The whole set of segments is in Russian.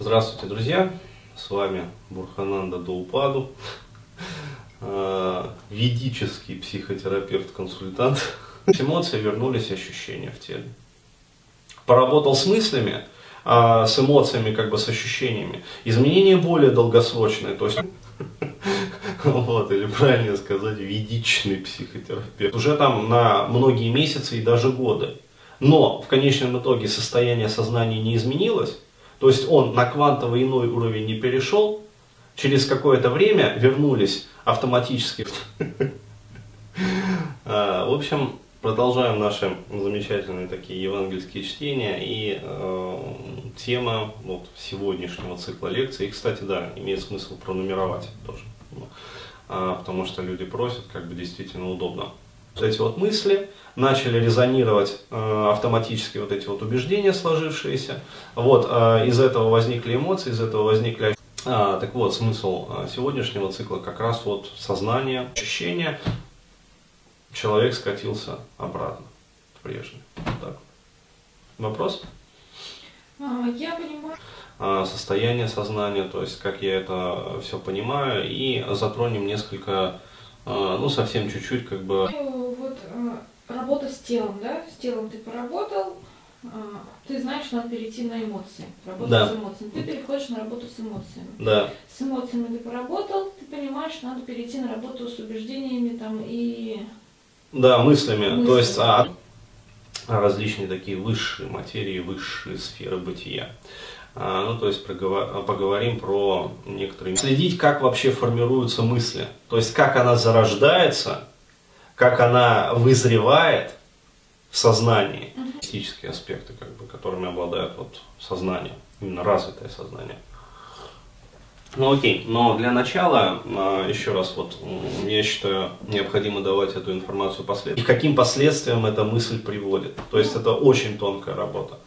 Здравствуйте, друзья! С вами Бурхананда Доупаду, э, ведический психотерапевт-консультант. С эмоций вернулись ощущения в теле. Поработал с мыслями, а с эмоциями, как бы с ощущениями. Изменения более долгосрочные, то есть вот, или правильнее сказать, ведичный психотерапевт. Уже там на многие месяцы и даже годы. Но в конечном итоге состояние сознания не изменилось, то есть он на квантовый иной уровень не перешел, через какое-то время вернулись автоматически. А, в общем, продолжаем наши замечательные такие евангельские чтения и э, тема вот, сегодняшнего цикла лекций. И, кстати, да, имеет смысл пронумеровать тоже, а, потому что люди просят, как бы действительно удобно вот эти вот мысли, начали резонировать э, автоматически вот эти вот убеждения сложившиеся. Вот, э, из этого возникли эмоции, из этого возникли а, так вот, смысл э, сегодняшнего цикла как раз вот сознание, ощущение. Человек скатился обратно в прежний. Так. Вопрос? А, я понимаю. А, состояние сознания, то есть как я это все понимаю, и затронем несколько, ну совсем чуть-чуть как бы вот э, работа с телом, да? С телом ты поработал, э, ты знаешь, надо перейти на эмоции, работать Да. с эмоциями. Ты переходишь на работу с эмоциями. Да, С эмоциями ты поработал, ты понимаешь, надо перейти на работу с убеждениями там и да, мыслями. Мысли. То есть а, а различные такие высшие материи, высшие сферы бытия. А, ну, то есть поговорим про некоторые... Следить, как вообще формируются мысли. То есть как она зарождается, как она вызревает в сознании. Мистические аспекты, как бы, которыми обладает вот сознание, именно развитое сознание. Ну окей, но для начала, а, еще раз, вот, я считаю, необходимо давать эту информацию последствиям. И к каким последствиям эта мысль приводит. То есть это очень тонкая работа.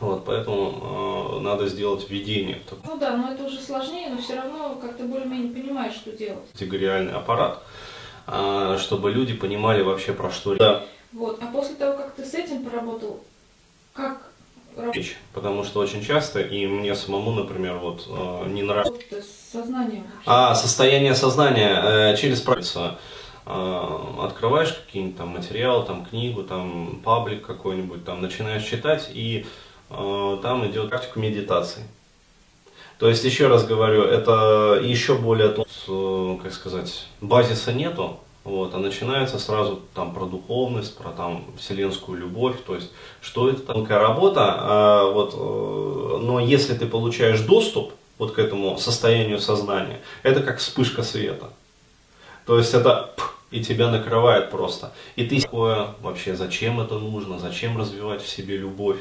Вот, поэтому э, надо сделать введение Ну да, но это уже сложнее, но все равно как-то более-менее понимаешь, что делать. категориальный аппарат, а, чтобы люди понимали вообще про что Да. Вот. А после того, как ты с этим поработал, как речь. Потому что очень часто, и мне самому, например, вот э, не нравится работать с сознанием? вообще? А, состояние сознания э, через правильство. Э, открываешь какие-нибудь там материалы, там книгу, там паблик какой-нибудь, там начинаешь читать, и э, там идет практика медитации. То есть, еще раз говорю, это еще более, тут, э, как сказать, базиса нету, вот, а начинается сразу там про духовность, про там вселенскую любовь, то есть, что это тонкая работа, а, вот, э, но если ты получаешь доступ вот к этому состоянию сознания, это как вспышка света. То есть это и тебя накрывает просто. И ты такое вообще, зачем это нужно, зачем развивать в себе любовь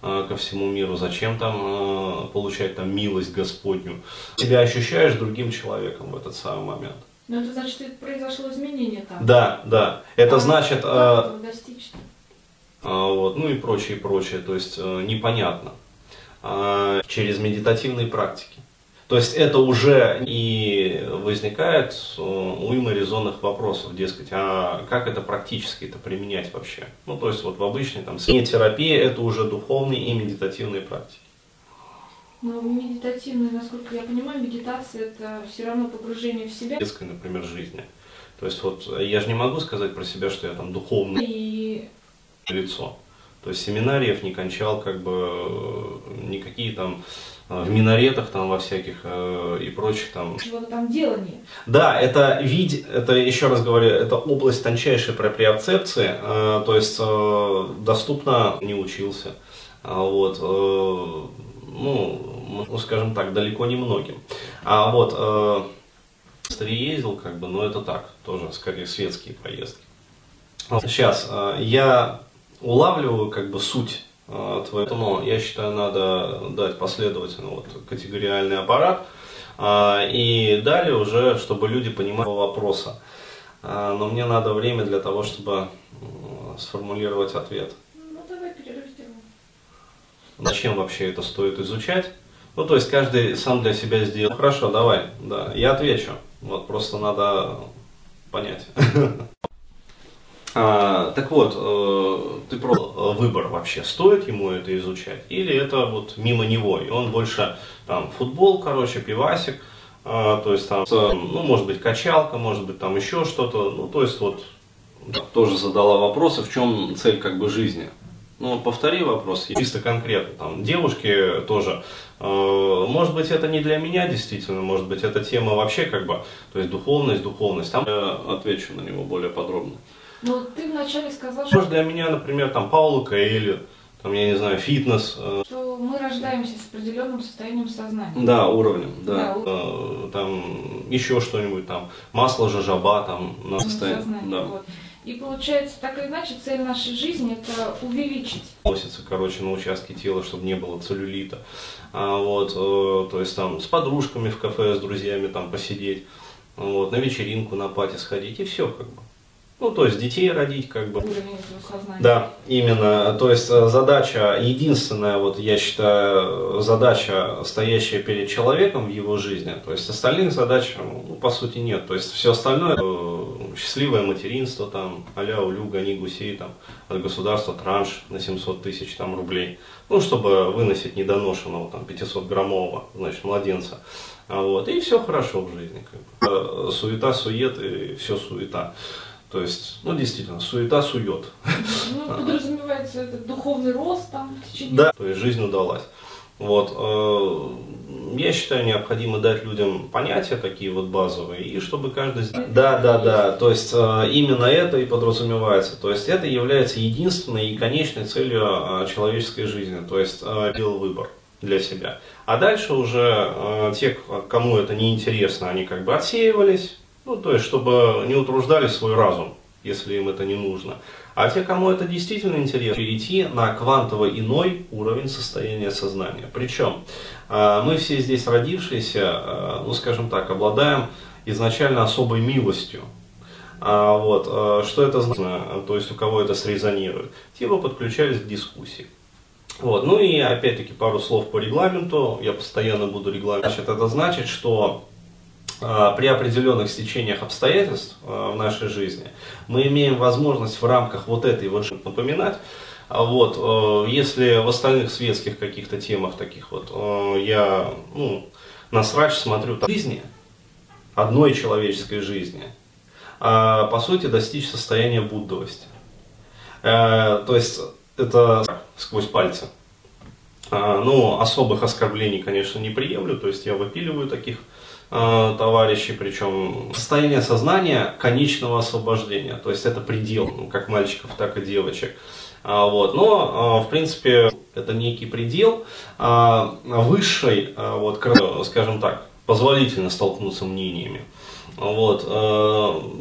ко всему миру, зачем там э, получать там милость Господню. Себя ощущаешь другим человеком в этот самый момент. Ну это значит, это произошло изменение там. Да, да. Это А значит, Как э, а, вот, ну и прочее, прочее. То есть непонятно. А, через медитативные практики. То есть это уже и возникает э, уйма резонных вопросов, дескать, а как это практически это применять вообще? Ну, то есть вот в обычной там терапии это уже духовные и медитативные практики. Ну, медитативная, насколько я понимаю, медитация это все равно погружение в себя. детской, например, жизни. То есть вот э, я же не могу сказать про себя, что я там духовное И лицо. То есть семинариев не кончал, как бы э, никакие там в минаретах там во всяких э, и прочих там. чего-то там делание. Да, это вид, это еще раз говорю, это область тончайшей проприоцепции, э, то есть э, доступно не учился, А вот, э, ну, скажем так, далеко не многим. А вот э, ездил, как бы, но это так, тоже скорее светские поездки. Сейчас э, я улавливаю как бы суть э, твоего, но я считаю, надо дать последовательно вот категориальный аппарат, а, и далее уже, чтобы люди понимали вопроса. А, Но мне надо время для того, чтобы сформулировать ответ. Ну давай перерыв. Зачем вообще это стоит изучать? Ну, то есть каждый сам для себя сделал. Хорошо, давай, да, я отвечу. Вот просто надо понять. А, так вот, э, ты про выбор вообще, стоит ему это изучать, или это вот мимо него, и он больше там футбол, короче, пивасик, а, то есть там, ну, может быть, качалка, может быть, там еще что-то, ну, то есть вот тоже задала вопросы, в чем цель как бы жизни. Ну, повтори вопрос, чисто конкретно. Там, девушки тоже, э, может быть, это не для меня действительно, может быть, эта тема вообще как бы, то есть духовность, духовность. Там я отвечу на него более подробно. Ну, ты вначале сказал, что... Может, для меня, например, там, Пауло Каэли, там, я не знаю, фитнес. Э, что мы рождаемся с определенным состоянием сознания. Да, уровнем, да. да э, там, еще что-нибудь, там, масло жажаба, там, на состояние. Сознание, да. вот. И получается, так или иначе, цель нашей жизни – это увеличить. Носится, короче, на участке тела, чтобы не было целлюлита. А, вот, э, то есть там с подружками в кафе, с друзьями там посидеть, вот, на вечеринку, на пати сходить, и все как бы. Ну, то есть детей родить, как бы. Да, именно. То есть э, задача, единственная, вот я считаю, задача, стоящая перед человеком в его жизни, то есть остальных задач, ну, по сути, нет. То есть все остальное, э, счастливое материнство, там, а-ля улю, гони гусей, там, от государства транш на 700 тысяч там, рублей, ну, чтобы выносить недоношенного, там, 500-граммового, значит, младенца. А вот, и все хорошо в жизни. Как бы. Э, суета, сует, и все суета. То есть, ну, действительно, суета сует. Ну, подразумевается это духовный рост там в течение... Да, то есть жизнь удалась. Вот, э, я считаю, необходимо дать людям понятия такие вот базовые, и чтобы каждый... Да, да, да, то есть э, именно это и подразумевается. То есть это является единственной и конечной целью э, человеческой жизни, то есть делал выбор для себя. А дальше уже те, кому это не интересно, они как бы отсеивались, ну, то есть, чтобы не утруждали свой разум, если им это не нужно. А те, кому это действительно интересно, перейти на квантово иной уровень состояния сознания. Причем а, мы все здесь родившиеся, а, ну, скажем так, обладаем изначально особой милостью. А вот, а, что это значит, то есть у кого это срезонирует? Те бы подключались к дискуссии. Вот. Ну и опять-таки пару слов по регламенту, я постоянно буду регламент. Значит, это значит, что при определенных стечениях обстоятельств а, в нашей жизни, мы имеем возможность в рамках вот этой вот напоминать, а вот, э, если в остальных светских каких-то темах таких вот э, я ну, на срач смотрю в жизни, одной человеческой жизни, а по сути достичь состояния буддовости. Э, то есть это сквозь пальцы. Ну, особых оскорблений, конечно, не приемлю, то есть я выпиливаю таких Э, товарищей, причем состояние сознания конечного освобождения, то есть это предел, ну, как мальчиков, так и девочек. А, вот. Но, а, в принципе, это некий предел а, высшей, вот, скажем так, позволительно столкнуться мнениями. Вот,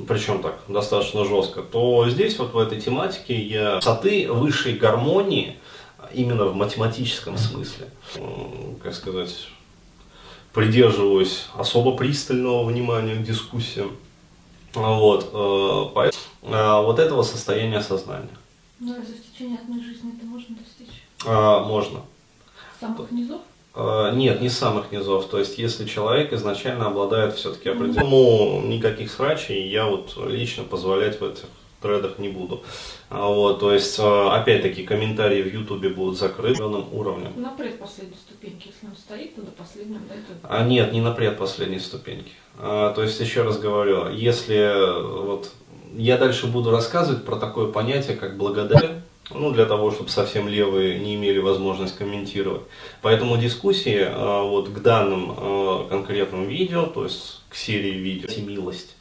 причем так, достаточно жестко, то здесь вот в этой тематике я высоты высшей гармонии, именно в математическом смысле, как сказать, придерживаюсь особо пристального внимания к дискуссиям. Вот, э, э, вот этого состояния сознания. Ну, разве в течение одной жизни это можно достичь? А, можно. Самых низов? А, нет, не самых низов. То есть, если человек изначально обладает все-таки определенным, никаких срачей я вот лично позволять в этих тредах не буду. А, вот, то есть, а, опять-таки, комментарии в Ютубе будут закрыты уровнем. На предпоследней ступеньке, если он стоит, то до последнего дойдет. А нет, не на предпоследней ступеньке. А, то есть, еще раз говорю, если вот я дальше буду рассказывать про такое понятие, как благодарен, ну, для того, чтобы совсем левые не имели возможность комментировать. Поэтому дискуссии а, вот, к данным конкретным видео, то есть к серии видео, милость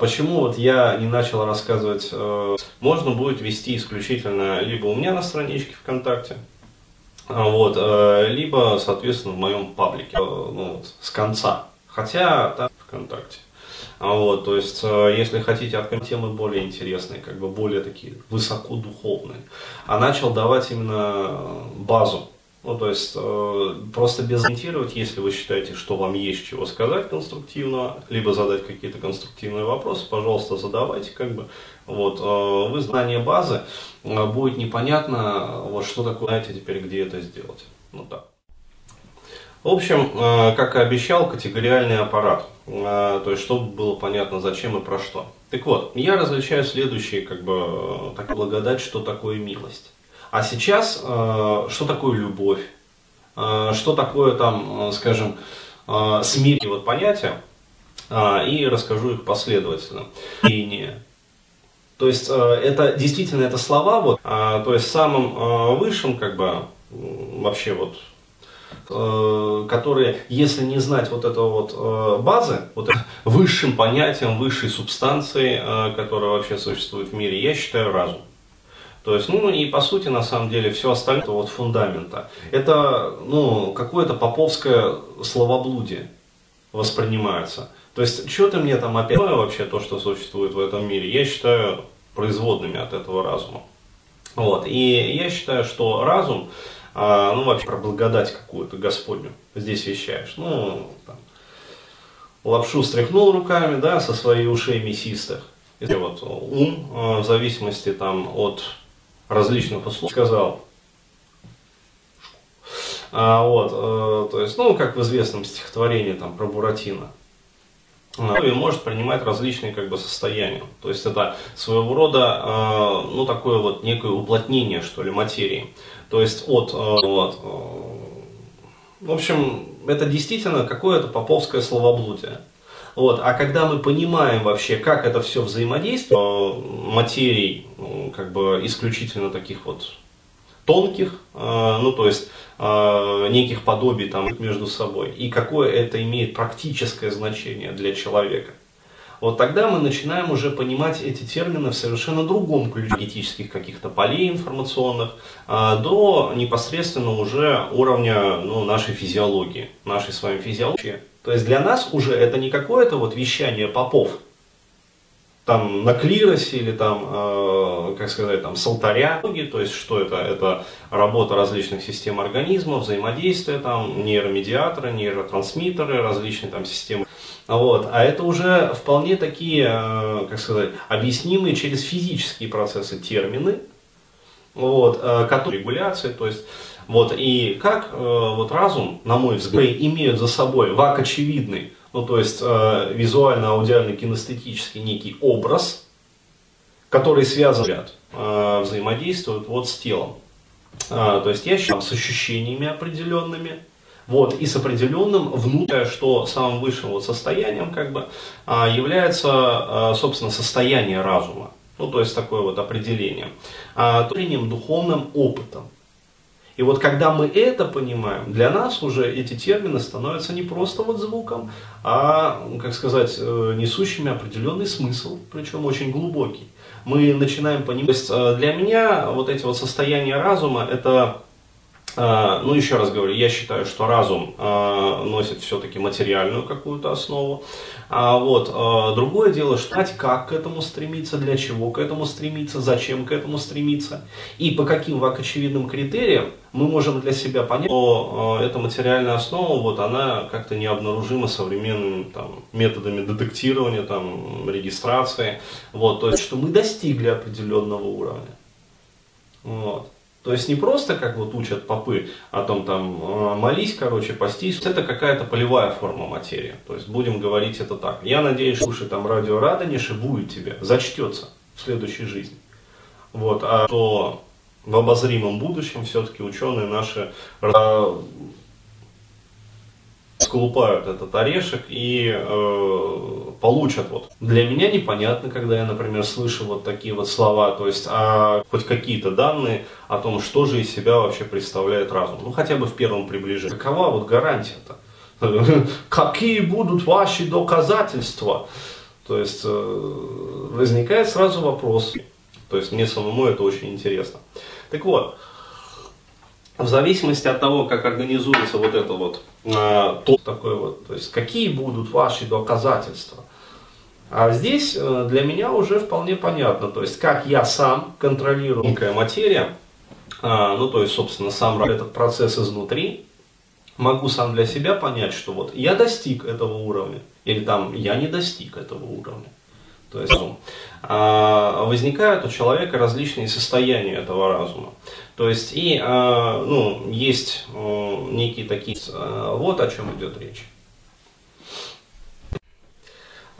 почему вот я не начал рассказывать, э, можно будет вести исключительно либо у меня на страничке ВКонтакте, а, вот, э, либо, соответственно, в моем паблике, э, ну, вот, с конца, хотя там ВКонтакте. А вот, то есть, если хотите от темы более интересные, как бы более такие высокодуховные, а начал давать именно базу, ну, то есть, э, просто безориентировать, если вы считаете, что вам есть чего сказать конструктивно, либо задать какие-то конструктивные вопросы, пожалуйста, задавайте, как бы, вот, э, вы знание базы, э, будет непонятно, вот, что такое, знаете теперь, где это сделать, ну, так. В общем, э, как и обещал, категориальный аппарат. Э, то есть, чтобы было понятно, зачем и про что. Так вот, я различаю следующие, как бы, э, так благодать, что такое милость. А сейчас, что такое любовь? Что такое там, скажем, смирение, вот понятия, и расскажу их последовательно. То есть это действительно это слова, вот, то есть самым высшим, как бы, вообще вот Э, которые, если не знать вот этого вот э, базы, вот высшим понятием, высшей субстанции, э, которая вообще существует в мире, я считаю разум. То есть, ну и по сути, на самом деле, все остальное вот фундамента. Это, ну, какое-то поповское словоблудие воспринимается. То есть, что ты мне там опять вообще то, что существует в этом мире, я считаю производными от этого разума. Вот. И я считаю, что разум, а, ну, вообще про благодать какую-то Господню здесь вещаешь. Ну, там, лапшу стряхнул руками, да, со своих ушей мясистых. И вот ум, а, в зависимости там от различных условий, сказал, а, вот, а, то есть, ну, как в известном стихотворении там про Буратино. И может принимать различные как бы состояния. То есть это своего рода, э, ну, такое вот некое уплотнение, что ли, материи. То есть от, э, вот, э, в общем, это действительно какое-то поповское словоблудие. Вот. А когда мы понимаем вообще, как это все взаимодействует, э, материй, как бы исключительно таких вот тонких, ну то есть неких подобий там между собой, и какое это имеет практическое значение для человека – вот тогда мы начинаем уже понимать эти термины в совершенно другом ключе этических каких-то полей информационных, а, до непосредственно уже уровня ну, нашей физиологии, нашей с вами физиологии. То есть для нас уже это не какое-то вот вещание попов, там на клиросе или там, э, как сказать, там с алтаря, то есть что это? Это работа различных систем организма, взаимодействие, там нейромедиаторы, нейротрансмиттеры, различные там системы вот. А это уже вполне такие, э, как сказать, объяснимые через физические процессы термины, вот, э, которые регуляции, то есть, вот, и как э, вот разум, на мой взгляд, имеют за собой вак очевидный, ну, то есть, визуально, аудиально, кинестетический некий образ, который связан, взаимодействует вот с телом. То есть, я считаю, с ощущениями определенными, вот, и с определенным внутренним, что самым высшим вот состоянием как бы а, является, а, собственно, состояние разума. Ну, то есть такое вот определение. А, внутренним духовным опытом. И вот когда мы это понимаем, для нас уже эти термины становятся не просто вот звуком, а, как сказать, э, несущими определенный смысл, причем очень глубокий. Мы начинаем понимать, э, для меня вот эти вот состояния разума, это ну, еще раз говорю, я считаю, что разум а, носит все-таки материальную какую-то основу. А вот другое дело, знать, как к этому стремиться, для чего к этому стремиться, зачем к этому стремиться и по каким очевидным критериям мы можем для себя понять, что эта материальная основа, вот она как-то необнаружима современными там, методами детектирования, там, регистрации. Вот, то есть, что мы достигли определенного уровня. Вот. То есть не просто, как вот учат попы, о том там «А, молись, короче, постись. Это какая-то полевая форма материи. То есть будем говорить это так. Я надеюсь, слушай, там радио Радонеж и будет тебе, зачтется в следующей жизни. Вот, а то в обозримом будущем все-таки ученые наши сколупают этот орешек и э, получат. Вот. Для меня непонятно, когда я, например, слышу вот такие вот слова, то есть а, хоть какие-то данные о том, что же из себя вообще представляет разум. Ну, хотя бы в первом приближении. Какова вот гарантия-то? Какие будут ваши доказательства? То есть э, возникает сразу вопрос. То есть мне самому это очень интересно. Так вот, в зависимости от того, как организуется вот это вот, э, то такое вот, то есть какие будут ваши доказательства. А здесь э, для меня уже вполне понятно, то есть как я сам контролирую некая материя, э, ну то есть, собственно, сам этот процесс изнутри, могу сам для себя понять, что вот я достиг этого уровня, или там я не достиг этого уровня. То есть разум, а, возникают у человека различные состояния этого разума. То есть и а, ну, есть некие такие, вот о чем идет речь.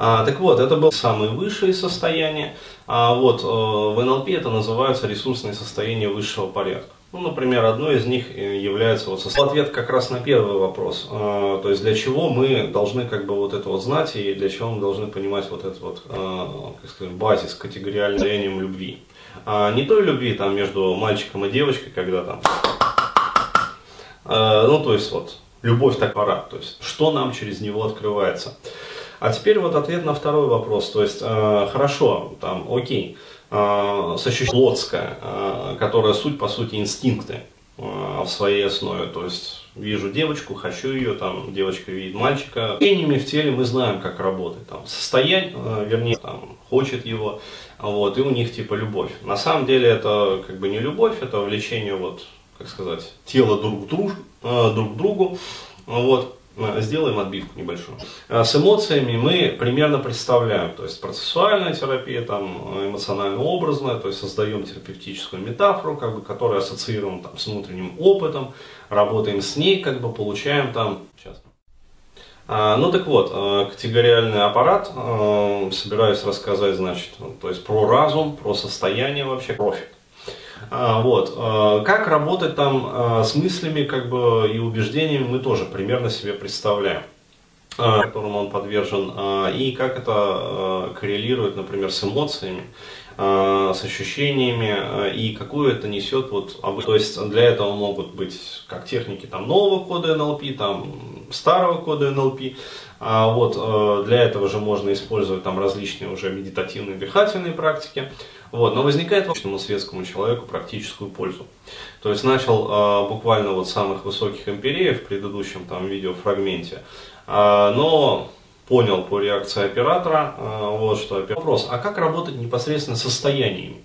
А, так вот, это было самые высшие состояния. А вот в НЛП это называются ресурсные состояния высшего порядка. Ну, например, одно из них э, является вот ответ как раз на первый вопрос. А, то есть для чего мы должны как бы вот это вот знать и для чего мы должны понимать вот этот вот, а, как сказать, базис категориальным состоянием любви. А не той любви там между мальчиком и девочкой, когда там, ну то есть вот любовь так пора, то есть что нам через него открывается. А теперь вот ответ на второй вопрос, то есть хорошо, там, окей, э, сочувствие плотское, э, которая суть, по сути, инстинкты э, в своей основе. То есть вижу девочку, хочу ее, там девочка видит мальчика. Ощущениями в теле мы знаем, как работает. Там, состояние, вернее, там, хочет его, вот, и у них типа любовь. На самом деле это как бы не любовь, это влечение, вот, как сказать, тела друг друг, друг к другу. Вот. Э, сделаем отбивку небольшую. Э, с эмоциями мы примерно представляем, то есть процессуальная терапия, там, эмоционально-образная, то есть создаем терапевтическую метафору, как бы, которая ассоциируем там, с внутренним опытом, работаем с ней, как бы получаем там, сейчас. А, ну так вот, э, категориальный аппарат, собираюсь рассказать, значит, то есть про разум, про состояние вообще, профит. А, вот. А, как работать там а, с мыслями как бы, и убеждениями мы тоже примерно себе представляем которому он подвержен, и как это коррелирует, например, с эмоциями, с ощущениями, и какую это несет, вот, то есть для этого могут быть как техники там, нового кода NLP, там, старого кода NLP, а вот для этого же можно использовать там различные уже медитативные дыхательные практики, вот, но возникает обычному светскому человеку практическую пользу. То есть начал э, буквально вот самых высоких империев в предыдущем там видеофрагменте, э, но понял по реакции оператора, э, вот что вопрос, а как работать непосредственно состояниями?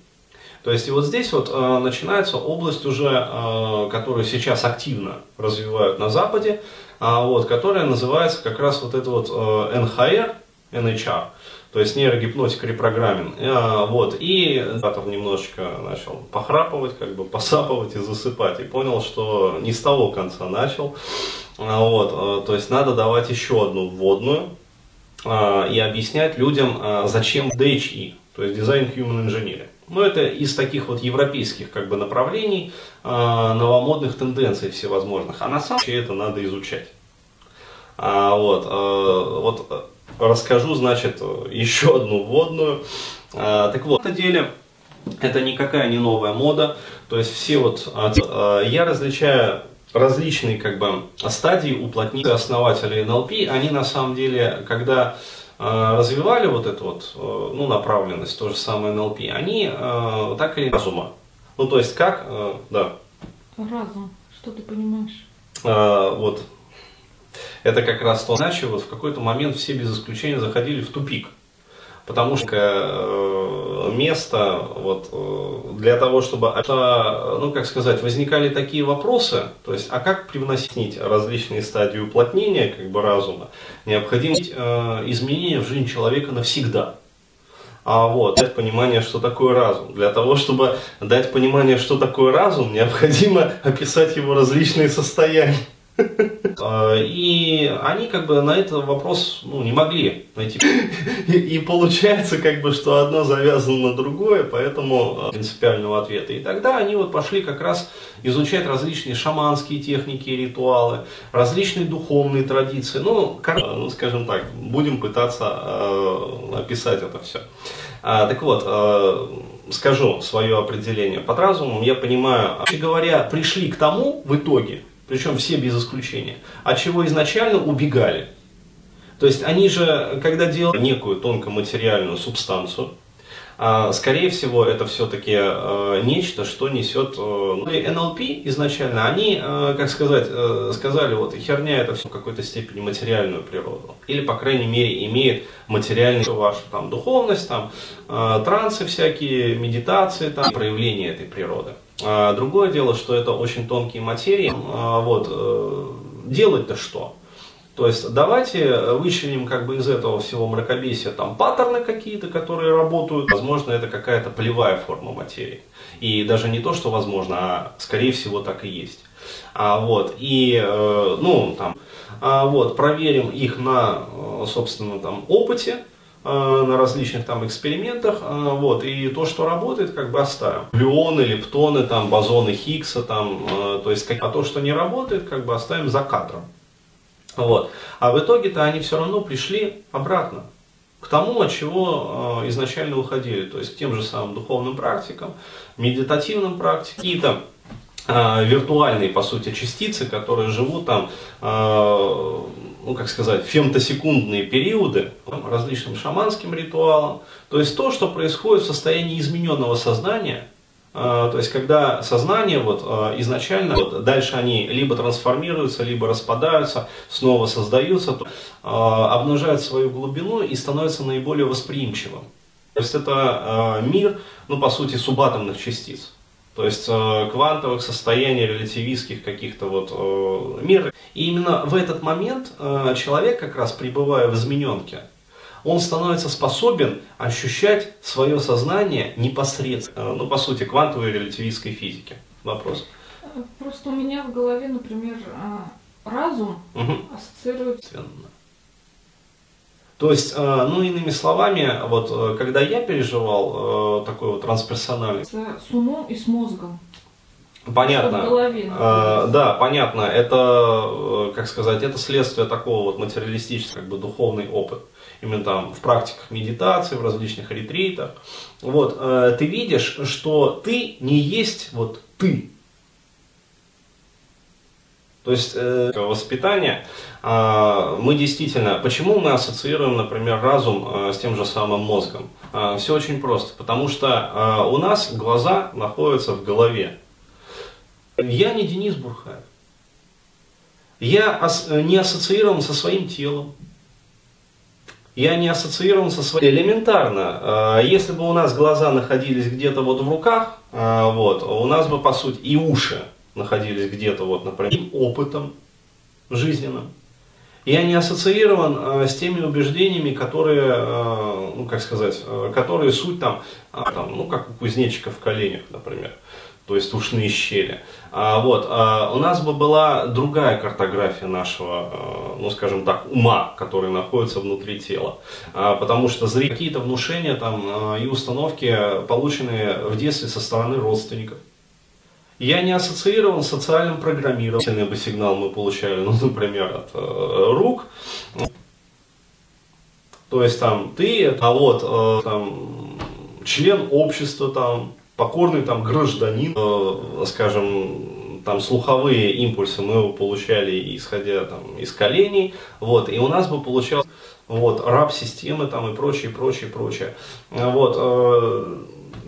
То есть и вот здесь вот э, начинается область уже, э, которую сейчас активно развивают на Западе, э, вот, которая называется как раз вот это вот э, NHR, NHR то есть нейрогипнотик репрограмминг. А, вот, и Датов немножечко начал похрапывать, как бы посапывать и засыпать, и понял, что не с того конца начал. А, вот, а, то есть надо давать еще одну вводную и объяснять людям, зачем DHE, то есть Design Human Engineering. Ну, это из таких вот европейских как бы направлений, новомодных тенденций всевозможных. А на самом деле это надо изучать. А, вот, вот расскажу, значит, еще одну вводную. А, так вот, на деле, это никакая не новая мода. То есть все вот, а, я различаю различные как бы стадии уплотнения основателей НЛП. Они на самом деле, когда а, развивали вот эту вот ну, направленность, то же самое НЛП, они так или разума. Ну, то есть как, да. Разум, что ты понимаешь? Вот, это как раз то, иначе вот в какой-то момент все без исключения заходили в тупик. Потому что э, место вот, э, для того, чтобы, ну как сказать, возникали такие вопросы, то есть, а как привносить различные стадии уплотнения как бы разума, необходимо э, изменения в жизнь человека навсегда. А вот, дать понимание, что такое разум. Для того, чтобы дать понимание, что такое разум, необходимо описать его различные состояния. А, и они как бы на этот вопрос ну, не могли найти. И, получается как бы, что одно завязано на другое, поэтому а, принципиального ответа. И тогда они вот пошли как раз изучать различные шаманские техники и ритуалы, различные духовные традиции. Ну, ну скажем так, будем пытаться э, описать это все. А, так вот, э, скажу свое определение. Под разумом я понимаю, вообще говоря, пришли к тому в итоге, причем все без исключения, от чего изначально убегали. То есть они же, когда делают некую тонкоматериальную субстанцию, а, скорее всего, это все-таки э, нечто, что несет... Э, ну, НЛП изначально, они, э, как сказать, сказали, вот херня это все в какой-то степени материальную природу. Или, по крайней мере, имеет материальную вашу там, духовность, там, трансы всякие, медитации, там, проявление этой природы. А, другое дело, что это очень тонкие материи. А, вот, делать-то что? То есть давайте вычленим как бы из этого всего мракобесия там паттерны какие-то, которые работают. Возможно, это какая-то полевая форма материи. И даже не то, что возможно, а скорее всего так и есть. А, вот, и, э, ну, там, а, вот, проверим их на, э, собственно, там, опыте, э, на различных там экспериментах, э, вот, и то, что работает, как бы оставим. Глюоны, лептоны, там, бозоны Хиггса, там, то есть, а то, что не работает, как бы оставим за кадром. Вот. А в итоге-то они все равно пришли обратно к тому, от чего э, изначально уходили, то есть к тем же самым духовным практикам, медитативным практикам, какие-то э, виртуальные, по сути, частицы, которые живут там, э, ну, как сказать, фемтосекундные периоды, различным шаманским ритуалам, то есть то, что происходит в состоянии измененного сознания – а, то есть, когда сознание вот, а, изначально, вот, дальше они либо трансформируются, либо распадаются, снова создаются, а, обнажают свою глубину и становятся наиболее восприимчивым. То есть это мир, ну по сути, субатомных частиц. То есть квантовых состояний, релятивистских каких-то вот мир. И именно в этот момент человек, как раз пребывая в измененке, он становится способен ощущать свое сознание непосредственно, э, ну, по сути, квантовой релятивистской физики. Вопрос? Просто у меня в голове, например, разум угу. ассоциируется... То есть, э, ну, иными словами, вот, э, когда я переживал такой вот трансперсональный... С, с умом и с мозгом. Понятно. А, да, понятно. Это, как сказать, это следствие такого вот материалистического, как бы духовный опыт именно там в практиках медитации, в различных ретритах, вот, э, ты видишь, что ты не есть вот ты. То есть э, воспитание, э, мы действительно, почему мы ассоциируем, например, разум э, с тем же самым мозгом? Э, все очень просто, потому что у нас глаза находятся в голове. Я не Денис Бурхаев. Я не ассоциирован со своим телом я не ассоциирован со своей... Элементарно, а, если бы у нас глаза находились где-то вот в руках, а, вот, у нас бы, по сути, и уши находились где-то, вот, например, опытом жизненным. Я не ассоциирован а, с теми убеждениями, которые, ну, как сказать, которые суть там, там, ну, как у кузнечика в коленях, например то есть ушные щели. А, вот, а, у нас бы была другая картография нашего, а, ну скажем так, ума, который находится внутри тела. А, потому что зрители какие-то внушения там, а, и установки, полученные в детстве со стороны родственников. Я не ассоциирован с социальным программированием. Бы сигнал мы получали, ну, например, от э, рук. То есть там ты, а вот э, там, член общества, там, покорный там гражданин, э, скажем, там слуховые импульсы мы его получали, исходя там из коленей, вот, и у нас бы получалось вот, раб системы там и прочее, прочее, прочее. Вот, э,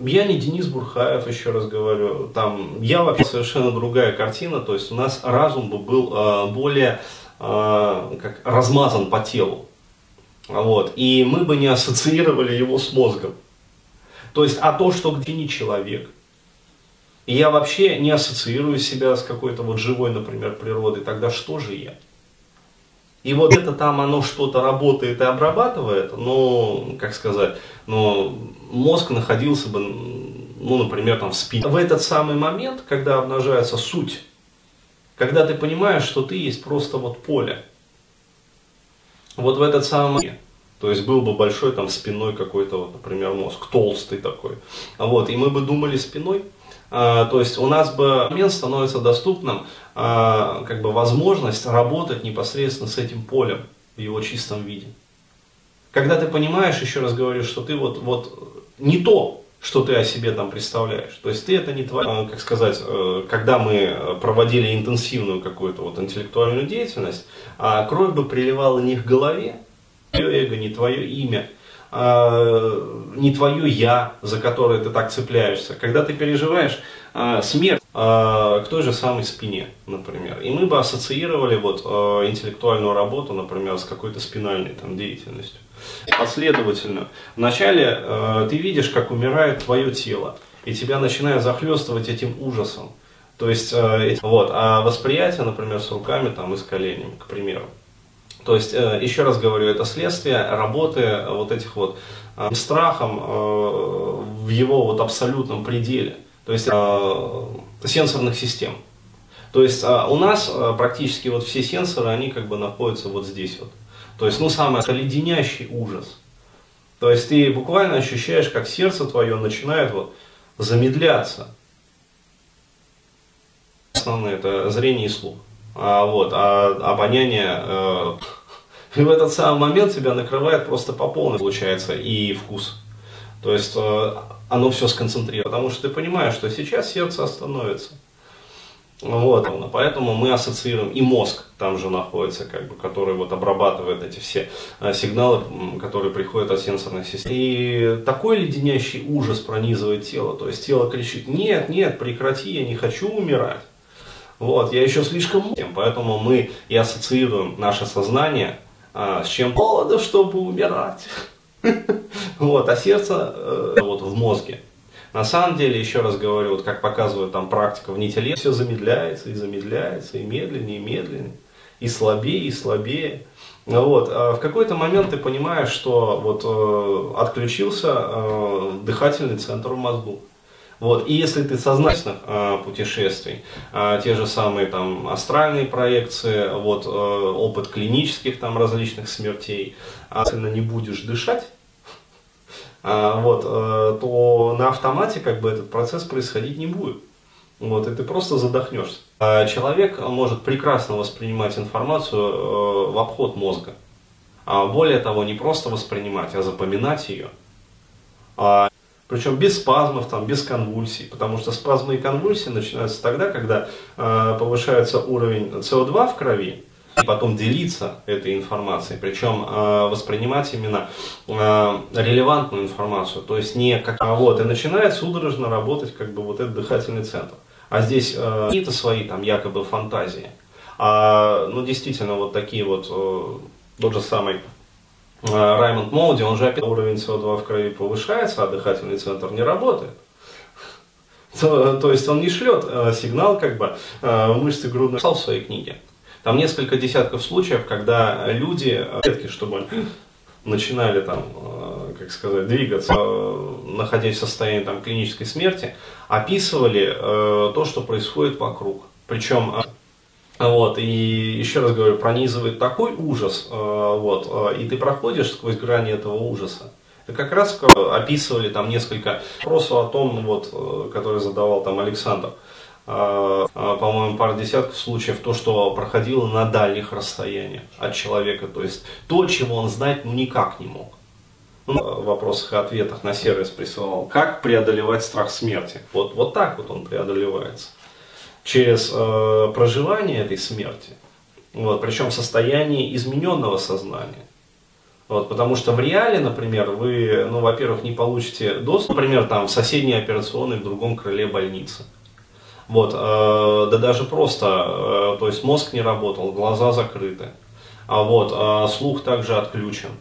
я не Денис Бурхаев, еще раз говорю, там, я вообще совершенно другая картина, то есть у нас разум бы был э, более э, как размазан по телу, вот, и мы бы не ассоциировали его с мозгом. То есть, а то, что где не человек. И я вообще не ассоциирую себя с какой-то вот живой, например, природой, тогда что же я? И вот это там оно что-то работает и обрабатывает, но, как сказать, но мозг находился бы, ну, например, там в спине. В этот самый момент, когда обнажается суть, когда ты понимаешь, что ты есть просто вот поле, вот в этот самый то есть был бы большой там спиной какой-то, вот, например, мозг, толстый такой. Вот, и мы бы думали спиной. А, то есть у нас бы момент становится доступным, а, как бы возможность работать непосредственно с этим полем в его чистом виде. Когда ты понимаешь, еще раз говорю, что ты вот, вот не то, что ты о себе там представляешь. То есть ты это не твое, как сказать, э, когда мы проводили интенсивную какую-то вот интеллектуальную деятельность, а кровь бы приливала не к голове, твое эго, не твое имя, а, не твое я, за которое ты так цепляешься. Когда ты переживаешь а, смерть а, к той же самой спине, например. И мы бы ассоциировали вот интеллектуальную работу, например, с какой-то спинальной там, деятельностью. Последовательно. Вначале ты видишь, как умирает твое тело, и тебя начинает захлестывать этим ужасом. То есть, вот, а восприятие, например, с руками там, и с коленями, к примеру. То есть, э, еще раз говорю, это следствие работы вот этих вот э, страхом э, в его вот абсолютном пределе, то есть сенсорных систем. То есть у нас практически вот все сенсоры, они как бы находятся вот здесь вот. То есть, ну, это леденящий ужас. То есть ты буквально ощущаешь, как сердце твое начинает вот замедляться. Основное это зрение и слух. А, вот, а обоняние, э, и в этот самый момент тебя накрывает просто по полной, получается, и вкус. То есть э, оно все сконцентрировано, потому что ты понимаешь, что сейчас сердце остановится. Вот, поэтому мы ассоциируем, и мозг там же находится, как бы, который вот обрабатывает эти все э, сигналы, которые приходят от сенсорных систем. И такой леденящий ужас пронизывает тело, то есть тело кричит, нет, нет, прекрати, я не хочу умирать. Вот, я еще слишком молод, поэтому мы и ассоциируем наше сознание а, с чем молодо, чтобы умирать. Вот, а сердце э, вот в мозге. На самом деле, еще раз говорю, вот как показывает там практика в нителе, все замедляется и замедляется, и медленнее, и медленнее, и слабее, и слабее. Вот. А в какой-то момент ты понимаешь, что вот э, отключился э, дыхательный центр в мозгу. Вот. И если ты сознательных э, путешествий, э, те же самые там астральные проекции, вот, э, опыт клинических там различных смертей, а если не будешь дышать, вот, э, то на автомате как бы этот процесс происходить не будет. Вот, и ты просто задохнешься. Человек может прекрасно воспринимать информацию э, в обход мозга. А более того, не просто воспринимать, а запоминать ее. А причем без спазмов, там, без конвульсий, потому что спазмы и конвульсии начинаются тогда, когда э, повышается уровень СО2 в крови, и потом делиться этой информацией, причем э, воспринимать именно э, релевантную информацию, то есть не как а вот, и начинает судорожно работать как бы вот этот дыхательный центр. А здесь э, какие-то свои там якобы фантазии. А, ну, действительно, вот такие вот, э, тот же самый Э, Раймонд Моуди, он же опять уровень СО2 в крови повышается, а дыхательный центр не работает. То, то есть он не шлет э, сигнал как бы э, мышцы грудной в своей книге. Там несколько десятков случаев, когда люди, клетки, чтобы начинали там, как сказать, двигаться, находясь в состоянии там, клинической смерти, описывали то, что происходит вокруг. Причем вот, и еще раз говорю, пронизывает такой ужас, э, вот, э, и ты проходишь сквозь грани этого ужаса. Это как раз описывали там несколько вопросов о том, вот, э, который задавал там Александр. По-моему, пара десятков случаев, то, что проходило на дальних расстояниях от человека. То есть то, чего он знать ну, никак не мог. Ну, в вопросах и ответах на сервис присылал, как преодолевать страх смерти. Вот, вот так вот он преодолевается через э, проживание этой смерти, вот, причем в состоянии измененного сознания. Вот, потому что в реале, например, вы, ну, во-первых, не получите доступ, например, там, в соседней операционной в другом крыле больницы. Вот, э, да даже просто, э, то есть мозг не работал, глаза закрыты, а вот, э, слух также отключен.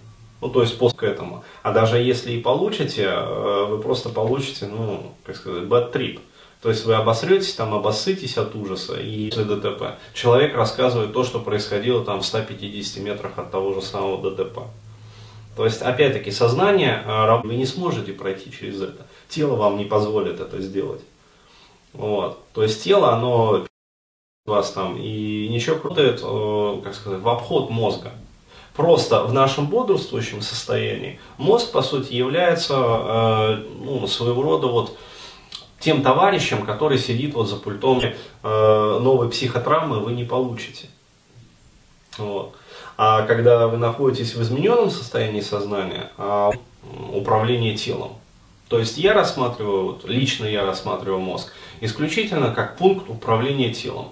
Ну, то есть после этому. А даже если и получите, э, вы просто получите, ну, как сказать, bad trip. То есть вы обосретесь, там обоссытесь от ужаса и после ДТП. Человек рассказывает то, что происходило там в 150 метрах от того же самого ДТП. То есть, опять-таки, сознание, а, вы не сможете пройти через это. Тело вам не позволит это сделать. Вот. То есть тело, оно вас там и ничего крутает, э, как сказать, в обход мозга. Просто в нашем бодрствующем состоянии мозг, по сути, является э, ну, своего рода вот тем товарищем, который сидит вот за пультом э, новой психотравмы, вы не получите. Вот. А когда вы находитесь в измененном состоянии сознания, а, управление телом, то есть я рассматриваю, вот, лично я рассматриваю мозг исключительно как пункт управления телом.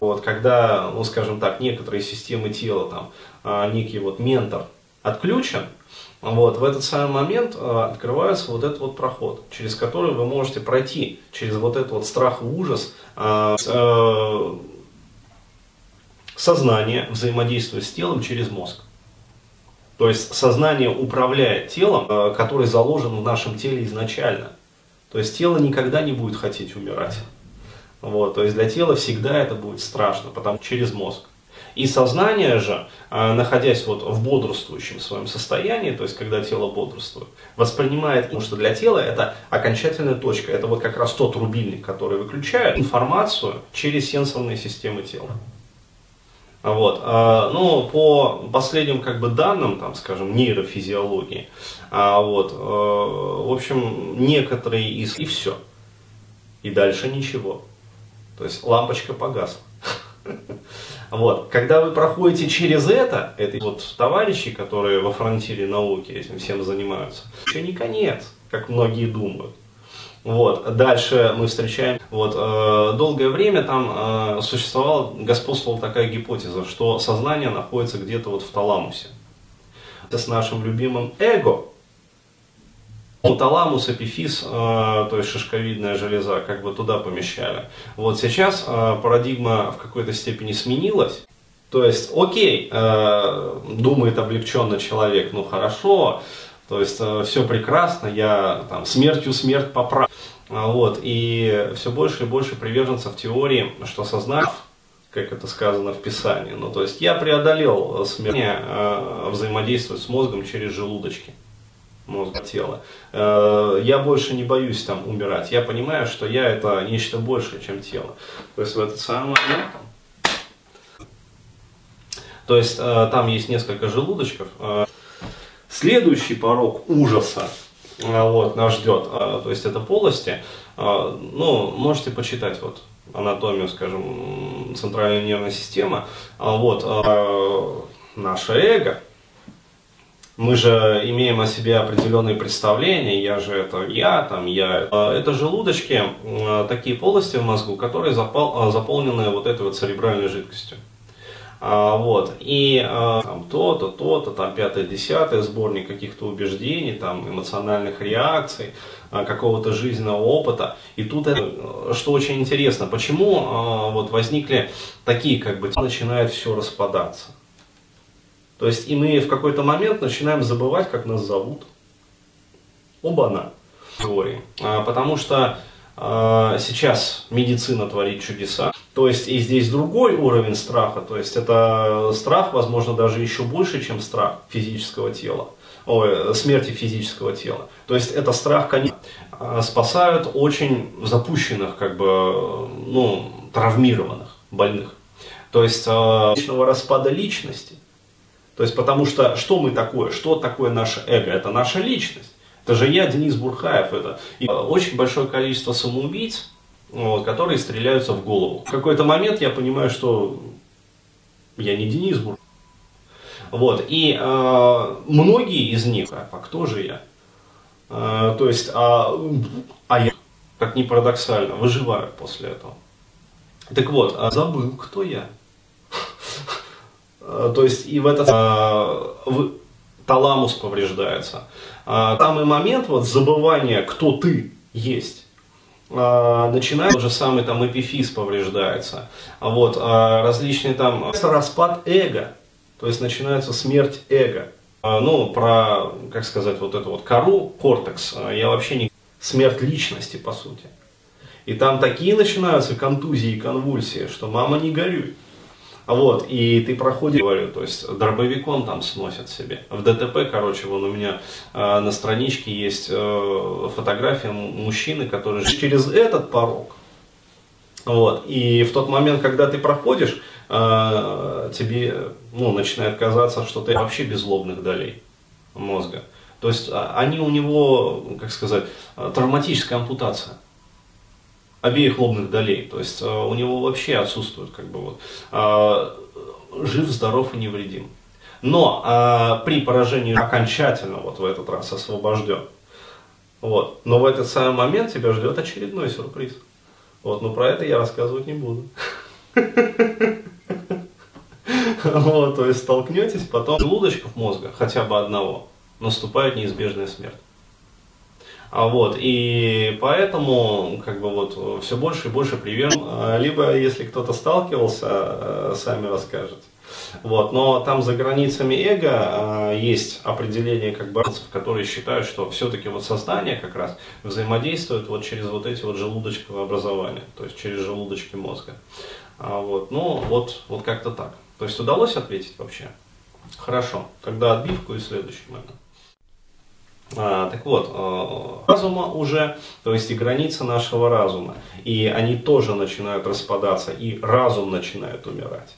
Вот, когда, ну скажем так, некоторые системы тела, там, а, некий вот ментор отключен, вот, в этот самый момент э, открывается вот этот вот проход, через который вы можете пройти, через вот этот вот страх и ужас, э, э, сознание взаимодействует с телом через мозг. То есть сознание управляет телом, э, который заложен в нашем теле изначально. То есть тело никогда не будет хотеть умирать. Вот, то есть для тела всегда это будет страшно, потому через мозг. И сознание же, а, находясь вот в бодрствующем своем состоянии, то есть когда тело бодрствует, воспринимает, потому что для тела это окончательная точка, это вот как раз тот рубильник, который выключает информацию через сенсорные системы тела. Вот. А, ну, по последним как бы данным, там, скажем, нейрофизиологии, а, вот, в общем, некоторые из... И все. И дальше ничего. То есть лампочка погасла. Вот. Когда вы проходите через это, это вот товарищи, которые во фронтире науки этим всем занимаются, еще не конец, как многие думают. Вот. Дальше мы встречаем, вот, э, долгое время там э, существовала, господствовала такая гипотеза, что сознание находится где-то вот в таламусе. С нашим любимым эго, ну, таламус, эпифиз, э, то есть шишковидная железа, как бы туда помещали. Вот сейчас э, парадигма в какой-то степени сменилась. То есть, окей, э, думает облегченно человек, ну хорошо, то есть э, все прекрасно, я там смертью смерть поправ. А, вот, и все больше и больше приверженцев теории, что сознание, как это сказано в Писании, ну то есть я преодолел смерть, э, взаимодействовать с мозгом через желудочки мозга тела. Э, я больше не боюсь там умирать. Я понимаю, что я это нечто большее, чем тело. То есть в этот самый момент то есть э, там есть несколько желудочков. Э, следующий порог ужаса вот, нас ждет. То есть это полости. Ну, можете почитать вот анатомию, скажем, центральной нервной системы. Вот, наше эго, мы же имеем о себе определенные представления, я же это я, там я. А, это желудочки, а, такие полости в мозгу, которые запол, а, заполнены вот этой вот церебральной жидкостью. Вот. И там то-то, то-то, там пятое, десятое, сборник каких-то убеждений, там эмоциональных реакций, какого-то жизненного опыта. И тут, это, что очень интересно, почему вот возникли такие, как бы, начинает все распадаться. То есть и мы в какой-то момент начинаем забывать, как нас зовут. Оба-на. Теории. А, потому что а, сейчас медицина творит чудеса. То есть и здесь другой уровень страха. То есть это страх, возможно, даже еще больше, чем страх физического тела. Ой, смерти физического тела. То есть это страх, конечно, спасают очень запущенных, как бы, ну, травмированных, больных. То есть э, личного распада личности – то есть, потому что что мы такое? Что такое наше эго? Это наша личность. Это же я, Денис Бурхаев. Это и очень большое количество самоубийц, вот, которые стреляются в голову. В какой-то момент я понимаю, что я не Денис Бурхаев. Вот, и э, многие из них, а кто же я? Э, то есть, а, а я, как ни парадоксально, выживаю после этого. Так вот, а забыл, кто я. Э, то есть и в этот э, таламус повреждается. Э, самый момент вот забывания, кто ты есть, начинает тот же самый там эпифиз повреждается. Вот, различные там распад эго, то есть начинается смерть эго. Ну, про, как сказать, вот эту вот кору, кортекс, я вообще не... Смерть личности, по сути. И там такие начинаются контузии и конвульсии, что мама не горюй. Вот, и ты проходишь, говорю, то есть дробовиком там сносят себе. В ДТП, короче, вон у меня э, на страничке есть э, фотография мужчины, который через этот порог. Вот, и в тот момент, когда ты проходишь, э, тебе ну, начинает казаться, что ты вообще без лобных долей мозга. То есть они у него, как сказать, травматическая ампутация обеих лобных долей. То есть э, у него вообще отсутствует как бы вот э, жив, здоров и невредим. Но э, при поражении окончательно вот в этот раз освобожден. Вот. Но в этот самый момент тебя ждет очередной сюрприз. Вот, но про это я рассказывать не буду. Вот, то есть столкнетесь, потом желудочков мозга, хотя бы одного, наступает неизбежная смерть. А вот, и поэтому, как бы вот, все больше и больше привержен. А, либо, если кто-то сталкивался, э, сами расскажете. Вот, но там за границами эго э, есть определение как бы которые считают, что все-таки вот сознание как раз взаимодействует вот через вот эти вот желудочковые образования, то есть через желудочки мозга. А вот, ну вот, вот как-то так. То есть удалось ответить вообще? Хорошо, тогда отбивку и следующий момент. А, так вот, э, разума уже, то есть и границы нашего разума, и они тоже начинают распадаться, и разум начинает умирать.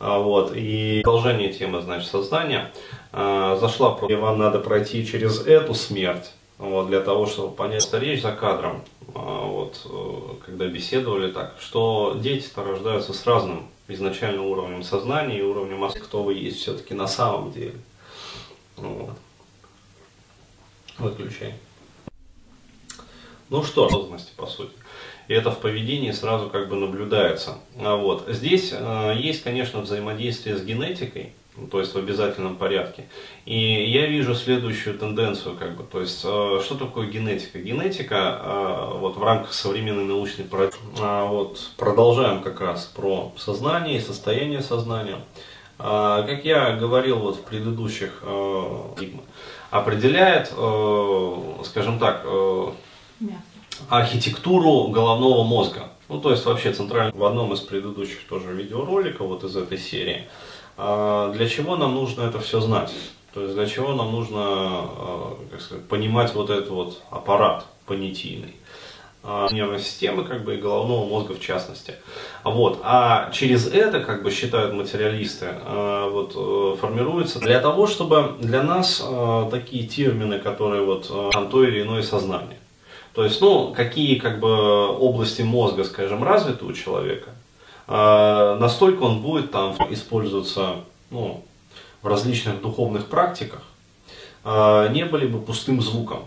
А, вот, и продолжение темы, значит, сознания а, зашла, и вам надо пройти через эту смерть, вот, для того, чтобы понять, что речь за кадром, а, вот, э, когда беседовали так, что дети-то рождаются с разным изначально уровнем сознания и уровнем кто вы есть все-таки на самом деле. Вот. Выключай. Ну что, осознанности по сути. И это в поведении сразу как бы наблюдается. А вот. Здесь э, есть, конечно, взаимодействие с генетикой, то есть в обязательном порядке. И я вижу следующую тенденцию, как бы, то есть, э, что такое генетика? Генетика, э, вот в рамках современной научной парадигмы, э, вот, продолжаем как раз про сознание и состояние сознания. Э, как я говорил вот в предыдущих э, определяет, э, скажем так, э, архитектуру головного мозга. Ну, то есть вообще центральный в одном из предыдущих тоже видеороликов, вот из этой серии. А для чего нам нужно это все знать? То есть для чего нам нужно а, как сказать, понимать вот этот вот аппарат понятийный нервной системы, как бы, и головного мозга в частности. Вот. А через это, как бы считают материалисты, а, вот, э, формируется для того, чтобы для нас такие термины, которые вот там то или иное сознание. То есть, ну, какие как бы области мозга, скажем, развиты у человека, а, настолько он будет там использоваться ну, в различных духовных практиках, а, не были бы пустым звуком.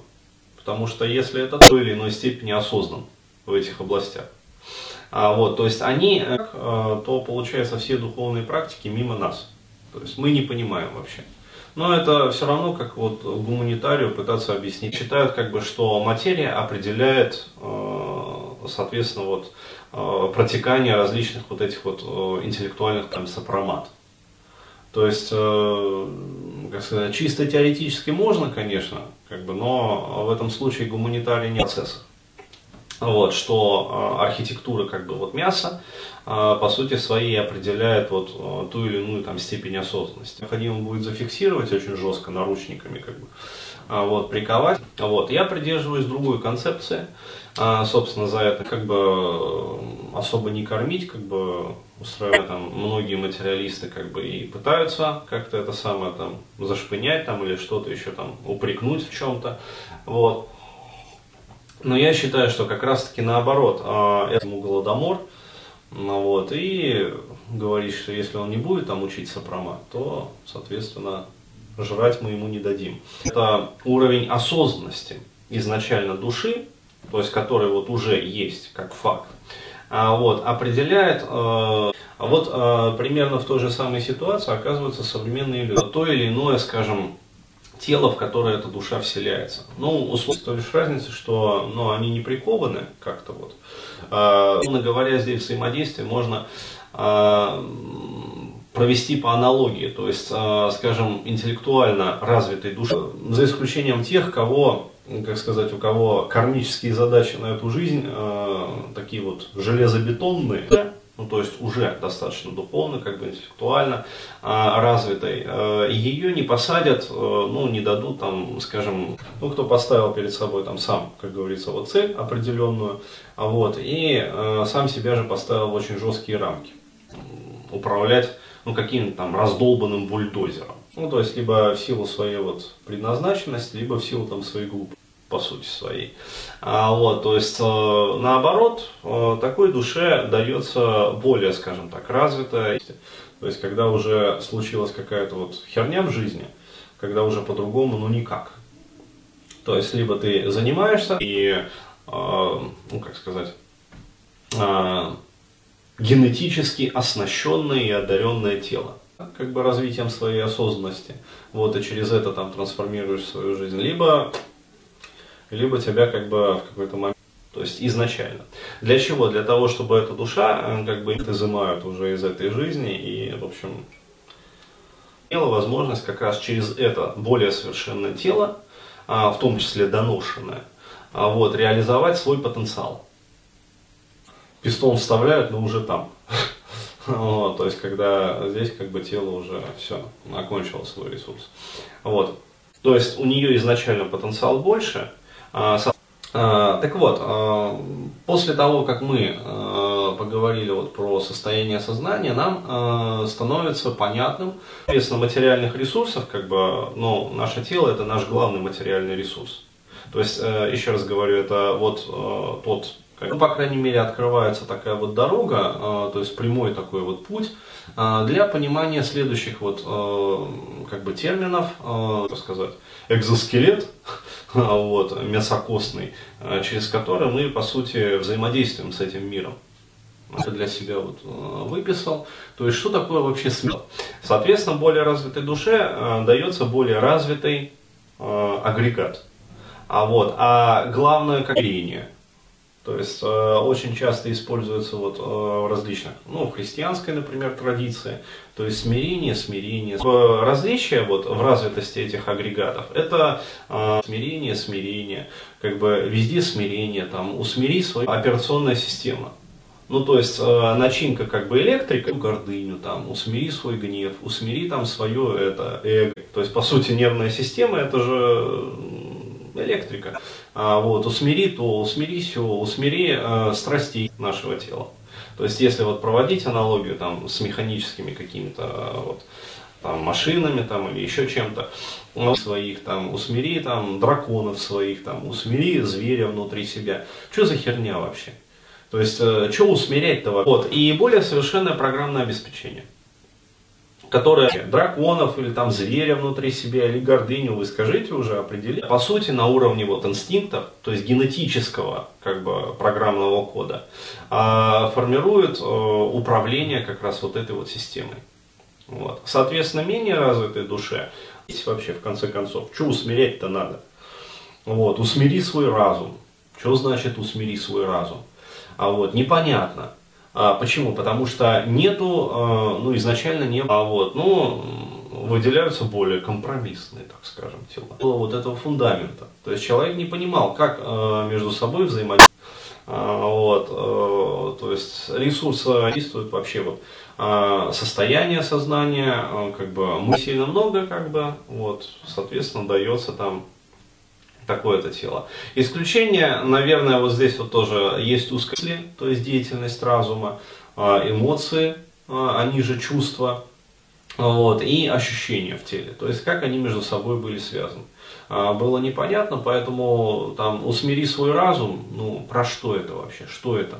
Потому что если это в той или иной степени осознан в этих областях. А, вот, то есть они, э, то получается все духовные практики мимо нас. То есть мы не понимаем вообще. Но это все равно, как вот гуманитарию пытаться объяснить. Считают, как бы, что материя определяет, э, соответственно, вот, Э, протекания различных вот этих вот интеллектуальных там сопромат. То есть, э, как сказать, чисто теоретически можно, конечно, как бы, но в этом случае гуманитарий не процесс. Вот, что архитектура как бы вот мяса, по сути своей определяет вот ту или иную там степень осознанности. Необходимо будет зафиксировать очень жестко наручниками, как бы, вот, приковать. Вот, я придерживаюсь другой концепции собственно, за это как бы э, особо не кормить, как бы устраивать там многие материалисты как бы и пытаются как-то это самое там зашпынять там или что-то еще там упрекнуть в чем-то, вот. Но я считаю, что как раз таки наоборот, а, этому голодомор, ну, вот, и говорить, что если он не будет там учить сопромат, то, соответственно, жрать мы ему не дадим. Это уровень осознанности изначально души, то есть который вот уже есть как факт, а, вот, определяет, э, вот э, примерно в той же самой ситуации оказываются современные люди. То или иное, скажем, тело, в которое эта душа вселяется. Ну, условно, то лишь разница, что ну, они не прикованы как-то вот. Э, говоря, здесь взаимодействие можно провести по аналогии, то есть, э, скажем, интеллектуально развитой души, за исключением тех, кого как сказать, у кого кармические задачи на эту жизнь э, такие вот железобетонные, ну то есть уже достаточно духовно, как бы интеллектуально э, развитой, ее не посадят, ну не дадут там, скажем, ну кто поставил перед собой там сам, как говорится, вот цель определенную, а вот, и сам себя же поставил в очень жесткие рамки, управлять ну каким-то там раздолбанным бульдозером. Ну, то есть, либо в силу своей вот предназначенности, либо в силу там своей глупости по сути своей. А, вот, то есть, э, наоборот, э, такой душе дается более, скажем так, развитая. То есть, когда уже случилась какая-то вот херня в жизни, когда уже по-другому, ну никак. То есть, либо ты занимаешься и, э, ну как сказать, генетически оснащенное и одаренное тело как бы развитием своей осознанности, вот, и через это там трансформируешь свою жизнь, либо, либо тебя как бы в какой-то момент, то есть изначально. Для чего? Для того, чтобы эта душа, э, как бы, изымают уже из этой жизни, и, в общем, имела возможность как раз через это более совершенное тело, а, в том числе доношенное, а, вот, реализовать свой потенциал. Пистон вставляют, но уже там. Вот, то есть, когда здесь как бы тело уже все, окончило свой ресурс. Вот. То есть, у нее изначально потенциал больше. А, а, так вот, а, после того, как мы а, поговорили вот про состояние сознания, нам становится понятным, соответственно, материальных ресурсов, как бы, ну, наше тело это наш главный материальный ресурс. То есть, э, еще раз говорю, это вот э, тот ну, по крайней мере, открывается такая вот дорога, э, то есть прямой такой вот путь э, для понимания следующих вот э, как бы терминов, так сказать, экзоскелет, вот, мясокостный, через который мы, по сути, взаимодействуем с этим миром. Это для себя вот выписал. То есть, что такое вообще смерть? Соответственно, более развитой душе дается более развитый агрегат. А вот, а главное, как зрение – то есть э, очень часто используется вот э, различных, ну, в христианской, например, традиции, то есть смирение, смирение. Различие вот в развитости этих агрегатов, это э, смирение, смирение, как бы везде смирение, там, усмири свою операционная система. Ну, то есть э, начинка как бы электрика, гордыню, там, усмири свой гнев, усмири там свое это эго. То есть, по сути, нервная система это же электрика. А, вот, усмири то, усмири усмири э, страстей нашего тела. То есть, если вот проводить аналогию там, с механическими какими-то э, вот, там, машинами там, или еще чем-то, ну, своих там, усмири там, драконов своих, там, усмири зверя внутри себя. Что за херня вообще? То есть, э, что усмирять-то? Вот, и более совершенное программное обеспечение которые драконов или там зверя внутри себя, или гордыню, вы скажите уже, определите. По сути, на уровне вот инстинктов, то есть генетического как бы программного кода, а, формирует э, управление как раз вот этой вот системой. Вот. Соответственно, менее развитой душе, вообще в конце концов, что усмирять-то надо? Вот, усмири свой разум. Что значит усмири свой разум? А вот, непонятно. А, почему? Потому что нету, а, ну изначально не было, а вот, ну, выделяются более компромиссные, так скажем, тела. Было вот этого фундамента. То есть человек не понимал, как между собой взаимодействовать. Вот, то есть ресурсы действуют вообще вот состояние сознания, как бы мы сильно много, как бы, вот, соответственно, дается там такое-то тело. Исключение, наверное, вот здесь вот тоже есть узкосли, то есть деятельность разума, а, эмоции, а, они же чувства, вот, и ощущения в теле. То есть как они между собой были связаны. А, было непонятно, поэтому там усмири свой разум, ну про что это вообще, что это?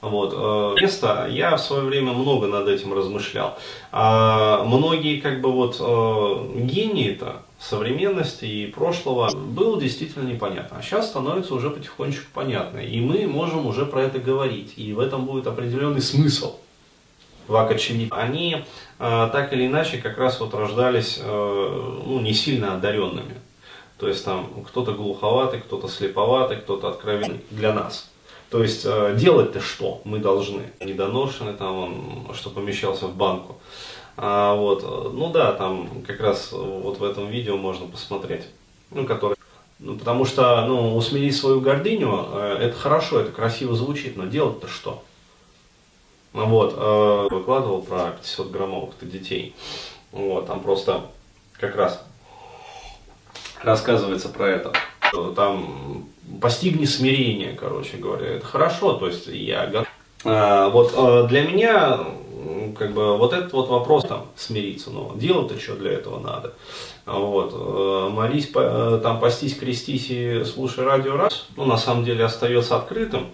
Вот. Место, я в свое время много над этим размышлял. А многие как бы вот гении-то современности и прошлого было действительно непонятно. А сейчас становится уже потихонечку понятно. И мы можем уже про это говорить. И в этом будет определенный смысл. Вакачеви. Они э, так или иначе как раз вот рождались э, ну, не сильно одаренными. То есть там кто-то глуховатый, кто-то слеповатый, кто-то откровенный для нас. То есть э, делать-то что мы должны? Недоношенный там он, что помещался в банку. А, вот, ну да, там как раз вот в этом видео можно посмотреть. Ну, который, ну, потому что, ну, усмирить свою гордыню, э, это хорошо, это красиво звучит, но делать-то что? Ну вот, э, выкладывал про 500 граммовых-то детей. Вот, там просто как раз рассказывается про это. Там постигни смирение, короче говоря. Это хорошо, то есть я. А, вот а, для меня как бы вот этот вот вопрос там смириться, но делать-то что для этого надо. Вот, э, молись, э, там постись, крестись и слушай радио раз, ну на самом деле остается открытым.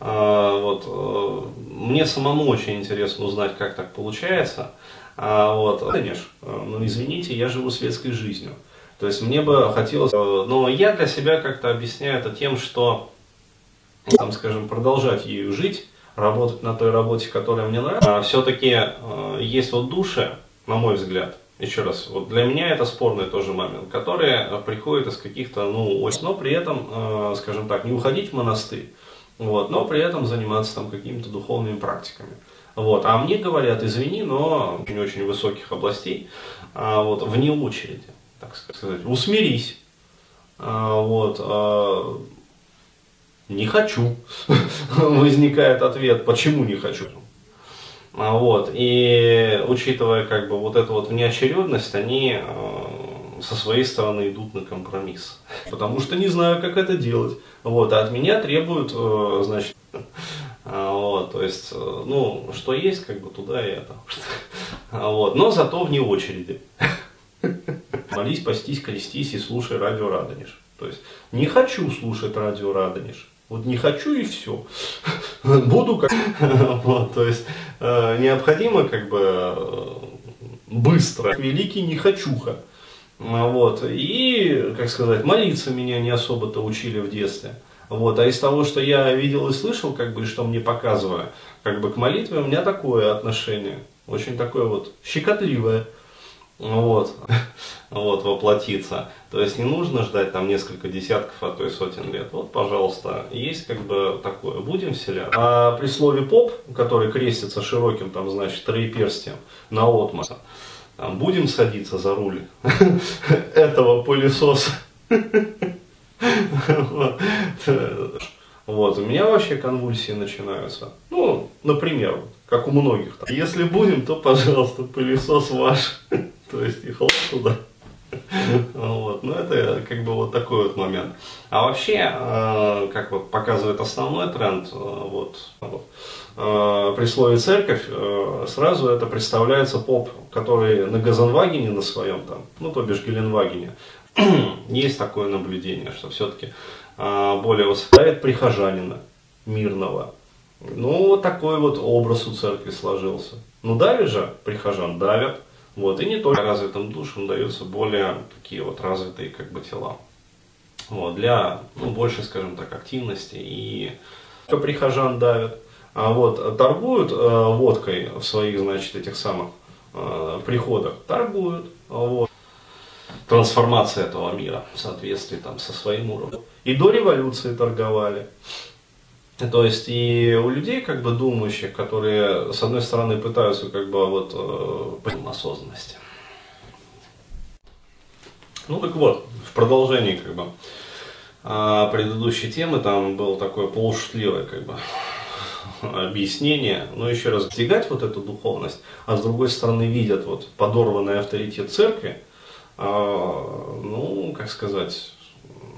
А, вот, э, мне самому очень интересно узнать, как так получается. Вот, конечно, ну извините, я живу светской жизнью. То есть мне бы хотелось, но я для себя как-то объясняю это тем, что, там, скажем, продолжать ею жить, работать на той работе, которая мне нравится. А все-таки э, есть вот души, на мой взгляд, еще раз, вот для меня это спорный тоже момент, которые приходят из каких-то, ну, очень, но при этом, э, скажем так, не уходить в монастырь, вот, но при этом заниматься там какими-то духовными практиками. Вот. А мне говорят, извини, но очень-очень высоких областей, а, вот, вне очереди так сказать, усмирись. А, вот, а, не хочу. Возникает ответ, почему не хочу. А, вот, и учитывая как бы вот эту вот внеочередность, они э, со своей стороны идут на компромисс. Потому что не знаю, как это делать. Вот, а от меня требуют, э, значит, а, вот, то есть, э, ну, что есть, как бы туда и это. А, вот, но зато вне очереди. Молись, постись, крестись и слушай радио Радонеж. То есть, не хочу слушать радио Радонеж. Вот не хочу и все. Буду как... вот, то есть, э, необходимо как бы э, быстро. Великий не хочуха. Вот. И, как сказать, молиться меня не особо-то учили в детстве. Вот. А из того, что я видел и слышал, как бы, что мне показывали, как бы к молитве у меня такое отношение. Очень такое вот щекотливое. Вот. вот, воплотиться. То есть не нужно ждать там несколько десятков, а то и сотен лет. Вот, пожалуйста, есть как бы такое. Будем вселяться. А при слове поп, который крестится широким, там, значит, троеперстием на отмаса, там, будем садиться за руль этого пылесоса. Вот, у меня вообще конвульсии начинаются. Ну, например, как у многих. Если будем, то, пожалуйста, пылесос ваш. То есть и хлоп туда. Вот. Ну, это как бы вот такой вот момент. А вообще, э, как вот показывает основной тренд, э, вот, э, при слове церковь, сразу это представляется поп, который на Газенвагене на своем там, ну, то бишь Геленвагене, есть такое наблюдение, что все-таки более воспитает прихожанина мирного. Ну, вот такой вот образ у церкви сложился. Ну, давят же прихожан, давят. Вот, и не только развитым душам даются более такие вот развитые как бы тела. Вот, для ну, больше, скажем так, активности и прихожан давят. А вот торгуют э, водкой в своих, значит, этих самых э, приходах, торгуют. Вот. Трансформация этого мира в соответствии там, со своим уровнем. И до революции торговали. То есть и у людей, как бы думающих, которые, с одной стороны, пытаются как бы вот э, осознанности. Ну так вот, в продолжении как бы э, предыдущей темы там было такое полушутливое как бы объяснение, но еще раз достигать вот эту духовность, а с другой стороны видят вот подорванный авторитет церкви, э, ну, как сказать,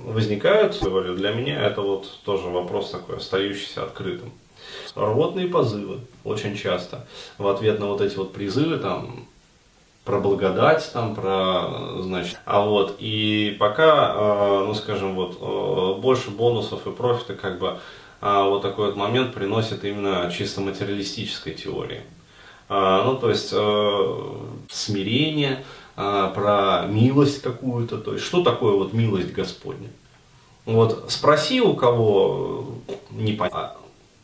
возникают, говорю, для меня это вот тоже вопрос такой, остающийся открытым. Рвотные позывы очень часто в ответ на вот эти вот призывы там про благодать, там, про, значит, а вот, и пока, э, ну, скажем, вот, э, больше бонусов и профита, как бы, э, вот такой вот момент приносит именно чисто материалистической теории. Ну, то есть, смирение, про милость какую-то, то есть что такое вот милость Господня. Вот спроси у кого, не понятно,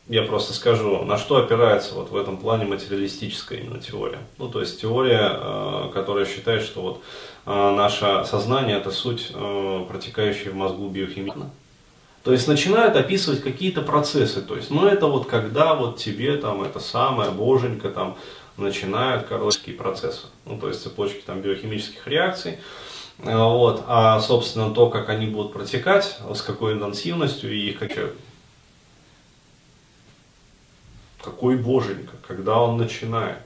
я просто скажу, на что опирается вот в этом плане материалистическая именно теория. Ну, то есть теория, а, которая считает, что вот а, наше сознание это суть, протекающая в мозгу биохимично. То есть начинают описывать какие-то процессы. То есть, ну это вот когда вот тебе там это самое, боженька там начинают короческие процессы, ну, то есть цепочки там биохимических реакций. А, вот. А, собственно, то, как они будут протекать, с какой интенсивностью и их как... Какой боженька, когда он начинает.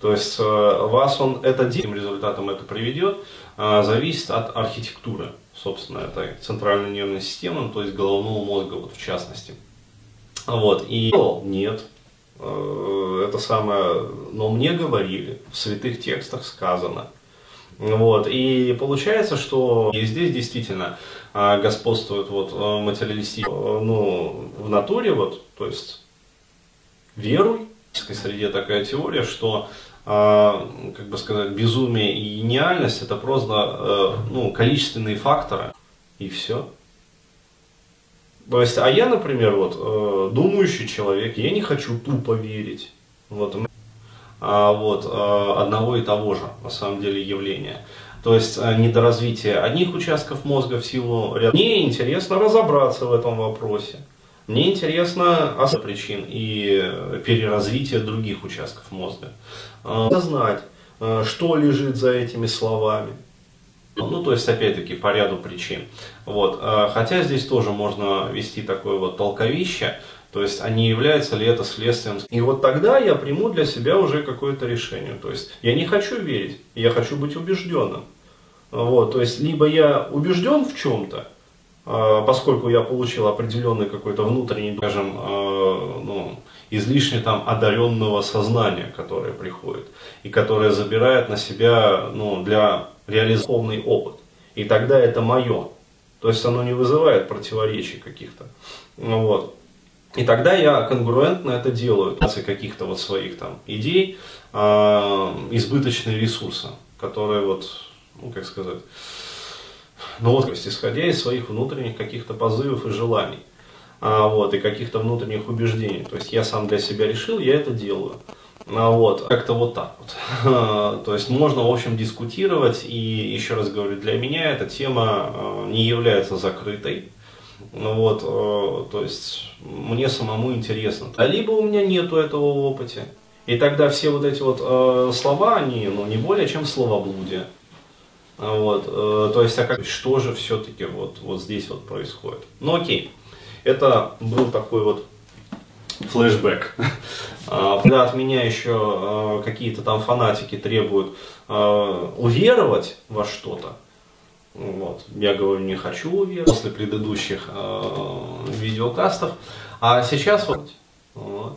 То есть э, вас он это каким результатом это приведет, а, зависит от архитектуры, собственно, этой центральной нервной системы, то есть головного мозга вот в частности. Вот. И нет, Э, это самое, но мне говорили, в святых текстах сказано. Вот, и получается, что и здесь действительно а, господствует вот э, материалистический, э, ну, в натуре вот, то есть веруй, в среде такая теория, что а, как бы сказать, безумие и гениальность это просто ну, количественные факторы, и все. То есть, а я, например, вот, э, думающий человек, я не хочу тупо верить. Вот, а, вот, э, одного и того же, на самом деле, явления. То есть, э, недоразвитие одних участков мозга в силу ряда. Мне интересно разобраться в этом вопросе. Мне интересно причин и переразвитие других участков мозга. Э, знать, э, что лежит за этими словами. Ну, то есть, опять-таки, по ряду причин. Вот. А, хотя здесь тоже можно вести такое вот толковище, То есть, а не является ли это следствием. И вот тогда я приму для себя уже какое-то решение. То есть, я не хочу верить, я хочу быть убежденным. Вот, то есть, либо я убежден в чем-то, а, поскольку я получил определенный какой-то внутренний, скажем, а, ну, излишне там одаренного сознания, которое приходит, и которое забирает на себя ну, для реализованный опыт. И тогда это мое. То есть оно не вызывает противоречий каких-то. Вот. И тогда я конгруентно это делаю, каких-то вот своих там идей, э, избыточные ресурсы, которые вот, ну как сказать, ну вот, исходя из своих внутренних каких-то позывов и желаний, а, вот, и каких-то внутренних убеждений. То есть я сам для себя решил, я это делаю. А, вот, как-то вот так вот. То есть можно, в общем, дискутировать, и еще раз говорю, для меня эта тема а, не является закрытой. Ну вот, э, то есть мне самому интересно. А либо у меня нету этого в опыте. И тогда все вот эти вот э, слова, они ну, не более чем словоблудие. А вот, э, то есть, а как, что же все-таки вот, вот здесь вот происходит? Ну окей, это был такой вот флешбэк. А, когда от меня еще э, какие-то там фанатики требуют э, уверовать во что-то, вот. Я говорю, не хочу уверовать после предыдущих видеокастов. А сейчас вот,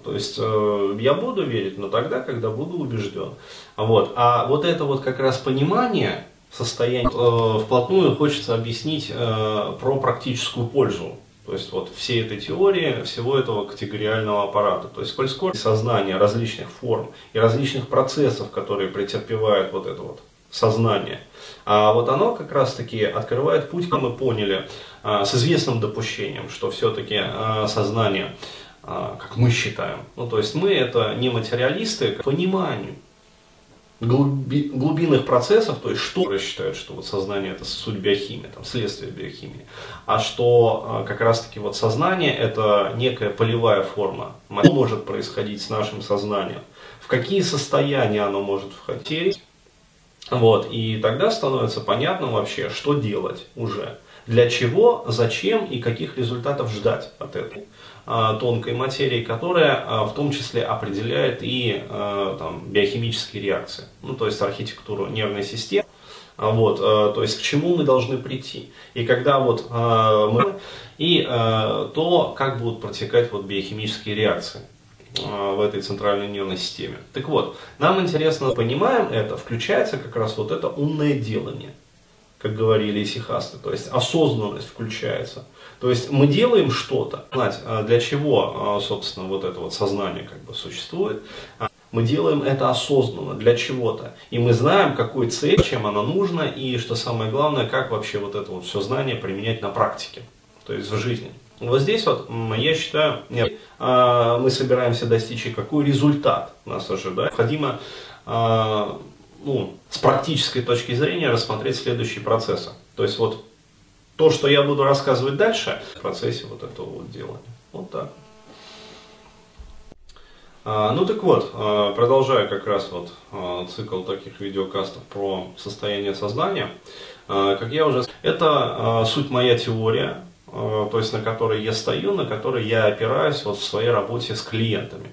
то есть я буду верить, но тогда, когда буду убежден. Вот. А вот это вот как раз понимание состояния вплотную хочется объяснить про практическую пользу. То есть вот всей этой теории, всего этого категориального аппарата. То есть коль скоро сознание различных форм и различных процессов, которые претерпевают вот это вот сознание. А вот оно как раз-таки открывает путь, как мы поняли, а, с известным допущением, что все-таки а, сознание, а, как мы считаем, ну то есть мы это не материалисты, к пониманию глуби, глубинных процессов, то есть что считают, что вот сознание это суть биохимии, там, следствие биохимии, а что как раз-таки вот сознание это некая полевая форма, что может происходить с нашим сознанием, в какие состояния оно может входить, вот, и тогда становится понятно вообще, что делать уже. Для чего, зачем и каких результатов ждать от этой а, тонкой материи, которая а, в том числе определяет и а, там, биохимические реакции, ну, то есть архитектуру нервной системы. А, вот, то есть к чему мы должны прийти. И когда вот мы и то, как будут протекать вот биохимические реакции. В этой центральной нервной системе. Так вот, нам интересно, понимаем это, включается как раз вот это умное делание, как говорили исихасты, то есть осознанность включается. То есть мы делаем что-то, знать, а, для чего, а, собственно, вот это вот сознание как бы существует, мы делаем это осознанно, для чего-то. И мы знаем, какой цель, чем она нужна, и что самое главное, как вообще вот это вот все знание применять на практике, то есть в жизни. Вот здесь вот, я считаю, нет, а, мы собираемся достичь и какой результат нас ожидает. Необходимо а, ну, с практической точки зрения рассмотреть следующие процессы. То есть вот то, что я буду рассказывать дальше, в процессе вот этого вот делания. Вот так. А, ну так вот, продолжая как раз вот цикл таких видеокастов про состояние сознания, как я уже... Это суть моя теория, то есть на которой я стою, на которой я опираюсь вот в своей работе с клиентами.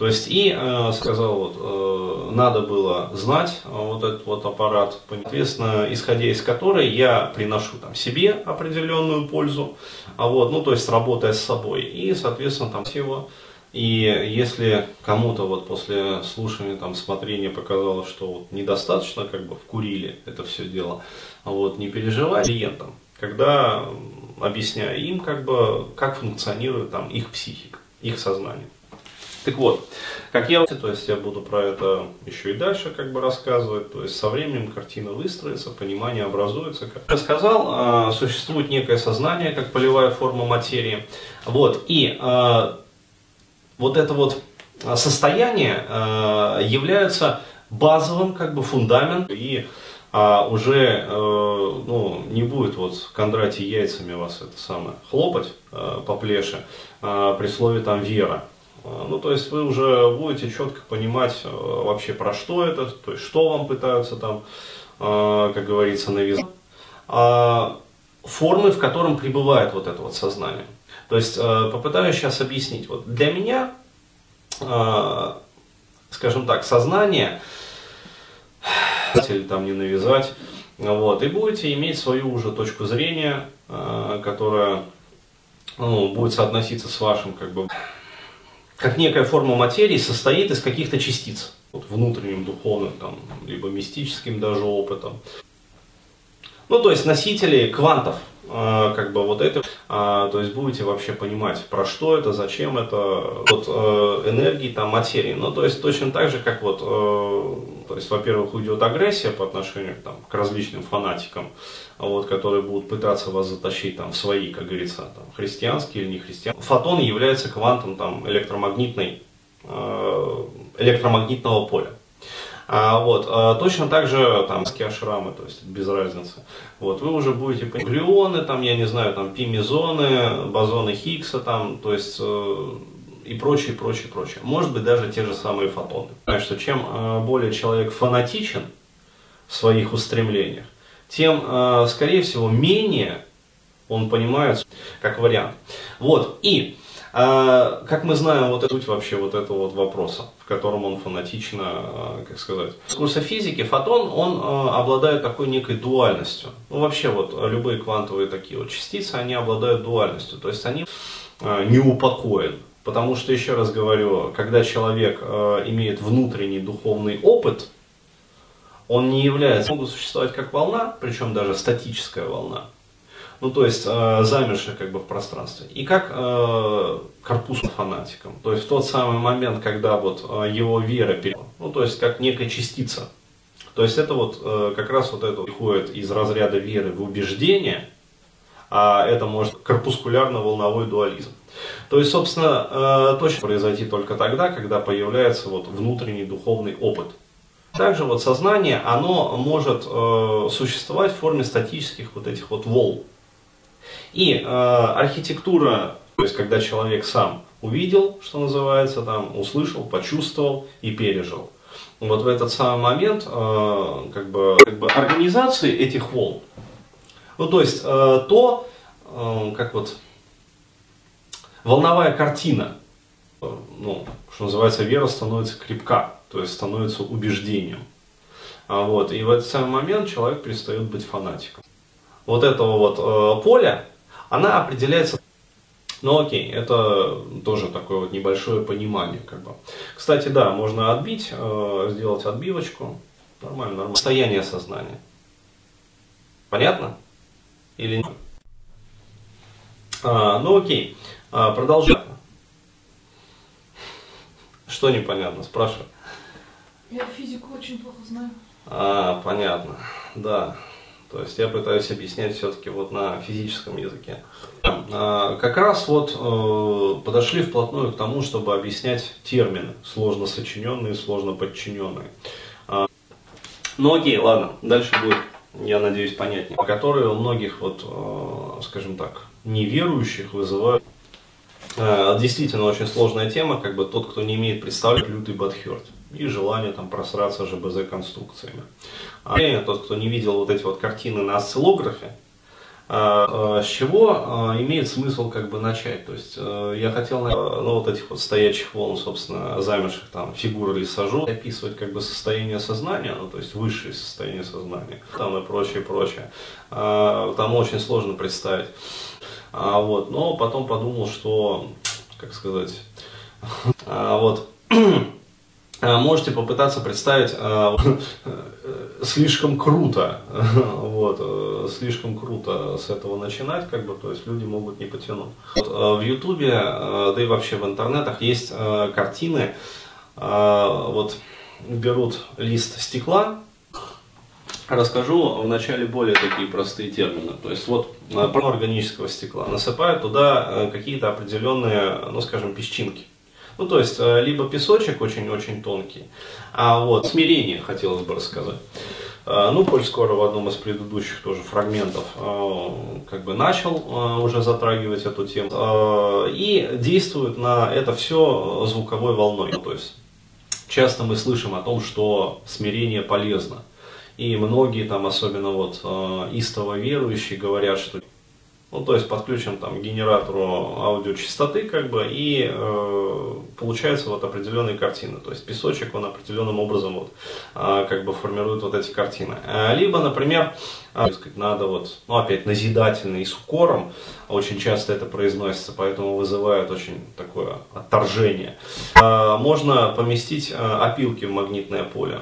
То есть и э, сказал, вот, э, надо было знать вот этот вот аппарат, соответственно, исходя из которой я приношу там себе определенную пользу, а вот, ну то есть работая с собой и, соответственно, там всего. И если кому-то вот после слушания, там, смотрения показалось, что вот недостаточно как бы вкурили это все дело, вот, не переживай клиентам, когда объясняя им, как бы, как функционирует там их психика, их сознание. Так вот, как я, то есть я буду про это еще и дальше как бы рассказывать, то есть со временем картина выстроится, понимание образуется. Как я сказал, а, существует некое сознание, как полевая форма материи, вот, и э, вот это вот состояние э, является базовым как бы фундаментом и а уже э, ну, не будет вот Кондратий яйцами вас это самое хлопать э, по плеше э, при слове там вера. Э, ну, то есть вы уже будете четко понимать э, вообще про что это, то есть что вам пытаются там, э, как говорится, навязать. А формы, в котором пребывает вот это вот сознание. То есть попытаюсь сейчас объяснить. Вот для меня, скажем так, сознание, или там не навязать, вот, и будете иметь свою уже точку зрения, которая ну, будет соотноситься с вашим, как бы, как некая форма материи состоит из каких-то частиц, вот, внутренним, духовным, там, либо мистическим даже опытом. Ну, то есть носители квантов, как бы вот это, э, то есть будете вообще понимать, про что это, зачем это, вот э, энергии, там, материи. Ну, то есть точно так же, как вот, э, то есть, во-первых, уйдет агрессия по отношению там, к различным фанатикам, вот, которые будут пытаться вас затащить там, в свои, как говорится, там, христианские или не христианские. Фотон является квантом там, электромагнитной, э, электромагнитного поля. А, вот, а, точно так же там ашрамы, то есть без разницы. Вот, вы уже будете понимать, глюоны, там, я не знаю, там, пимизоны, бозоны Хиггса, там, то есть э, и прочее, прочее, прочее. Может быть, даже те же самые фотоны. Понимаешь, что чем э, более человек фанатичен в своих устремлениях, тем, э, скорее всего, менее он понимает, как вариант. Вот, и, э, как мы знаем, вот суть вообще вот этого вот вопроса, в котором он фанатично, как сказать. С курса физики фотон, он обладает такой некой дуальностью. Ну, вообще, вот, любые квантовые такие вот частицы, они обладают дуальностью, то есть они не упокоены. Потому что, еще раз говорю, когда человек имеет внутренний духовный опыт, он не является, могут существовать как волна, причем даже статическая волна, ну то есть э, замершая как бы в пространстве, и как э, корпус фанатиком, то есть в тот самый момент, когда вот э, его вера перейдет, ну то есть как некая частица, то есть это вот э, как раз вот это приходит из разряда веры в убеждение, а это может корпускулярно-волновой дуализм. То есть, собственно, э, точно произойти только тогда, когда появляется вот внутренний духовный опыт. Также вот сознание, оно может э, существовать в форме статических вот этих вот волн. И э, архитектура, то есть когда человек сам увидел, что называется, там, услышал, почувствовал и пережил. Вот в этот самый момент э, как, бы, как бы организации этих волн, ну то есть э, то, э, как вот волновая картина, ну, что называется, вера становится крепка, то есть становится убеждением. А вот, и в этот самый момент человек перестает быть фанатиком. Вот этого вот э, поля, она определяется ну окей, это тоже такое вот небольшое понимание. Как бы. Кстати, да, можно отбить, э, сделать отбивочку. Нормально, нормально. Состояние сознания. Понятно? Или нет? А, ну окей. А, продолжаем. Что непонятно, спрашивай. Я физику очень плохо знаю. А, понятно, да. То есть я пытаюсь объяснять все-таки вот на физическом языке. А, как раз вот э, подошли вплотную к тому, чтобы объяснять термины, сложно сочиненные, сложно подчиненные. А, ну окей, ладно, дальше будет, я надеюсь, понятнее. Которые у многих, вот, э, скажем так, неверующих вызывают Э, действительно очень сложная тема, как бы тот, кто не имеет представления, лютый бадхерт и желание там просраться ЖБЗ конструкциями. А тот, кто не видел вот эти вот картины на осциллографе, э, э, с чего имеет смысл как бы начать. То есть я хотел ну, вот этих вот стоячих волн, собственно, замерших там фигур или сажу, описывать как бы состояние сознания, ну то есть высшее состояние сознания, там и прочее, прочее. Там очень сложно представить. А, вот, но потом подумал, что, как сказать, а, вот, можете попытаться представить а, слишком круто, вот, э, слишком круто с этого начинать, как бы, то есть люди могут не потянуть. Вот, э, в Ютубе, э, да и вообще в интернетах есть картины, вот берут лист стекла, расскажу вначале более такие простые термины. То есть вот органического стекла насыпают туда э, какие-то определенные, ну скажем, песчинки. Ну то есть э, либо песочек очень-очень тонкий, а вот смирение хотелось бы рассказать. Э, ну, коль скоро в одном из предыдущих тоже фрагментов как бы начал уже затрагивать эту тему. И действует на это все звуковой волной. То есть часто мы слышим о том, что смирение полезно. И многие там, особенно вот э, истово верующие, говорят, что Ну, то есть подключен там к генератору аудиочастоты, как бы, и э, получается вот определенные картины. То есть песочек, он определенным образом вот, э, как бы формирует вот эти картины. Э, либо, например, э, надо вот, ну, опять назидательно и с укором, очень часто это произносится, поэтому вызывает очень такое отторжение. Э, можно поместить э, опилки в магнитное поле.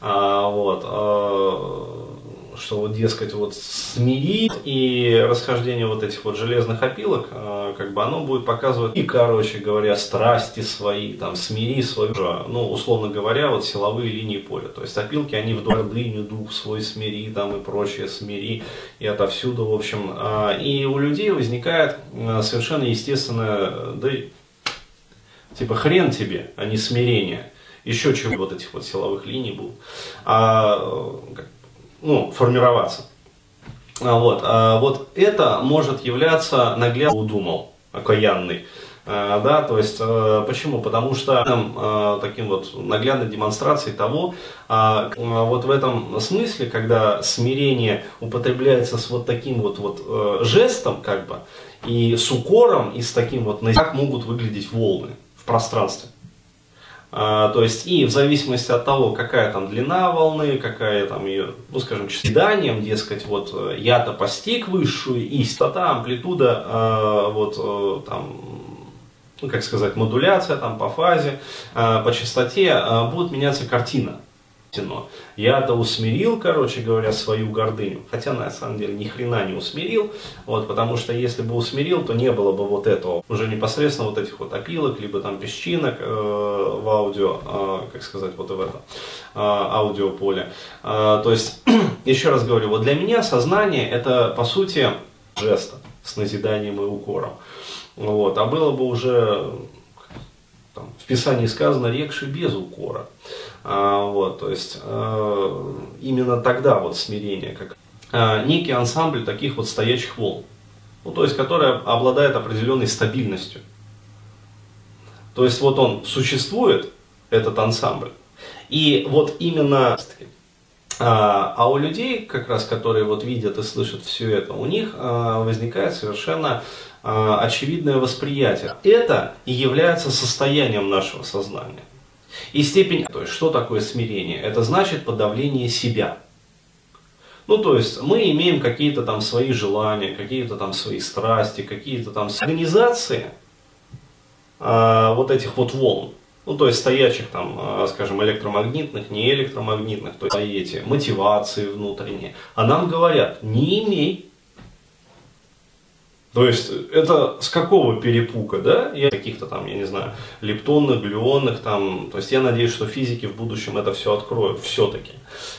А, вот, э, что вот, дескать, вот смирить и расхождение вот этих вот железных опилок, э, как бы оно будет показывать и, короче говоря, страсти свои, там, смири свою, ну, условно говоря, вот силовые линии поля. То есть опилки, они в гордыню, дух свой смири, там, и прочее смири, и отовсюду, в общем. Э, и у людей возникает э, совершенно естественно, да, типа, хрен тебе, а не смирение еще чего вот этих вот силовых линий будут. А, ну, формироваться. А, вот, а, вот это может являться наглядно удумал, окаянный. А, да, то есть, а, почему? Потому что а, таким вот наглядной демонстрацией того, а, вот в этом смысле, когда смирение употребляется с вот таким вот, вот а, жестом, как бы, и с укором, и с таким вот, как могут выглядеть волны в пространстве. А, то есть и в зависимости от того, какая там длина волны, какая там ее, ну скажем, свиданием, дескать, вот э, я-то постиг высшую истину, амплитуда, э, вот э, там, ну как сказать, модуляция там по фазе, по частоте, будет меняться картина но я-то усмирил, короче говоря, свою гордыню. Хотя на самом деле ни хрена не усмирил, вот, потому что если бы усмирил, то не было бы вот этого, уже непосредственно вот этих вот опилок, либо там песчинок э, в аудио, э, как сказать, вот в это э, аудиополе. Э, то есть, еще раз говорю, вот для меня сознание это по сути жеста с назиданием и укором. Вот, а было бы уже там, в Писании сказано рекши без укора. Вот, то есть а, именно тогда вот смирение, как а, некий ансамбль таких вот стоячих волн, ну, то есть которая обладает определенной стабильностью. То есть вот он существует, этот ансамбль, и вот именно а, а у людей, как раз, которые вот видят и слышат все это, у них а, возникает совершенно а, очевидное восприятие. Это и является состоянием нашего сознания. И степень, то есть что такое смирение? Это значит подавление себя. Ну, то есть мы имеем какие-то там свои желания, какие-то там свои страсти, какие-то там организации э, вот этих вот волн. Ну, то есть стоячих там, э, скажем, электромагнитных, не электромагнитных, то есть эти мотивации внутренние. А нам говорят, не имей то есть это с какого перепуга, да? Я каких-то там, я не знаю, лептонных, глюонных там. То есть я надеюсь, что физики в будущем это все откроют все-таки.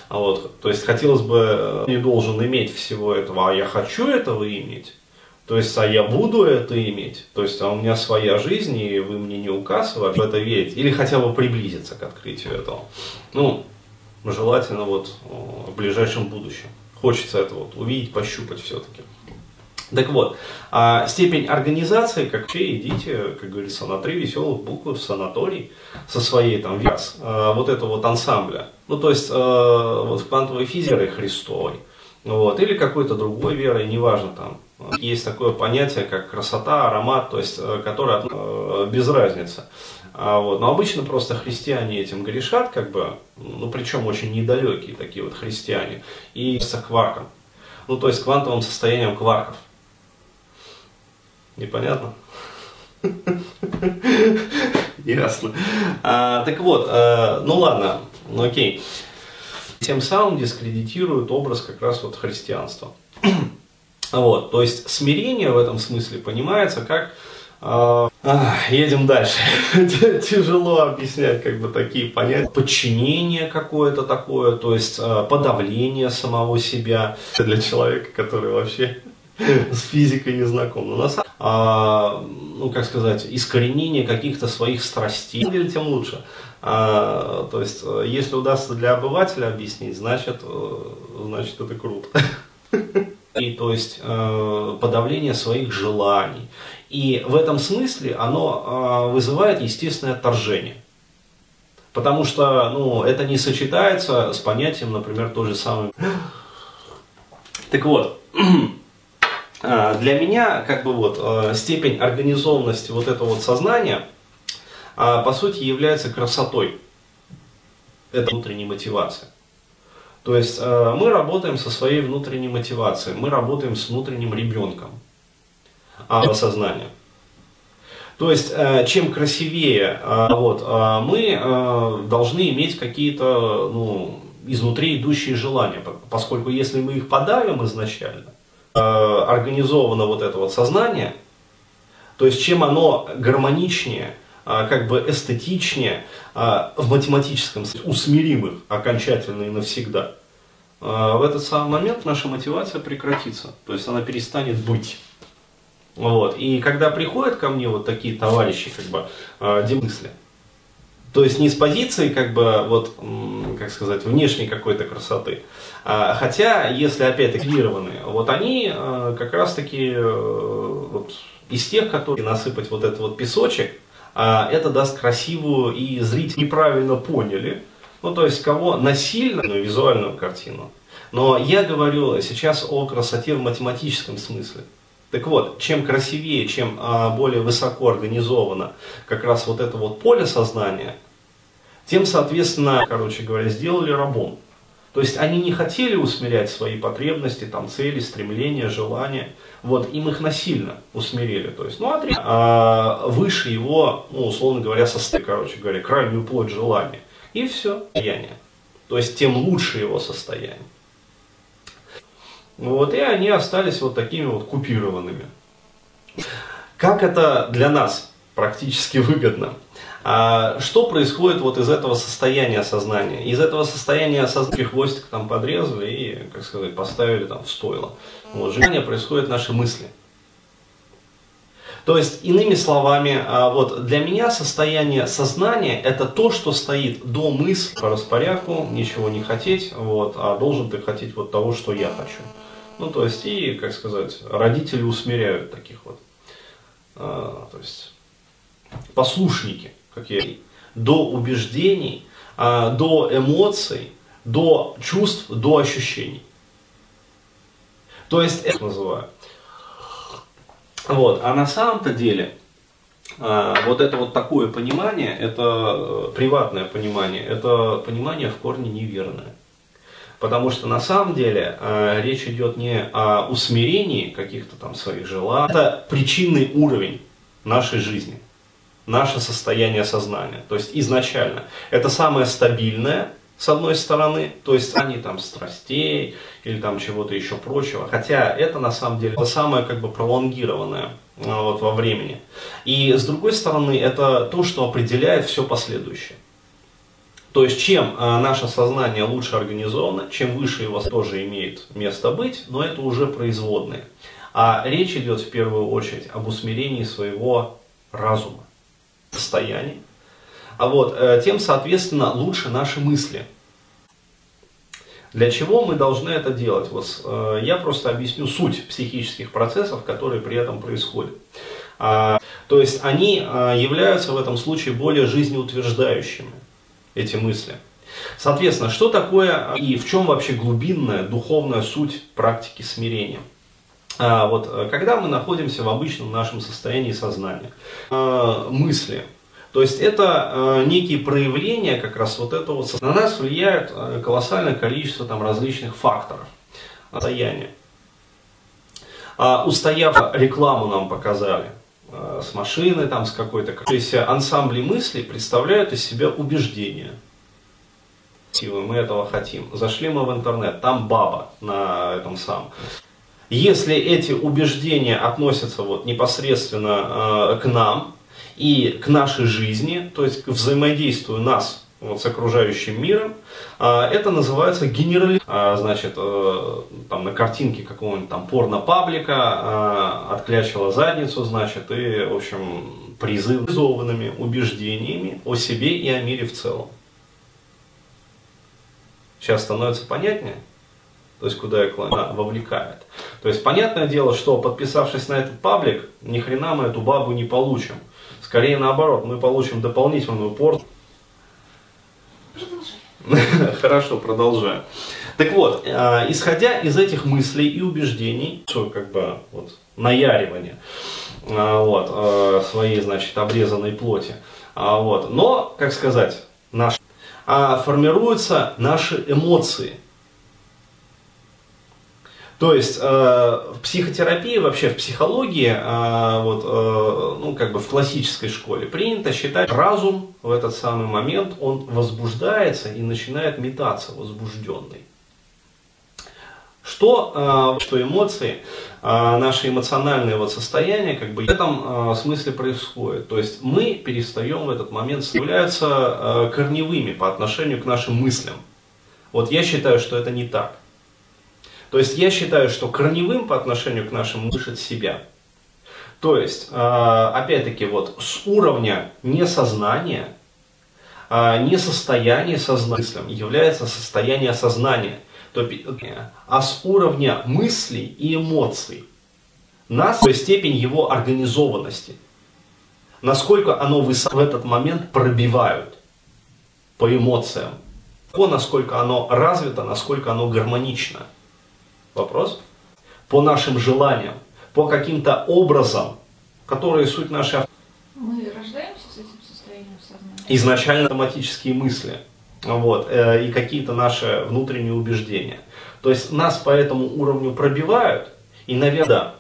А вот, то есть хотелось бы, э, не должен иметь всего этого, а я хочу этого иметь. То есть, а я буду это иметь. То есть, а у меня своя жизнь, и вы мне не указываете в это верить. Или хотя бы приблизиться к открытию этого. Ну, желательно вот в ближайшем будущем. Хочется это вот увидеть, пощупать все-таки. Так вот, а степень организации, как вообще идите, как говорится, на три веселых буквы в санаторий со своей там вес, а, вот этого вот ансамбля. Ну, то есть, а, вот в квантовой физике Христовой, вот, или какой-то другой верой, неважно там. Есть такое понятие, как красота, аромат, то есть, э, которое э, без разницы. А вот, но обычно просто христиане этим грешат, как бы, ну, причем очень недалекие такие вот христиане, и с кварком. Ну, то есть квантовым состоянием кварков. Непонятно? Ясно. А, так вот, а, ну ладно, ну окей. Тем самым дискредитируют образ как раз вот христианства. вот, то есть смирение в этом смысле понимается как а, едем дальше. Тяжело объяснять как бы такие понятия. Подчинение какое-то такое, то есть а, подавление самого себя для человека, который вообще с физикой не знаком. Но на самом а, ну, как сказать, искоренение каких-то своих страстей, тем лучше. А, то есть, если удастся для обывателя объяснить, значит, э, значит это круто. И, то есть, э, подавление своих желаний. И в этом смысле оно э, вызывает естественное отторжение. Потому что ну, это не сочетается с понятием, например, то же самое. Так вот, А, для меня, как бы вот, э, степень организованности вот этого вот сознания, а, по сути, является красотой. Это внутренняя мотивация. То есть мы работаем со своей внутренней мотивацией, мы работаем с внутренним ребенком а, сознания. То есть, чем красивее вот, мы должны иметь какие-то ну, изнутри идущие желания, поскольку если мы их подавим изначально, организовано вот это вот сознание, то есть чем оно гармоничнее, э, как бы эстетичнее, э, в математическом смысле, усмиримых окончательно и навсегда, в этот самый момент наша мотивация прекратится, то есть она перестанет быть. Вот. И когда приходят ко мне вот такие товарищи, как бы, демысли, то есть не с позиции, как бы, вот, как сказать, внешней какой-то красоты. А, хотя, если опять активированы, вот они а, как раз-таки э, вот, из тех, которые насыпать вот этот вот песочек, а, это даст красивую и зрители неправильно поняли, ну то есть кого насильную визуальную картину. Но я говорю сейчас о красоте в математическом смысле. Так вот, чем красивее, чем а, более высоко организовано как раз вот это вот поле сознания, тем, соответственно, короче говоря, сделали рабом. То есть они не хотели усмирять свои потребности, там, цели, стремления, желания. Вот, им их насильно усмирили. То есть, ну, а, а выше его, ну, условно говоря, состояние, короче говоря, крайнюю плоть желания. И все, состояние. То есть, тем лучше его состояние. Вот, и они остались вот такими вот купированными. Как это для нас практически выгодно? А что происходит вот из этого состояния сознания? Из этого состояния сознания хвостик там подрезали и, как сказать, поставили там в стойло. Вот, желание происходит наши мысли. То есть, иными словами, а, вот для меня состояние сознания это то, что стоит до мысли по распорядку, ничего не хотеть, вот, а должен ты хотеть вот того, что я хочу. Ну, то есть, и, как сказать, родители усмиряют таких вот, а, то есть, послушники, как я до убеждений, а, до эмоций, до чувств, до ощущений. То есть, это называю. Вот. А на самом-то деле, а, вот это вот такое понимание, это э, приватное понимание, это понимание в корне неверное. Потому что на самом деле э, речь идет не о усмирении каких-то там своих желаний, это причинный уровень нашей жизни, наше состояние сознания. То есть изначально это самое стабильное, с одной стороны, то есть они там страстей или там чего-то еще прочего, хотя это на самом деле самое как бы пролонгированное а, вот, во времени. И с другой стороны, это то, что определяет все последующее. То есть, чем а, наше сознание лучше организовано, чем выше его тоже имеет место быть, но это уже производные. А речь идет в первую очередь об усмирении своего разума, состояния. А вот, э, тем, соответственно, лучше наши мысли. Для чего мы должны это делать? Вот, э, я просто объясню суть психических процессов, которые при этом происходят. А, то есть они а, являются в этом случае более жизнеутверждающими эти мысли. Соответственно, что такое и в чем вообще глубинная духовная суть практики смирения? А, вот, э, когда мы находимся в обычном нашем состоянии сознания, а, мысли, то есть это некие проявления как раз вот этого На нас влияет колоссальное количество там, различных факторов состояния. А, устояв рекламу нам показали, с машины, там, с какой-то... То есть ансамбли мыслей представляют из себя убеждения. Мы этого хотим. Зашли мы в интернет, там баба на этом самом. Если эти убеждения относятся вот непосредственно э, к нам и к нашей жизни, то есть к взаимодействию нас вот, с окружающим миром. А, это называется генерали... А, значит, э, там на картинке какого-нибудь там порно-паблика а, отклячила задницу, значит, и, в общем, призывованными убеждениями о себе и о мире в целом. Сейчас становится понятнее? То есть, куда я клоню, вовлекает. То есть, понятное дело, что подписавшись на этот паблик, ни хрена мы эту бабу не получим. Скорее наоборот, мы получим дополнительную порцию Хорошо, продолжаю. Так вот, э, исходя из этих мыслей и убеждений, что как бы вот наяривание э, вот, э, своей, значит, обрезанной плоти, вот, но, как сказать, наш, а формируются наши эмоции – то есть э, в психотерапии, вообще в психологии, э, вот, э, ну, как бы в классической школе принято считать разум в этот самый момент, он возбуждается и начинает метаться возбужденный. Что, э, что эмоции, э, наши эмоциональные вот состояния, как бы в этом э, смысле происходит. То есть мы перестаем в этот момент являются э, корневыми по отношению к нашим мыслям. Вот я считаю, что это не так. То есть я считаю, что корневым по отношению к нашему слышать себя. То есть, а, опять-таки, вот с уровня несознания, а, не состояние сознания является состояние сознания, а с уровня мыслей и эмоций нас степень его организованности. Насколько оно в этот момент пробивают по эмоциям. По насколько оно развито, насколько оно гармонично. Вопрос? По нашим желаниям, по каким-то образам, которые суть нашей... Мы рождаемся с этим состоянием сознания? Изначально автоматические мысли. Вот, э, и какие-то наши внутренние убеждения. То есть нас по этому уровню пробивают, и, наверное, да.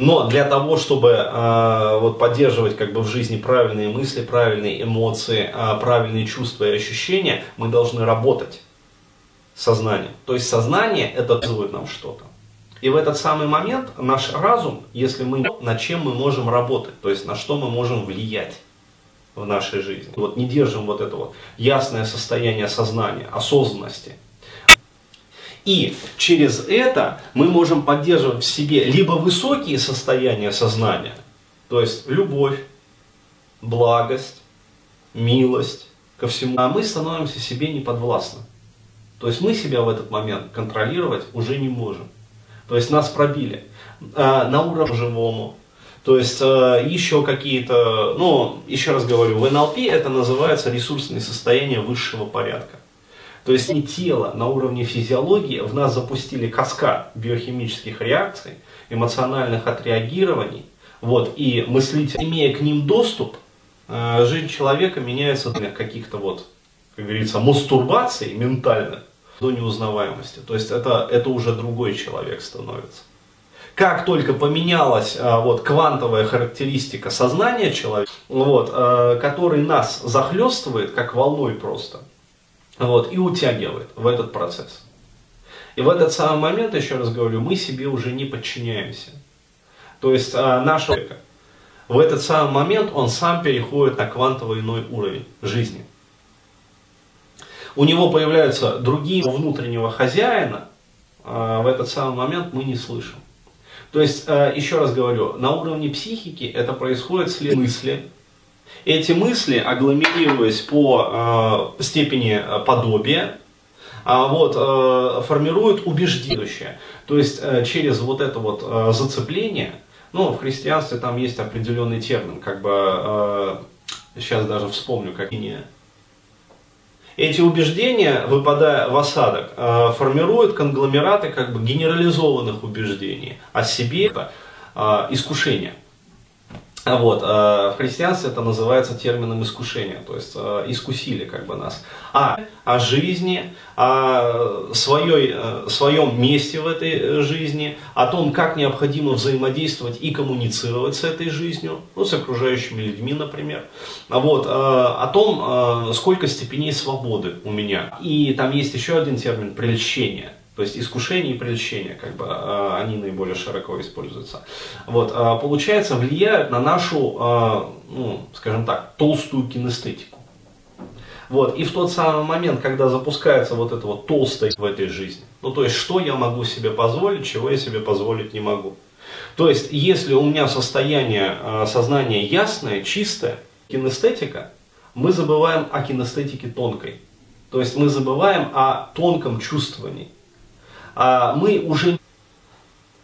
Но для того, чтобы э, вот, поддерживать как бы, в жизни правильные мысли, правильные эмоции, э, правильные чувства и ощущения, мы должны работать сознание. То есть сознание это показывает нам что-то. И в этот самый момент наш разум, если мы над чем мы можем работать, то есть на что мы можем влиять в нашей жизни. Вот не держим вот это вот ясное состояние сознания, осознанности. И через это мы можем поддерживать в себе либо высокие состояния сознания, то есть любовь, благость, милость ко всему, а мы становимся себе неподвластны. То есть мы себя в этот момент контролировать уже не можем. То есть нас пробили э, на уровне живому. То есть э, еще какие-то, ну, еще раз говорю, в НЛП это называется ресурсные состояния высшего порядка. То есть не тело на уровне физиологии в нас запустили каскад биохимических реакций, эмоциональных отреагирований, вот, и мыслитель, имея к ним доступ, э, жизнь человека меняется для каких-то вот, как говорится, мастурбаций ментальных, до неузнаваемости. То есть это, это уже другой человек становится. Как только поменялась а, вот, квантовая характеристика сознания человека, вот, а, который нас захлестывает, как волной просто, вот, и утягивает в этот процесс. И в этот самый момент, еще раз говорю, мы себе уже не подчиняемся. То есть а, наш человек в этот самый момент он сам переходит на квантовый иной уровень жизни у него появляются другие внутреннего хозяина, а, в этот самый момент мы не слышим. То есть, а, еще раз говорю, на уровне психики это происходит след мысли. Эти мысли, агломерируясь по а, степени подобия, вот, формируют убеждение. То есть, через вот это вот зацепление, ну, в христианстве там есть определенный термин, как бы, сейчас даже вспомню, как не эти убеждения, выпадая в осадок, э, формируют конгломераты как бы генерализованных убеждений о себе, это искушение. Вот, э, в христианстве это называется термином искушения, то есть э, искусили как бы нас. А о жизни, о своей, своем месте в этой жизни, о том, как необходимо взаимодействовать и коммуницировать с этой жизнью, ну, с окружающими людьми, например. Вот, о том, сколько степеней свободы у меня. И там есть еще один термин – прельщение – то есть искушение и прельщение, как бы, а, они наиболее широко используются. Вот, а, получается, влияют на нашу, а, ну, скажем так, толстую кинестетику. Вот, и в тот самый момент, когда запускается вот это вот толстое в этой жизни, ну то есть, что я могу себе позволить, чего я себе позволить не могу. То есть, если у меня состояние сознания ясное, чистое, кинестетика, мы забываем о кинестетике тонкой. То есть мы забываем о тонком чувствовании а мы уже...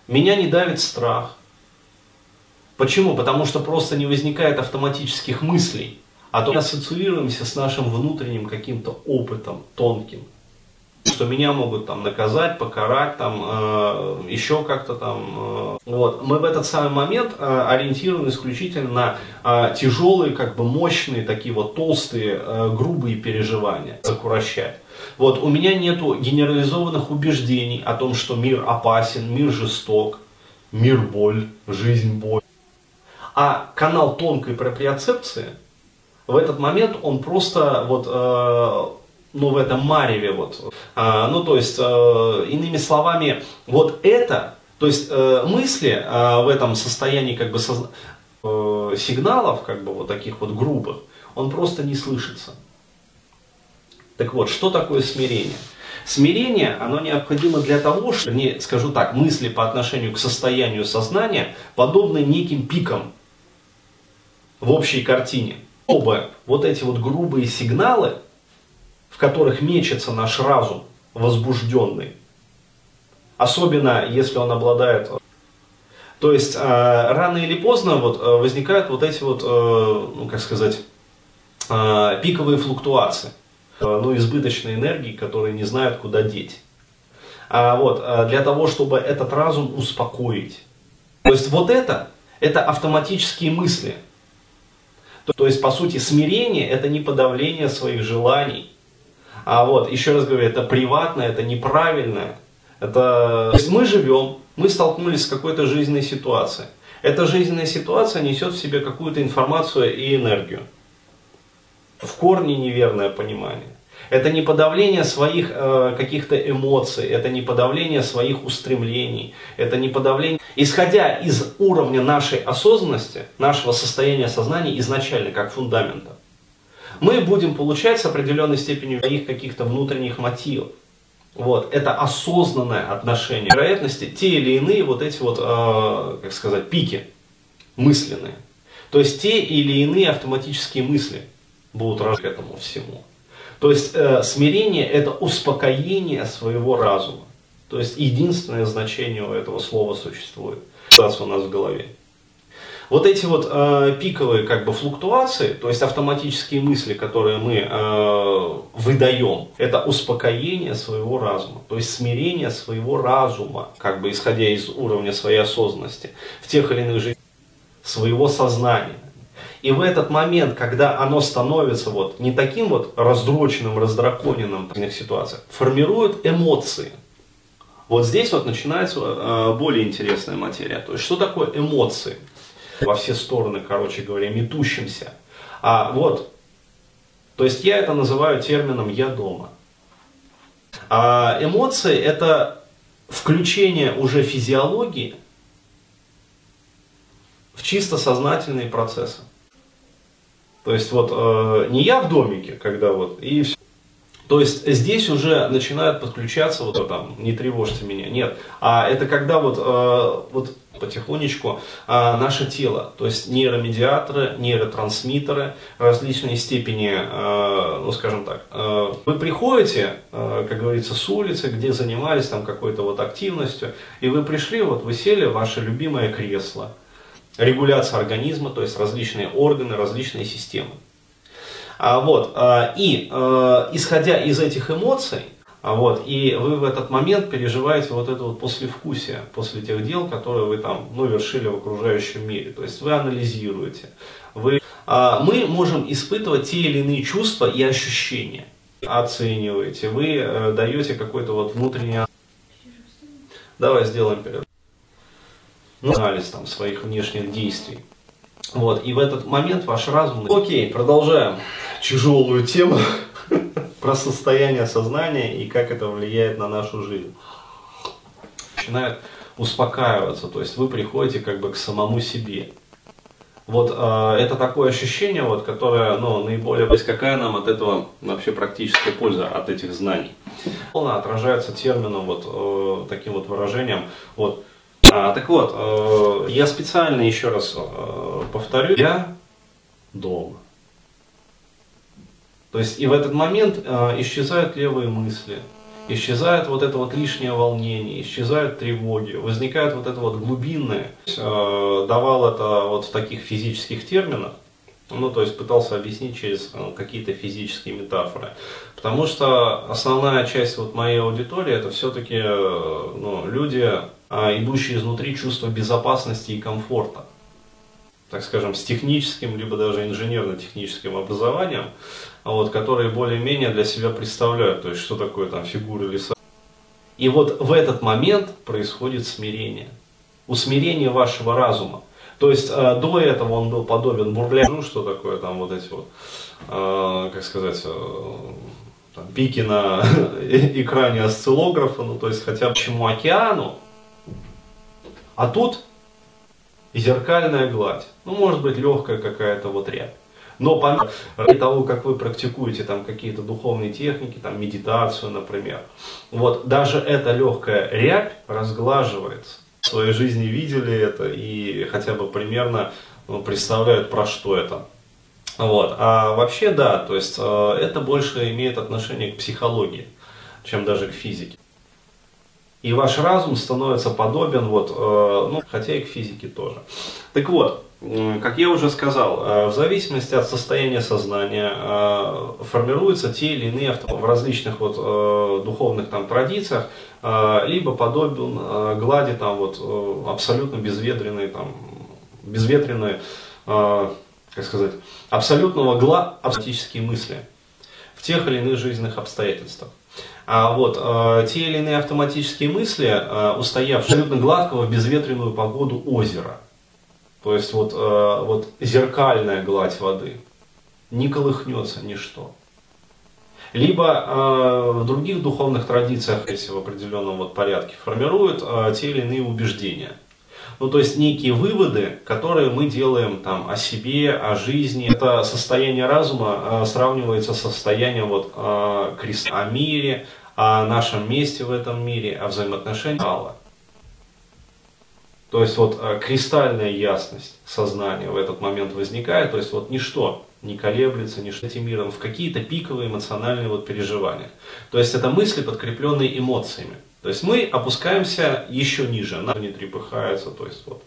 Меня не давит страх. Почему? Потому что просто не возникает автоматических мыслей а то мы ассоциируемся с нашим внутренним каким-то опытом тонким, что меня могут там наказать, покарать, там э, еще как-то там. Э, вот. Мы в этот самый момент э, ориентированы исключительно на э, тяжелые, как бы мощные, такие вот толстые, э, грубые переживания, закурощать. Вот у меня нету генерализованных убеждений о том, что мир опасен, мир жесток, мир боль, жизнь боль. А канал тонкой проприоцепции в этот момент он просто вот э, ну, в этом мареве, вот. А, ну, то есть, э, иными словами, вот это, то есть, э, мысли э, в этом состоянии, как бы, созна... э, сигналов, как бы, вот таких вот грубых, он просто не слышится. Так вот, что такое смирение? Смирение, оно необходимо для того, что, не скажу так, мысли по отношению к состоянию сознания подобны неким пикам в общей картине. Оба вот эти вот грубые сигналы, в которых мечется наш разум возбужденный. Особенно, если он обладает... То есть, э, рано или поздно вот, э, возникают вот эти вот, э, ну, как сказать, э, пиковые флуктуации. Э, ну, избыточной энергии, которые не знают, куда деть. А, вот, э, для того, чтобы этот разум успокоить. То есть, вот это, это автоматические мысли. То, есть, по сути, смирение – это не подавление своих желаний, а вот, еще раз говорю, это приватное, это неправильное. Это... То есть мы живем, мы столкнулись с какой-то жизненной ситуацией. Эта жизненная ситуация несет в себе какую-то информацию и энергию. В корне неверное понимание. Это не подавление своих э, каких-то эмоций, это не подавление своих устремлений, это не подавление... Исходя из уровня нашей осознанности, нашего состояния сознания изначально, как фундамента, мы будем получать с определенной степенью своих каких-то внутренних мотивов. Вот, это осознанное отношение. Вероятности те или иные вот эти вот, э, как сказать, пики мысленные. То есть те или иные автоматические мысли будут к этому всему. То есть э, смирение это успокоение своего разума. То есть единственное значение у этого слова существует. У нас в голове. Вот эти вот э, пиковые как бы флуктуации, то есть автоматические мысли, которые мы э, выдаем, это успокоение своего разума, то есть смирение своего разума, как бы исходя из уровня своей осознанности в тех или иных жизнях, своего сознания. И в этот момент, когда оно становится вот не таким вот раздроченным, раздраконенным в ситуациях, формирует эмоции. Вот здесь вот начинается э, более интересная материя. То есть, что такое эмоции? во все стороны, короче говоря, метущимся. А вот, то есть я это называю термином «я дома». А эмоции – это включение уже физиологии в чисто сознательные процессы. То есть вот э, не я в домике, когда вот и все. То есть здесь уже начинают подключаться вот там не тревожьте меня, нет, а это когда вот э, вот потихонечку а, наше тело, то есть нейромедиаторы, нейротрансмиттеры, различные степени, а, ну скажем так, а, вы приходите, а, как говорится, с улицы, где занимались там какой-то вот активностью, и вы пришли, вот вы сели в ваше любимое кресло, регуляция организма, то есть различные органы, различные системы. А, вот, а, и а, исходя из этих эмоций, а вот, и вы в этот момент переживаете вот это вот послевкусие после тех дел, которые вы там, ну, вершили в окружающем мире. То есть вы анализируете. Вы, а, мы можем испытывать те или иные чувства и ощущения. Оцениваете. Вы а, даете какой-то вот внутренний... Давай сделаем перерыв. Ну, анализ там своих внешних действий. Вот, и в этот момент ваш разум... Окей, продолжаем тяжелую тему про состояние сознания и как это влияет на нашу жизнь. Начинает успокаиваться, то есть вы приходите как бы к самому себе. Вот э, это такое ощущение, вот, которое ну, наиболее... То есть какая нам от этого вообще практическая польза, от этих знаний? Полно отражается термином, вот э, таким вот выражением. Вот. А, так вот, э, я специально еще раз э, повторю, я дома. То есть и в этот момент э, исчезают левые мысли, исчезает вот это вот лишнее волнение, исчезают тревоги, возникает вот это вот глубинное. Э, давал это вот в таких физических терминах, Ну, то есть пытался объяснить через э, какие-то физические метафоры. Потому что основная часть вот моей аудитории это все-таки э, ну, люди, а, идущие изнутри чувства безопасности и комфорта. Так скажем, с техническим, либо даже инженерно-техническим образованием, вот, которые более-менее для себя представляют, то есть что такое там фигуры леса. И вот в этот момент происходит смирение. Усмирение вашего разума. То есть э, до этого он был подобен бурляю, ну что такое там вот эти вот, э, как сказать, э, там, пики на экране осциллографа, ну то есть хотя бы чему океану, а тут зеркальная гладь, ну может быть легкая какая-то вот рябь. Но по мере того, как вы практикуете там какие-то духовные техники, там медитацию, например, вот даже эта легкая рябь разглаживается в своей жизни видели это и хотя бы примерно ну, представляют, про что это. Вот. А вообще, да, то есть э, это больше имеет отношение к психологии, чем даже к физике. И ваш разум становится подобен, вот, э, ну, хотя и к физике тоже. Так вот, как я уже сказал, э, в зависимости от состояния сознания э, формируются те или иные в различных вот э, духовных там традициях, либо подобен глади там вот абсолютно безветренные там безветренные, как сказать, абсолютного гла автоматические мысли в тех или иных жизненных обстоятельствах. А вот э, те или иные автоматические мысли, э, устоявшие абсолютно гладкого безветренную погоду озера – то есть вот, э, вот зеркальная гладь воды. Не колыхнется ничто. Либо э, в других духовных традициях, если в определенном вот порядке, формируют э, те или иные убеждения. Ну, то есть некие выводы, которые мы делаем там о себе, о жизни. Это состояние разума э, сравнивается с состоянием вот, э, креста о мире, о нашем месте в этом мире, о взаимоотношениях. То есть вот э, кристальная ясность сознания в этот момент возникает, то есть вот ничто не колеблется, ничто этим миром в какие-то пиковые эмоциональные вот переживания. То есть это мысли, подкрепленные эмоциями. То есть мы опускаемся еще ниже, на не трепыхается, то есть вот.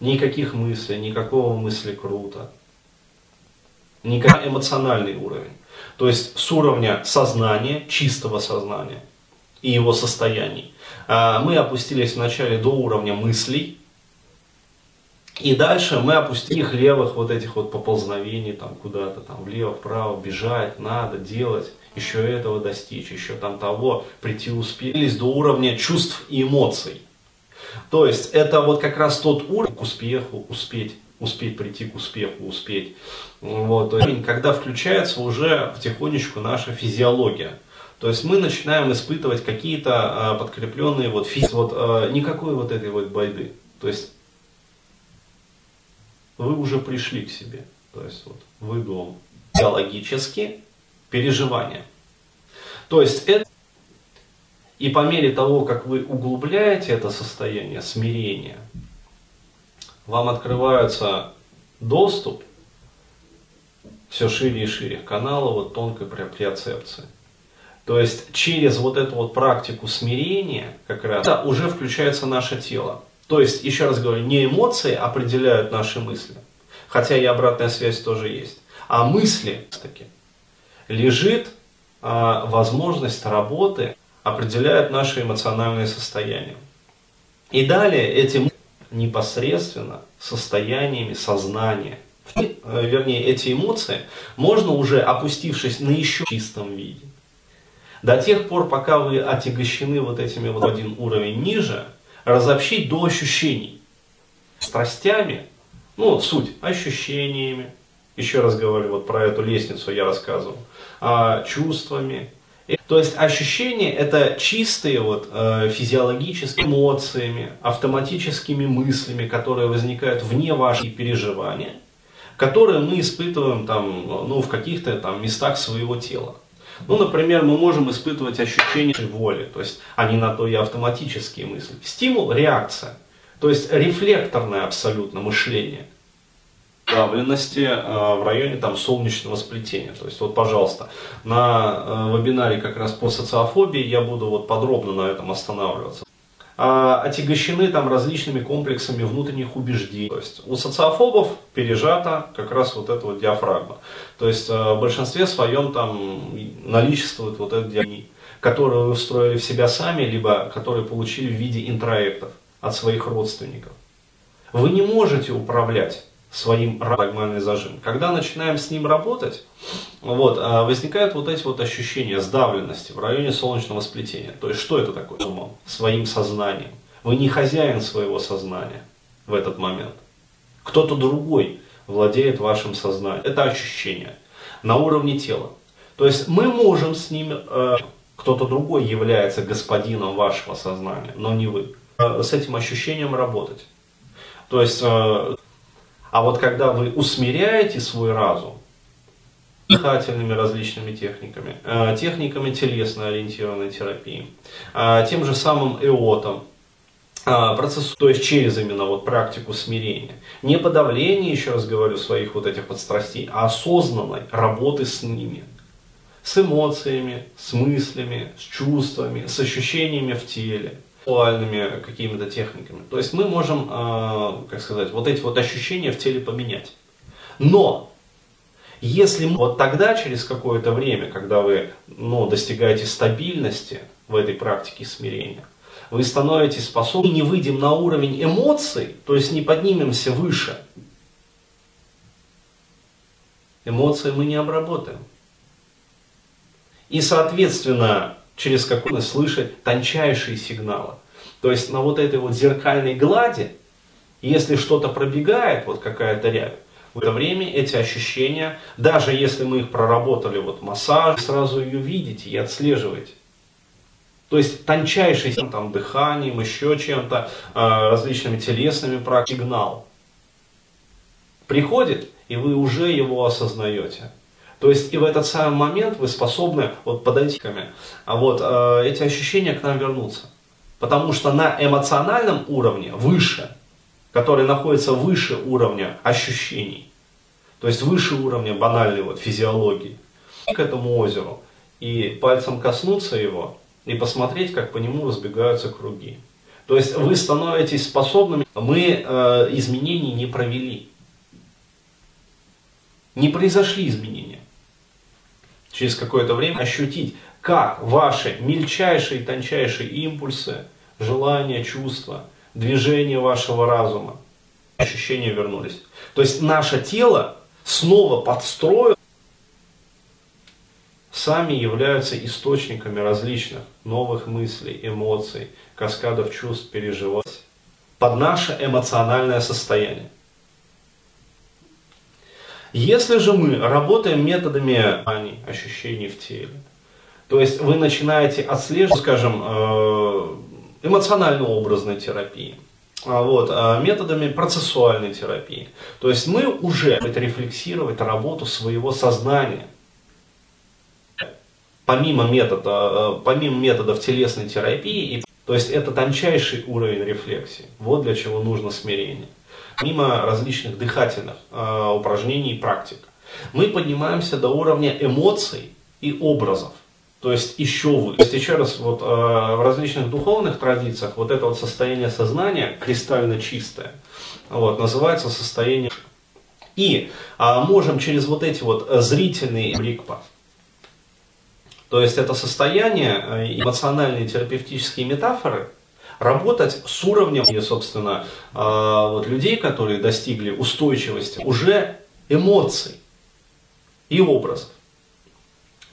Никаких мыслей, никакого мысли круто. Никакой эмоциональный уровень. То есть с уровня сознания, чистого сознания и его состояний а, мы опустились вначале до уровня мыслей, и дальше мы опустили их левых вот этих вот поползновений там куда-то там влево, вправо, бежать, надо делать, еще этого достичь, еще там того, прийти успелись до уровня чувств и эмоций. То есть это вот как раз тот уровень к успеху, успеть, успеть прийти к успеху, успеть. Вот, когда включается уже потихонечку наша физиология. То есть мы начинаем испытывать какие-то а, подкрепленные вот физ, вот а, никакой вот этой вот байды. То есть вы уже пришли к себе. То есть вот вы дом. Биологически переживания. То есть это и по мере того, как вы углубляете это состояние смирения, вам открывается доступ все шире и шире к каналу вот тонкой преоцепции. То есть через вот эту вот практику смирения как раз да, уже включается наше тело. То есть, еще раз говорю, не эмоции определяют наши мысли, хотя и обратная связь тоже есть, а мысли таки лежит а, возможность работы, определяет наше эмоциональное состояние. И далее эти непосредственно состояниями сознания, э, вернее эти эмоции можно уже опустившись на еще чистом виде до тех пор, пока вы отягощены вот этими вот один уровень ниже, разобщить до ощущений. Страстями, ну, суть, ощущениями, еще раз говорю, вот про эту лестницу я рассказывал, а, чувствами. То есть ощущения это чистые вот, э, физиологические эмоциями, автоматическими мыслями, которые возникают вне ваших переживания, которые мы испытываем там, ну, в каких-то там местах своего тела. Ну, например, мы можем испытывать ощущение воли, то есть они на то и автоматические мысли. Стимул – реакция, то есть рефлекторное абсолютно мышление давленности э, в районе там, солнечного сплетения. То есть, вот, пожалуйста, на э, вебинаре как раз по социофобии я буду вот подробно на этом останавливаться. а, отягощены там различными комплексами внутренних убеждений. То есть у социофобов пережата как раз вот эта вот диафрагма. То есть а, в большинстве своем там наличествует вот этот диафрагма, который вы устроили в себя сами, либо которые получили в виде интроектов от своих родственников. Вы не можете управлять своим диафрагмальный зажим. Когда начинаем с ним работать, вот, а, возникают вот эти вот ощущения сдавленности в районе солнечного сплетения. То есть, что это такое? Своим сознанием. Вы не хозяин своего сознания в этот момент. Кто-то другой владеет вашим сознанием. Это ощущение на уровне тела. То есть мы можем с ним, э, кто-то другой является господином вашего сознания, но не вы. Э, с этим ощущением работать. То есть э, а вот когда вы усмиряете свой разум, дыхательными различными техниками, э, техниками телесно-ориентированной терапии, э, тем же самым эотом, э, процессу, то есть через именно вот практику смирения. Не подавление, еще раз говорю, своих вот этих вот страстей, а осознанной работы с ними. С эмоциями, с мыслями, с чувствами, с ощущениями в теле визуальными какими-то техниками. То есть мы можем, э, как сказать, вот эти вот ощущения в теле поменять. Но если вот тогда, через какое-то время, когда вы ну, достигаете стабильности в этой практике смирения, вы становитесь способны, не выйдем на уровень эмоций, то есть не поднимемся выше, эмоции мы не обработаем. И, соответственно, через какой слышать тончайшие сигналы. То есть на вот этой вот зеркальной глади, если что-то пробегает, вот какая-то рябь, в это время эти ощущения, даже если мы их проработали, вот массаж, сразу ее видите и отслеживаете. То есть тончайший там, дыханием, еще чем-то, а, различными телесными практиками, сигнал приходит, и вы уже его осознаете. То есть и в этот самый момент вы способны вот подойти к а вот э, эти ощущения к нам вернутся. Потому что на эмоциональном уровне выше, который находится выше уровня ощущений, то есть выше уровня банальной вот физиологии, к этому озеру и пальцем коснуться его и посмотреть, как по нему разбегаются круги. То есть вы становитесь способными, мы э, изменений не провели. Не произошли изменения через какое-то время ощутить, как ваши мельчайшие, тончайшие импульсы, желания, чувства, движения вашего разума, ощущения вернулись. То есть наше тело снова подстроено, сами являются источниками различных новых мыслей, эмоций, каскадов чувств, переживаний под наше эмоциональное состояние. Если же мы работаем методами ощущений в теле, то есть вы начинаете отслеживать, скажем, э, эмоционально-образной терапии, а вот, а методами процессуальной терапии. То есть мы уже это рефлексировать работу своего сознания. Помимо, метода, э, помимо методов телесной терапии, то есть это тончайший уровень рефлексии. Вот для чего нужно смирение мимо различных дыхательных э, упражнений и практик. Мы поднимаемся до уровня эмоций и образов. То есть еще вы. То есть еще раз, вот, э, в различных духовных традициях вот это вот состояние сознания кристально чистое, вот, называется состояние. И э, можем через вот эти вот зрительные брикпа, то есть это состояние, э, эмоциональные терапевтические метафоры, работать с уровнем, собственно, а, вот людей, которые достигли устойчивости, уже эмоций и образов.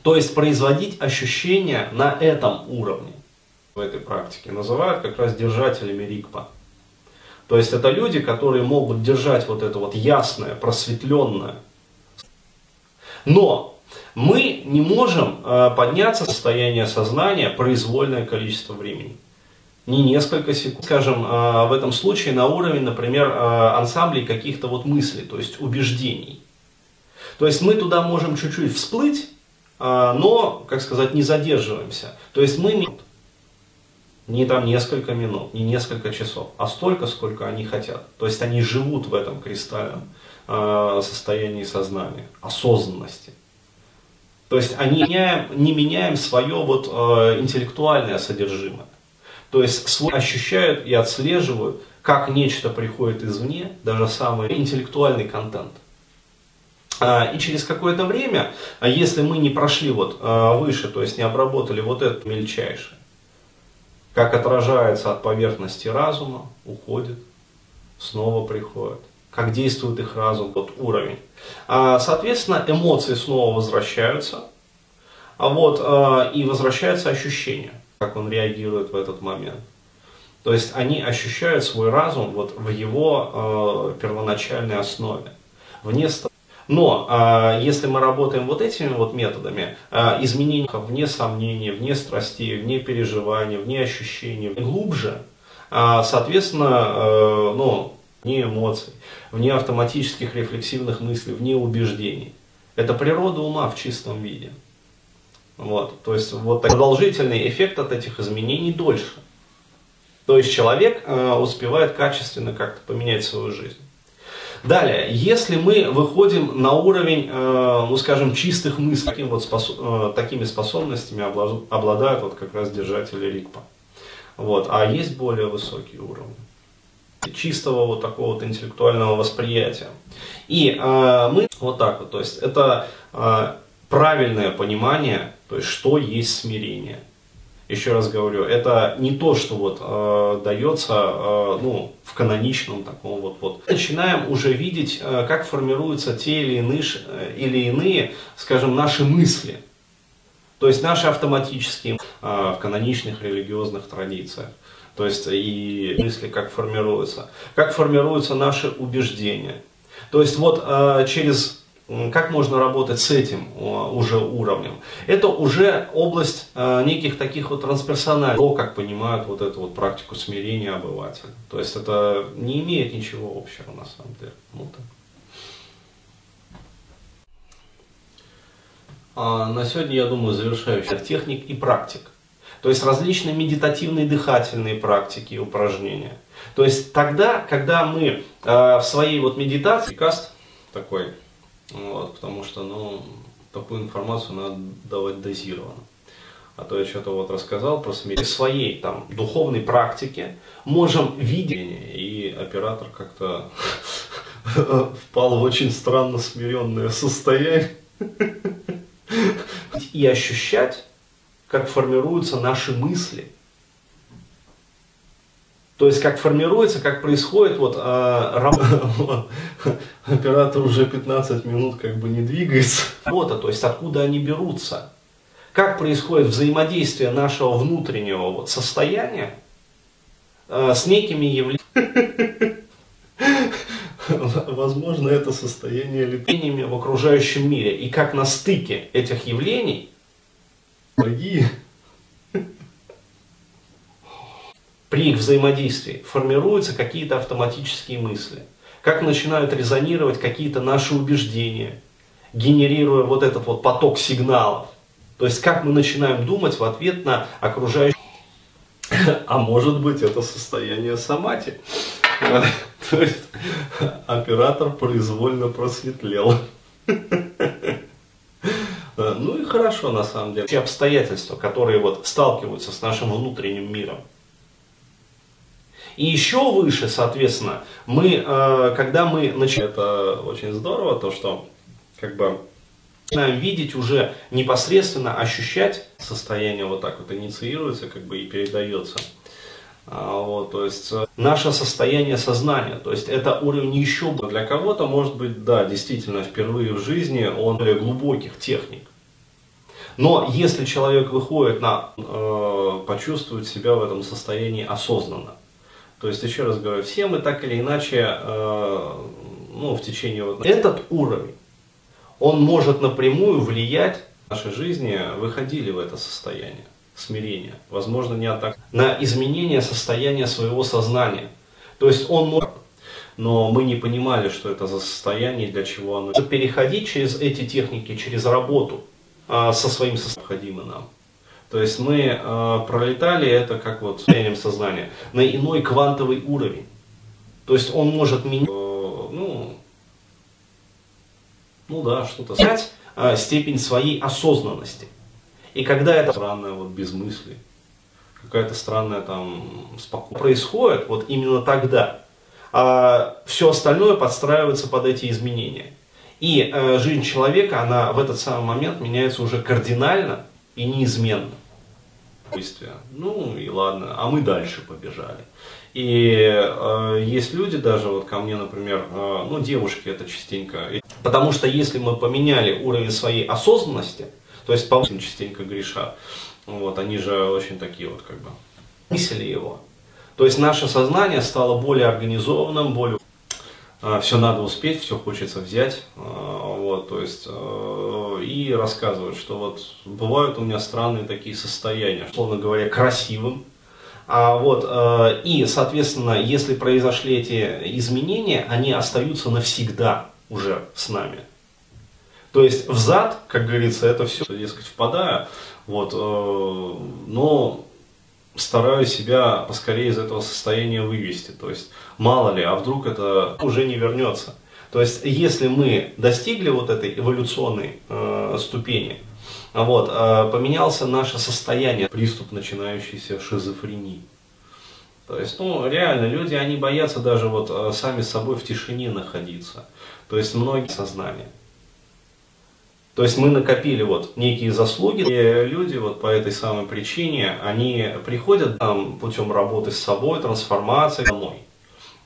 То есть производить ощущения на этом уровне в этой практике называют как раз держателями рикпа. То есть это люди, которые могут держать вот это вот ясное, просветленное. Но мы не можем а, подняться в состояние сознания произвольное количество времени не несколько секунд. Скажем, а, в этом случае на уровень, например, а, ансамблей каких-то вот мыслей, то есть убеждений. То есть мы туда можем чуть-чуть всплыть, а, но, как сказать, не задерживаемся. То есть мы не там несколько минут, не несколько часов, а столько, сколько они хотят. То есть они живут в этом кристальном состоянии сознания, осознанности. То есть они не меняем свое вот, интеллектуальное содержимое. То есть свой ощущают и отслеживают, как нечто приходит извне, даже самый интеллектуальный контент. А, и через какое-то время, а если мы не прошли вот а, выше, то есть не обработали вот это мельчайшее, как отражается от поверхности разума, уходит, снова приходит, как действует их разум, вот уровень. Соответственно, эмоции снова возвращаются, а вот и возвращается ощущение, как он реагирует в этот момент. То есть они ощущают свой разум вот в его э, первоначальной основе, вне но а, если мы работаем вот этими вот методами, а, изменения вне сомнений, вне страстей, вне переживаний, вне ощущений, глубже, а, соответственно, а, ну, вне эмоций, вне автоматических рефлексивных мыслей, вне убеждений. Это природа ума в чистом виде. Вот, то есть вот продолжительный эффект от этих изменений дольше. То есть человек э, успевает качественно как-то поменять свою жизнь. Далее, если мы выходим на уровень, э, ну скажем, чистых мыслей, таким вот способ, э, такими способностями обладают вот как раз держатели РИКПа. Вот, а есть более высокие уровни чистого вот такого вот интеллектуального восприятия. И э, мы вот так вот, то есть это э, правильное понимание, то есть что есть смирение еще раз говорю, это не то, что вот э, дается э, ну, в каноничном таком вот, вот. Начинаем уже видеть, э, как формируются те или иные, э, или иные, скажем, наши мысли. То есть наши автоматические э, в каноничных религиозных традициях. То есть и мысли как формируются. Как формируются наши убеждения. То есть вот э, через как можно работать с этим уже уровнем? Это уже область э, неких таких вот трансперсональных, то, как понимают вот эту вот практику смирения обывателя. То есть это не имеет ничего общего на самом деле. Ну, так. А на сегодня, я думаю, завершающих техник и практик. То есть различные медитативные дыхательные практики и упражнения. То есть тогда, когда мы э, в своей вот медитации, каст такой, вот, потому что, ну, такую информацию надо давать дозированно. А то я что-то вот рассказал про смерть. Своей там духовной практике можем видеть, и оператор как-то впал в очень странно смиренное состояние. И ощущать, как формируются наши мысли – то есть как формируется, как происходит, вот э, оператор уже 15 минут как бы не двигается. Вот, а то есть откуда они берутся. Как происходит взаимодействие нашего внутреннего вот состояния э, с некими явлениями. Возможно, это состояние явлениями в окружающем мире. И как на стыке этих явлений магии при их взаимодействии формируются какие-то автоматические мысли, как начинают резонировать какие-то наши убеждения, генерируя вот этот вот поток сигналов. То есть как мы начинаем думать в ответ на окружающий... А может быть это состояние самати. То есть оператор произвольно просветлел. Ну и хорошо на самом деле. Те обстоятельства, которые вот сталкиваются с нашим внутренним миром, и еще выше, соответственно, мы, э, когда мы начинаем, это очень здорово, то что как бы начинаем видеть уже непосредственно, ощущать состояние вот так вот инициируется как бы и передается. А, вот, то есть э, наше состояние сознания, то есть это уровень еще для кого-то может быть, да, действительно впервые в жизни он более глубоких техник. Но если человек выходит на, э, почувствовать себя в этом состоянии осознанно, то есть, еще раз говорю, все мы так или иначе, э, ну, в течение вот... Этот уровень, он может напрямую влиять в нашей жизни, выходили в это состояние смирения, возможно, не атак, на изменение состояния своего сознания. То есть он может, но мы не понимали, что это за состояние, для чего оно. Переходить через эти техники, через работу а, со своим состоянием необходимо нам. То есть мы э, пролетали это как вот состоянием сознания на иной квантовый уровень. То есть он может менять, э, ну, ну да, что-то сказать, э, степень своей осознанности. И когда это странное вот без мысли, какая-то странная там спокойствие. Происходит вот именно тогда. А все остальное подстраивается под эти изменения. И э, жизнь человека, она в этот самый момент меняется уже кардинально и неизменно. Ну и ладно, а мы дальше побежали. И э, есть люди даже, вот ко мне, например, э, ну девушки это частенько. Потому что если мы поменяли уровень своей осознанности, то есть по частенько греша, вот, они же очень такие вот как бы мысли его. То есть наше сознание стало более организованным, более а, все надо успеть, все хочется взять, а, вот, то есть, а, и рассказывают, что вот бывают у меня странные такие состояния, условно говоря, красивым, а, вот, и, соответственно, если произошли эти изменения, они остаются навсегда уже с нами. То есть взад, как говорится, это все, дескать, впадая, вот, но стараюсь себя поскорее из этого состояния вывести. То есть, мало ли, а вдруг это уже не вернется. То есть, если мы достигли вот этой эволюционной э, ступени, вот, э, поменялся наше состояние, приступ начинающийся шизофрении. То есть, ну, реально, люди, они боятся даже вот э, сами с собой в тишине находиться. То есть, многие сознания. То есть мы накопили вот некие заслуги, и люди вот по этой самой причине, они приходят там путем работы с собой, трансформации домой.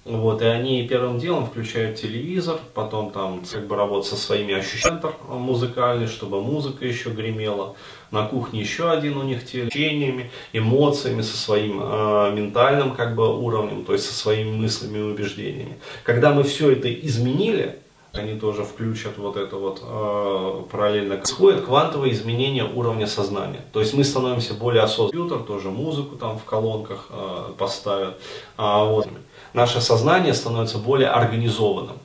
Вот, и они первым делом включают телевизор, потом там как бы работать со своими ощущениями музыкальный, чтобы музыка еще гремела. На кухне еще один у них телевизорами, эмоциями, со своим э, ментальным как бы уровнем, то есть со своими мыслями и убеждениями. Когда мы все это изменили, они тоже включат вот это вот э, параллельно. Происходит квантовое изменение уровня сознания. То есть мы становимся более осознанным. Компьютер тоже музыку там в колонках э, поставят. А, вот. Наше сознание становится более организованным.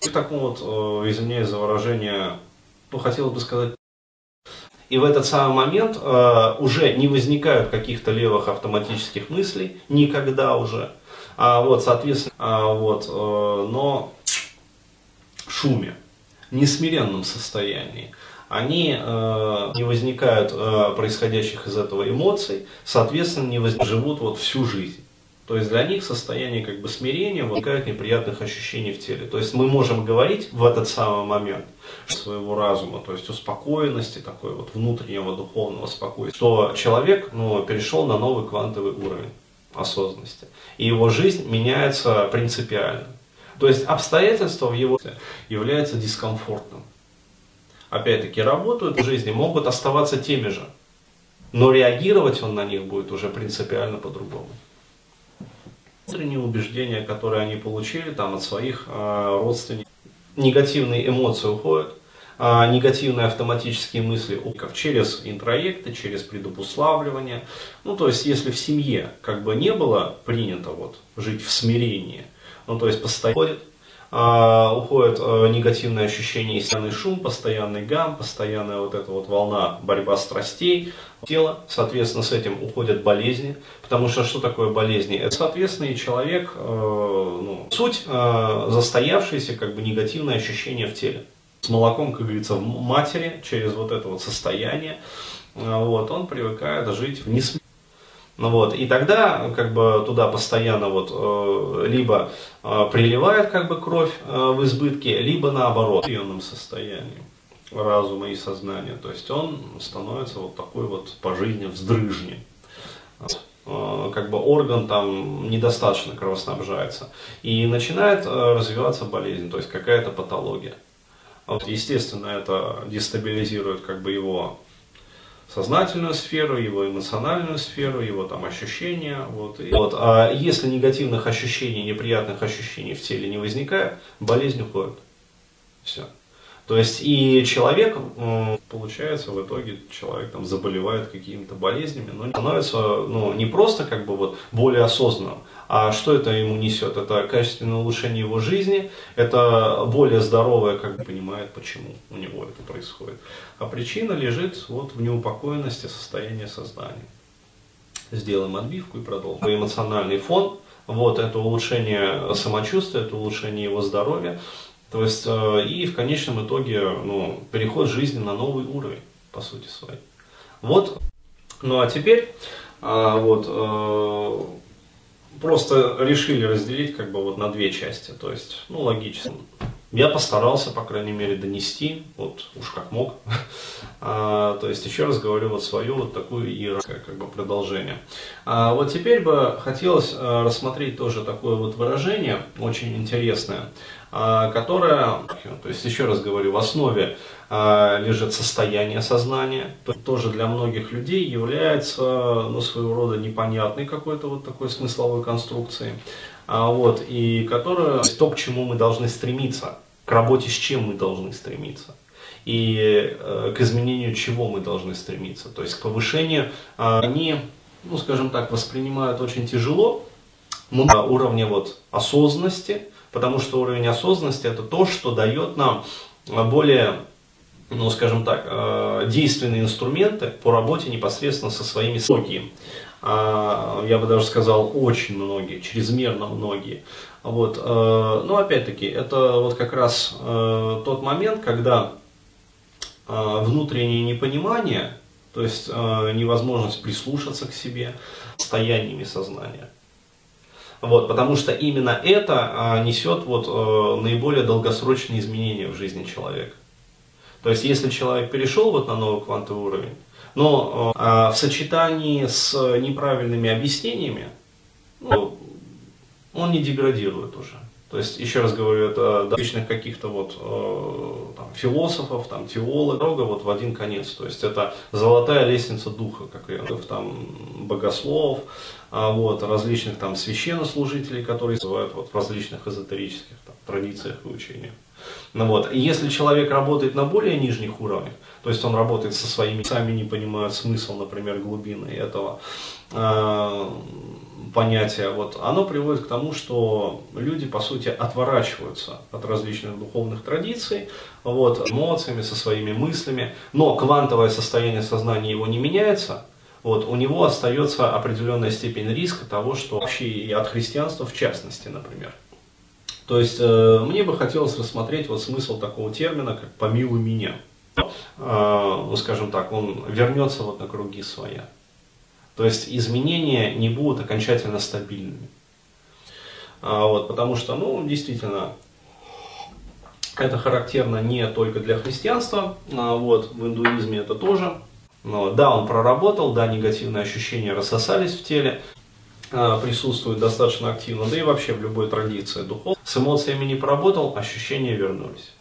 И такому вот, э, извиняюсь за выражение, ну хотел бы сказать, и в этот самый момент э, уже не возникают каких-то левых автоматических мыслей, никогда уже. А, вот, соответственно, а, вот, э, но шуме, несмиренном состоянии, они э, не возникают э, происходящих из этого эмоций, соответственно, не возник, живут вот всю жизнь. То есть для них состояние как бы смирения возникает неприятных ощущений в теле. То есть мы можем говорить в этот самый момент своего разума, то есть успокоенности, такой вот внутреннего духовного спокойствия, что человек ну, перешел на новый квантовый уровень осознанности. И его жизнь меняется принципиально. То есть обстоятельства в его являются дискомфортным. Опять-таки работают в жизни, могут оставаться теми же, но реагировать он на них будет уже принципиально по-другому. Внутренние убеждения, которые они получили там, от своих э, родственников, негативные эмоции уходят, а негативные автоматические мысли через интроекты, через предупославливание. Ну, то есть, если в семье как бы не было принято вот, жить в смирении – ну то есть постоянно а, уходит а, негативное ощущение, постоянный шум, постоянный гам, постоянная вот эта вот волна борьба страстей, тело, соответственно, с этим уходят болезни, потому что что такое болезни? Это, соответственно, и человек, э, ну, суть э, застоявшееся как бы негативное ощущение в теле. С молоком, как говорится, в матери, через вот это вот состояние, э, вот, он привыкает жить в несмысленном ну вот, и тогда как бы туда постоянно вот э, либо э, приливает как бы кровь э, в избытке, либо наоборот, в приемном состоянии разума и сознания. То есть он становится вот такой вот по жизни вздрыжни. Как бы орган там недостаточно кровоснабжается. И начинает развиваться болезнь, то есть какая-то патология. Вот, естественно, это дестабилизирует как бы его сознательную сферу, его эмоциональную сферу, его там ощущения. Вот. И, вот. А если негативных ощущений, неприятных ощущений в теле не возникает, болезнь уходит. Все. То есть и человек, получается, в итоге человек там заболевает какими-то болезнями, но становится ну, не просто как бы вот более осознанным, а что это ему несет? Это качественное улучшение его жизни, это более здоровое, как бы понимает, почему у него это происходит. А причина лежит вот в неупокоенности состояния сознания. Сделаем отбивку и продолжим. Эмоциональный фон, вот это улучшение самочувствия, это улучшение его здоровья, то есть, э, и в конечном итоге, ну, переход жизни на новый уровень, по сути своей. Вот, ну а теперь А, вот, э, просто решили разделить как бы вот на две части, то есть, ну, логично. Я постарался, по крайней мере, донести, вот уж как мог. А, то есть, еще раз говорю, вот свою вот такую иерархию, как бы продолжение. А, вот теперь бы хотелось а, рассмотреть тоже такое вот выражение, очень интересное, а, которое, то есть, еще раз говорю, в основе лежит состояние сознания, то тоже для многих людей является, ну, своего рода непонятной какой-то вот такой смысловой конструкцией. А, вот, и которая, то, к чему мы должны стремиться, к работе с чем мы должны стремиться и э, к изменению чего мы должны стремиться, то есть к повышению, э, они, ну скажем так, воспринимают очень тяжело на уровне вот осознанности, потому что уровень осознанности это то, что дает нам более ну, скажем так, э, действенные инструменты по работе непосредственно со своими многие. А, я бы даже сказал, очень многие, чрезмерно многие. Вот. Э, но опять-таки, это вот как раз э, тот момент, когда внутреннее непонимание, то есть невозможность прислушаться к себе, состояниями сознания. Вот, потому что именно это несет вот, наиболее долгосрочные изменения в жизни человека. То есть, если человек перешел вот на новый квантовый уровень, но э, в сочетании с неправильными объяснениями, ну, он не деградирует уже. То есть, еще раз говорю, это различных каких-то вот э, там, философов, там, теологов, дорога вот в один конец. То есть, это золотая лестница духа, как ее там, богослов, а, вот, различных там священнослужителей, которые называют вот, в различных эзотерических там, традициях и учениях. Ну, вот. И если человек работает на более нижних уровнях, то есть он работает со своими, сами не понимают смысл, например, глубины этого э, понятия, вот, оно приводит к тому, что люди, по сути, отворачиваются от различных духовных традиций, вот, эмоциями, со своими мыслями, но квантовое состояние сознания его не меняется, вот, у него остается определенная степень риска того, что вообще и от христианства в частности, например. То есть э, мне бы хотелось рассмотреть вот смысл такого термина, как «помилуй меня». Э, ну, скажем так, он вернется вот на круги своя. То есть изменения не будут окончательно стабильными. А, вот, потому что, ну, действительно, это характерно не только для христианства, а вот, в индуизме это тоже. Но, да, он проработал, да, негативные ощущения рассосались в теле, присутствует достаточно активно, да и вообще в любой традиции духов. С эмоциями не поработал, ощущения вернулись.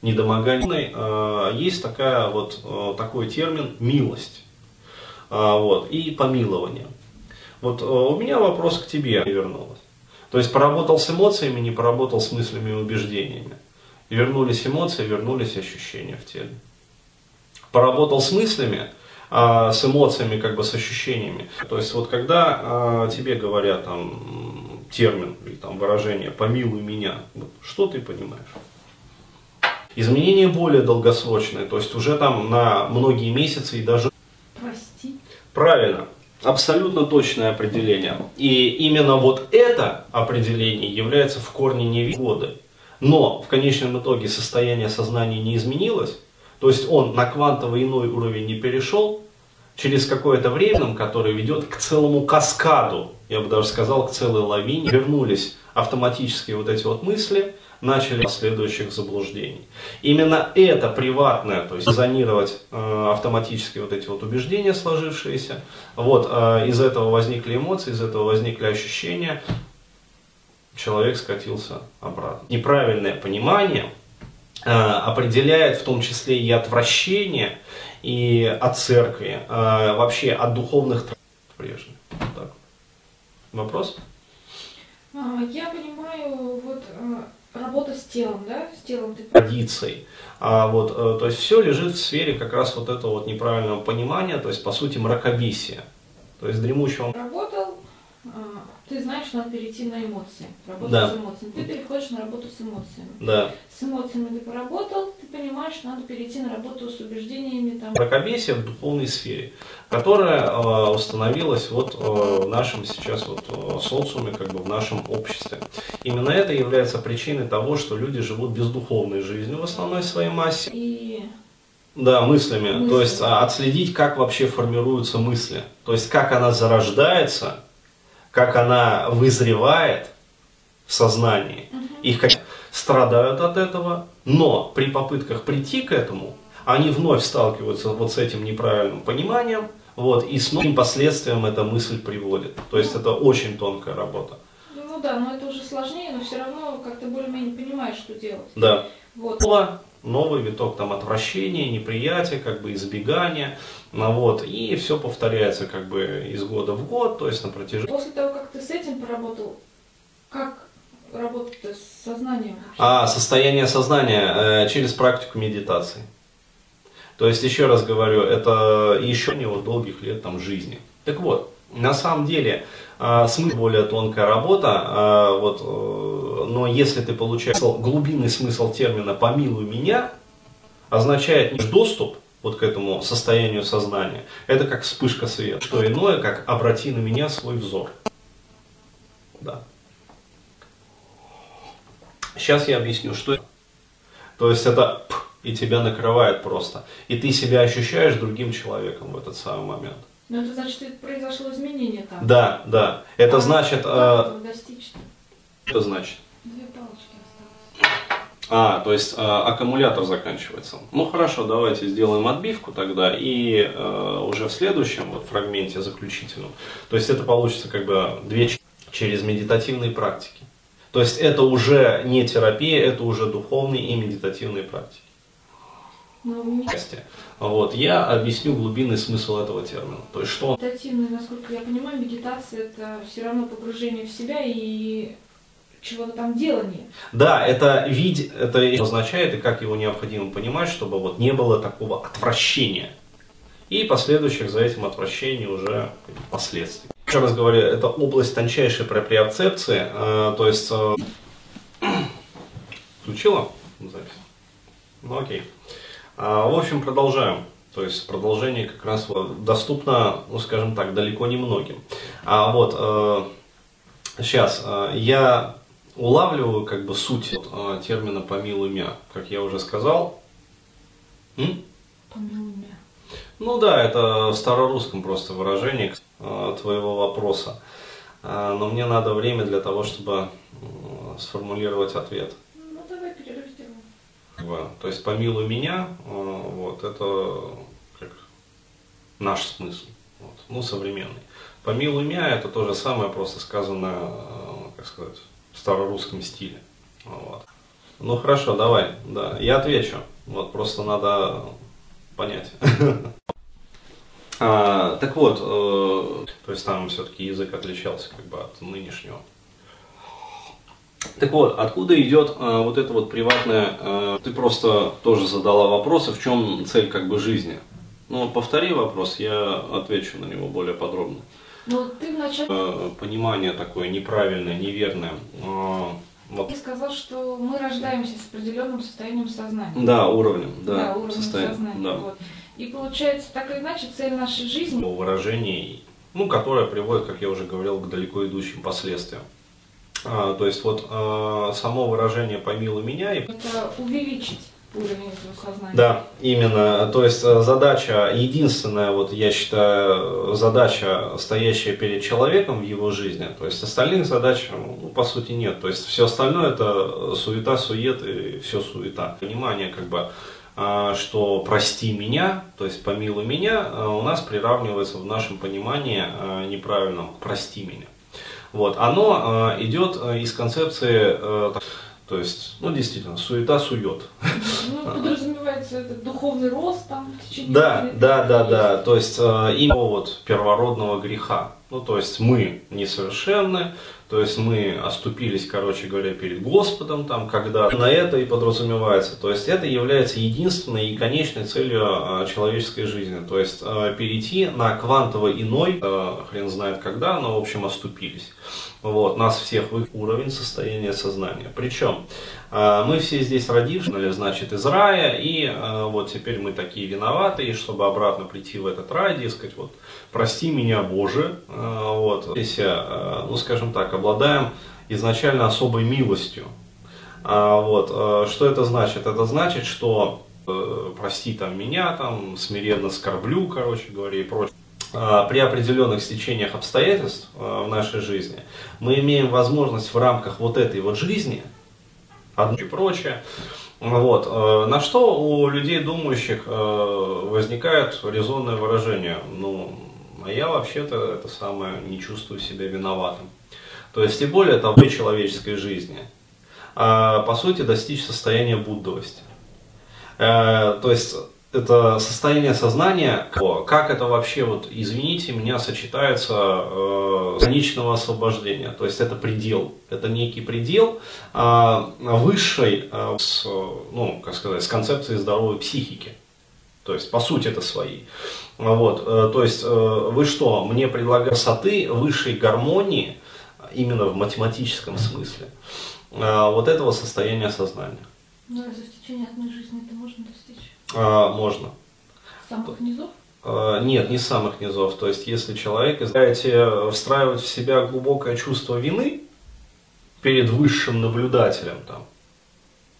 Недомогание. А, есть такая, вот, а, такой термин милость вот, и помилование. Вот у меня вопрос к тебе вернулось. То есть поработал с эмоциями, не поработал с мыслями и убеждениями. вернулись эмоции, вернулись ощущения в теле. Поработал с мыслями, а, с эмоциями, как бы с ощущениями. То есть вот когда а, тебе говорят там термин или там выражение «помилуй меня», вот, что ты понимаешь? Изменение более долгосрочное, то есть уже там на многие месяцы и даже... Прости. Правильно. Абсолютно точное определение. И именно вот это определение является в корне невигоды. Но в конечном итоге состояние сознания не изменилось, то есть он на квантовый иной уровень не перешел, через какое-то время, которое ведет к целому каскаду, я бы даже сказал, к целой лавине, вернулись автоматические вот эти вот мысли, начали следующих заблуждений. Именно это приватное, то есть зонировать э, автоматически вот эти вот убеждения сложившиеся, вот, э, из этого возникли эмоции, из этого возникли ощущения, человек скатился обратно. Неправильное понимание определяет в том числе и отвращение и от церкви, э, вообще от духовных прежних. Так. Вопрос? А, я понимаю, вот э, работа с телом, да, с телом ты... Традицией. А вот, то есть все лежит в сфере как раз вот этого вот неправильного понимания, то есть по сути мракобесия. То есть дремучего... Работал, ты знаешь, надо перейти на эмоции, работать да. с эмоциями. Ты переходишь на работу с эмоциями. Да. С эмоциями ты поработал, ты понимаешь, надо перейти на работу с убеждениями. Там. Мракобесие в духовной сфере, которая э, установилась вот э, в нашем сейчас вот э, социуме, как бы в нашем обществе. Именно это является причиной того, что люди живут бездуховной жизнью в основной своей массе. И Да, мыслями. Мысли. То есть а, отследить, как вообще формируются мысли. То есть как она зарождается, как она вызревает в сознании. Их как страдают от этого, но при попытках прийти к этому, они вновь сталкиваются вот с этим неправильным пониманием, вот, и с новым последствиям эта мысль приводит. То есть это очень тонкая работа. Ну да, но это уже сложнее, но все равно как-то более-менее понимаешь, что делать. Да. Вот. Новый виток там отвращения, неприятия, как бы избегания, ну, вот, и все повторяется как бы из года в год, то есть на протяжении. После того, как ты с этим поработал, как работать с сознанием? А состояние сознания э, через практику медитации. То есть, еще раз говорю, это еще не вот долгих лет там жизни. Так вот, на самом деле, смысл более тонкая работа, э, вот, э, но если ты получаешь глубинный смысл термина «помилуй меня», означает не доступ вот к этому состоянию сознания, это как вспышка света, что иное, как обрати на меня свой взор. Да. Сейчас я объясню, что это. То есть это и тебя накрывает просто. И ты себя ощущаешь другим человеком в этот самый момент. Ну это значит, что произошло изменение там. Да, да. Это А значит... Достичь-то? это значит? Две палочки осталось. А, то есть э, аккумулятор заканчивается. Ну хорошо, давайте сделаем отбивку тогда и э, уже в следующем вот, фрагменте заключительном. То есть это получится как бы две через медитативные практики. То есть это уже не терапия, это уже духовные и медитативные практики. Части. Вот, я объясню глубинный смысл этого термина. То есть что он медитативная, насколько я понимаю, медитация это все равно погружение в себя и чего-то там делание. Да, это вид, это означает и как его необходимо понимать, чтобы вот не было такого отвращения. И последующих за этим отвращений уже последствий. Еще раз говорю, это область тончайшей проприоцепции, э, то есть... э, включила запись? Ну окей. А, в общем, продолжаем. То есть продолжение как раз доступно, ну скажем так, далеко не многим. А вот э, сейчас э, я улавливаю как бы суть э, термина «помилуй меня», как я уже сказал. М? Помилуй меня. Ну да, это в старорусском просто выражение э, твоего вопроса. Э, но мне надо время для того, чтобы э, сформулировать ответ. Ну давай перерыв сделаем. Как То есть помилуй меня, э, вот это как наш смысл, вот, ну современный. Помилуй меня это то же самое, просто сказано, э, как сказать, в старорусском стиле. Вот. Ну хорошо, давай, да, я отвечу. Вот просто надо понять. А, так вот, э, то есть там все-таки язык отличался как бы от нынешнего. Так вот, откуда идет э, вот это вот приватное, э, ты просто тоже задала вопросы, в чем цель как бы жизни. Ну, повтори вопрос, я отвечу на него более подробно. Ну ты вначале Э, понимание такое неправильное, неверное. э, вот, сказал, что мы рождаемся с определенным состоянием сознания. да, уровнем, да, Да, уровнем состояние, сознания. да. Вот. И получается, так или иначе, цель нашей жизни выражений, ну, которое приводит, как я уже говорил, к далеко идущим последствиям. А, то есть вот э, само выражение «помилуй меня» и это увеличить уровень этого сознания. Да, именно. То есть э, задача, единственная, вот я считаю, задача, стоящая перед человеком в его жизни, то есть остальных задач, ну, по сути, нет. То есть все остальное это суета, сует и все суета. Понимание, как бы, а, что прости меня, то есть помилуй меня, а, у нас приравнивается в нашем понимании а, неправильном прости меня. Вот, оно а, идет а, из концепции, э, то есть, ну действительно, суета сует. Ну, подразумевается этот духовный рост там в течение Да, лет. да, да, да. То есть э, именно вот первородного греха. Ну, то есть мы несовершенны, то есть мы оступились, короче говоря, перед Господом, там, когда на это и подразумевается. То есть это является единственной и конечной целью э, человеческой жизни. То есть э, перейти на квантово иной, э, хрен знает когда, но в общем оступились. Вот, нас всех уровень состояния сознания. Причем э, мы все здесь родившись, значит, из рая, и э, вот теперь мы такие виноваты, и чтобы обратно прийти в этот рай, дескать, вот, прости меня, Боже, э, вот, здесь, ну, скажем так, обладаем изначально особой милостью. А, вот, что это значит? Это значит, что э, прости там меня, там, смиренно скорблю, короче говоря, и прочее. А, при определенных стечениях обстоятельств а, в нашей жизни мы имеем возможность в рамках вот этой вот жизни, одно и прочее, вот, э, на что у людей думающих э, возникает резонное выражение, ну, а я вообще-то это самое не чувствую себя виноватым. То есть, тем более, это в человеческой жизни. По сути, достичь состояния буддовости. Э, то есть, это состояние сознания, как это вообще, вот, извините меня, сочетается э, граничного освобождения. То есть это предел, это некий предел э, высшей, э, с, ну, как сказать, с концепцией здоровой психики. То есть, по сути, это свои. Вот, э, то есть, э, вы что, мне предлагаете красоты высшей гармонии, именно в математическом смысле, э, вот этого состояния сознания. Ну, разве в течение одной жизни это можно достичь? А, можно. Самых низов? А, нет, не самых низов. То есть, если человек избираете встраивать в себя глубокое чувство вины перед высшим наблюдателем, там,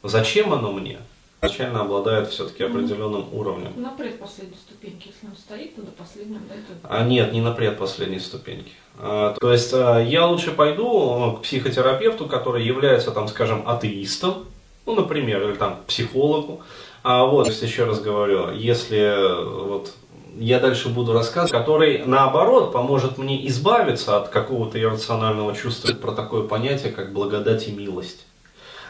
зачем оно мне? Изначально обладает все-таки определенным ну, уровнем. На предпоследней ступеньке, если он стоит, то до последнего, это... А нет, не на предпоследней ступеньке. А, то есть а, я лучше пойду к психотерапевту, который является, там, скажем, атеистом, ну, например, или там психологу, а вот, то есть еще раз говорю, если вот я дальше буду рассказывать, который наоборот поможет мне избавиться от какого-то иррационального чувства про такое понятие, как благодать и милость.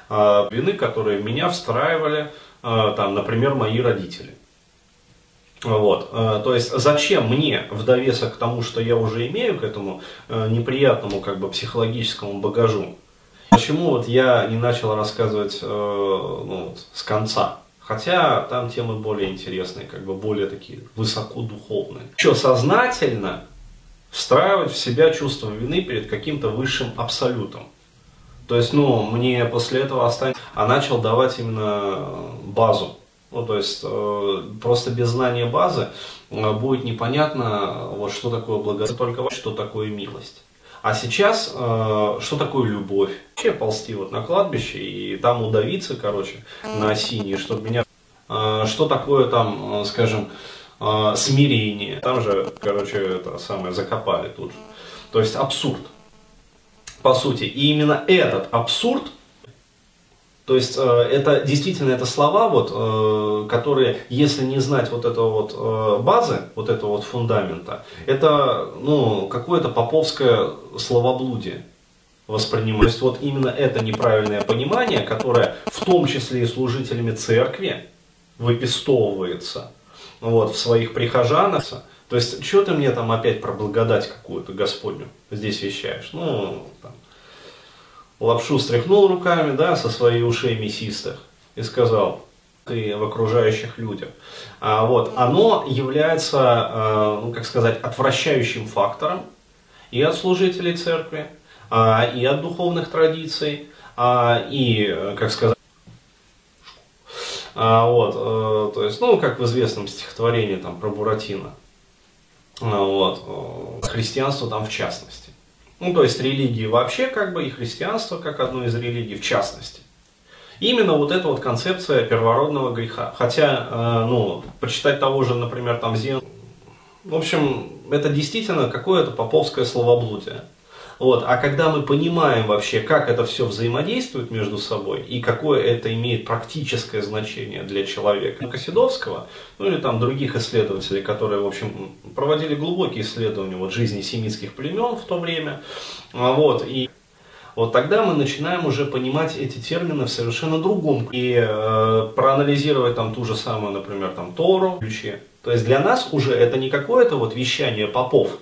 А, вины, которые меня встраивали, а, там, например, мои родители. Вот. А, то есть зачем мне в довесок к тому, что я уже имею к этому а, неприятному как бы психологическому багажу, почему вот я не начал рассказывать э, ну, вот, с конца? Хотя там темы более интересные, как бы более такие высокодуховные. Что сознательно встраивать в себя чувство вины перед каким-то высшим абсолютом. То есть, ну, мне после этого останется, а начал давать именно базу. Ну, то есть, э, просто без знания базы э, будет непонятно, вот что такое благодать, только что такое милость. А сейчас, э, что такое любовь? Вообще ползти вот на кладбище и там удавиться, короче, на осине, чтобы меня... Э, что такое там, э, скажем, э, смирение? Там же, короче, это самое, закопали тут же. То есть абсурд, по сути. И именно этот абсурд то есть э, это действительно это слова, вот, э, которые, если не знать вот этого вот э, базы, вот этого вот фундамента, это ну, какое-то поповское словоблудие воспринимать. То есть вот именно это неправильное понимание, которое в том числе и служителями церкви выпестовывается вот, в своих прихожанах. То есть, что ты мне там опять про благодать какую-то Господню здесь вещаешь? Ну, там, лапшу стряхнул руками, да, со своих ушей мясистых и сказал, ты в окружающих людях. А, вот, оно является, а, ну, как сказать, отвращающим фактором и от служителей церкви, а, и от духовных традиций, а, и, как сказать, а, вот, а, то есть, ну, как в известном стихотворении там про Буратино, а, вот, христианство там в частности. Ну, то есть религии вообще, как бы, и христианство, как одно из религий, в частности. Именно вот эта вот концепция первородного греха. Хотя, э, ну, почитать того же, например, там Зен... В общем, это действительно какое-то поповское словоблудие. Вот. А когда мы понимаем вообще, как это все взаимодействует между собой и какое это имеет практическое значение для человека, Косидовского, ну или там других исследователей, которые, в общем, проводили глубокие исследования вот, жизни семитских племен в то время, а, вот, и вот тогда мы начинаем уже понимать эти термины в совершенно другом и э, проанализировать там ту же самую, например, там Тору, ключе. То есть для нас уже это не какое-то вот вещание попов,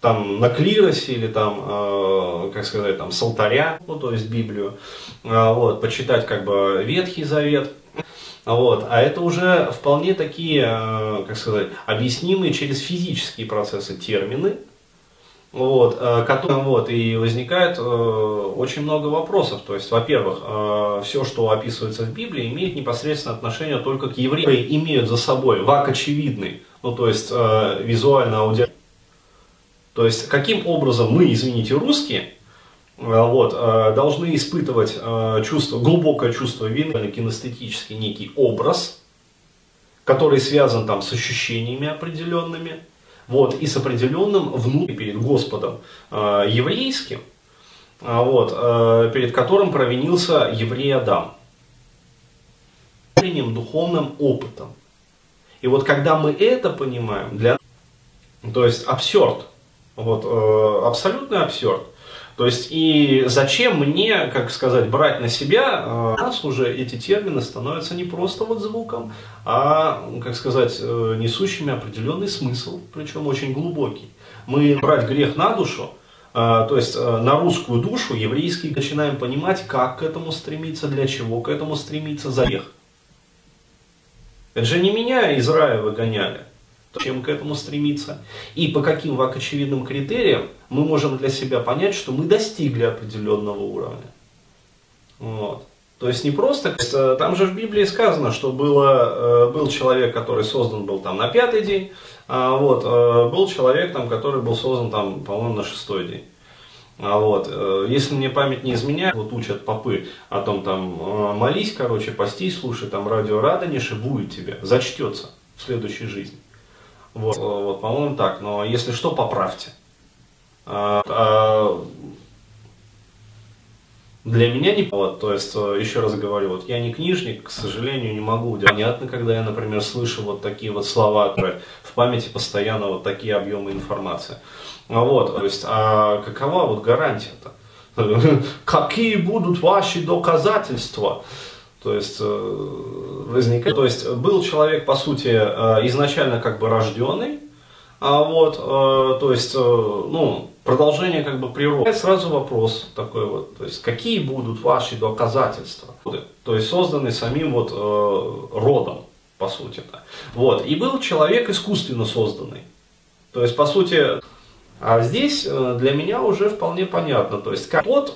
там на клиросе или там, э, как сказать, там с алтаря, ну то есть Библию, э, вот, почитать как бы Ветхий Завет, вот, а это уже вполне такие, э, как сказать, объяснимые через физические процессы термины, вот, э, которые, вот, и возникает э, очень много вопросов. То есть, во-первых, э, все, что описывается в Библии, имеет непосредственное отношение только к евреям, имеют за собой вак очевидный, ну, то есть, визуально аудиально то есть, каким образом мы, извините, русские, вот, должны испытывать чувство, глубокое чувство вины, кинестетический некий образ, который связан там с ощущениями определенными, вот, и с определенным внутренним перед Господом еврейским, вот, перед которым провинился еврей Адам духовным опытом. И вот когда мы это понимаем, для то есть абсурд, вот, э, абсолютный абсурд. То есть и зачем мне, как сказать, брать на себя, э, у нас уже эти термины становятся не просто вот звуком, а, как сказать, э, несущими определенный смысл, причем очень глубокий. Мы брать грех на душу, э, то есть э, на русскую душу, еврейский, начинаем понимать, как к этому стремиться, для чего к этому стремиться, за грех. Это же не меня из рая выгоняли. Чем к этому стремиться? И по каким очевидным критериям мы можем для себя понять, что мы достигли определенного уровня. Вот. То есть не просто, э, там же в Библии сказано, что было, э, был человек, который создан был там на пятый день, а вот, э, был человек, там, который был создан там, по-моему, на шестой день. А вот, если мне память не изменяет, вот учат попы о том, там, э, молись, короче, постись, слушай, там, радио Радонеж, и будет тебе, зачтется в следующей жизни. Вот, э, вот по-моему, так, но если что, поправьте. А, а, для меня не вот, то есть, еще раз говорю, вот я не книжник, к сожалению, не могу. Понятно, когда я, например, слышу вот такие вот слова, которые в памяти постоянно вот такие объемы информации. Вот, то есть, а какова вот гарантия-то? Какие будут ваши доказательства? То есть, э, возникает, то есть, был человек, по сути, э, изначально как бы рожденный, а вот, э, то есть, ну, продолжение как бы природы. Сразу вопрос такой вот, то есть, какие будут ваши доказательства? То есть, созданный самим вот родом, по сути-то. Вот, и был человек искусственно созданный. То есть, по сути, а здесь для меня уже вполне понятно, то есть как вот,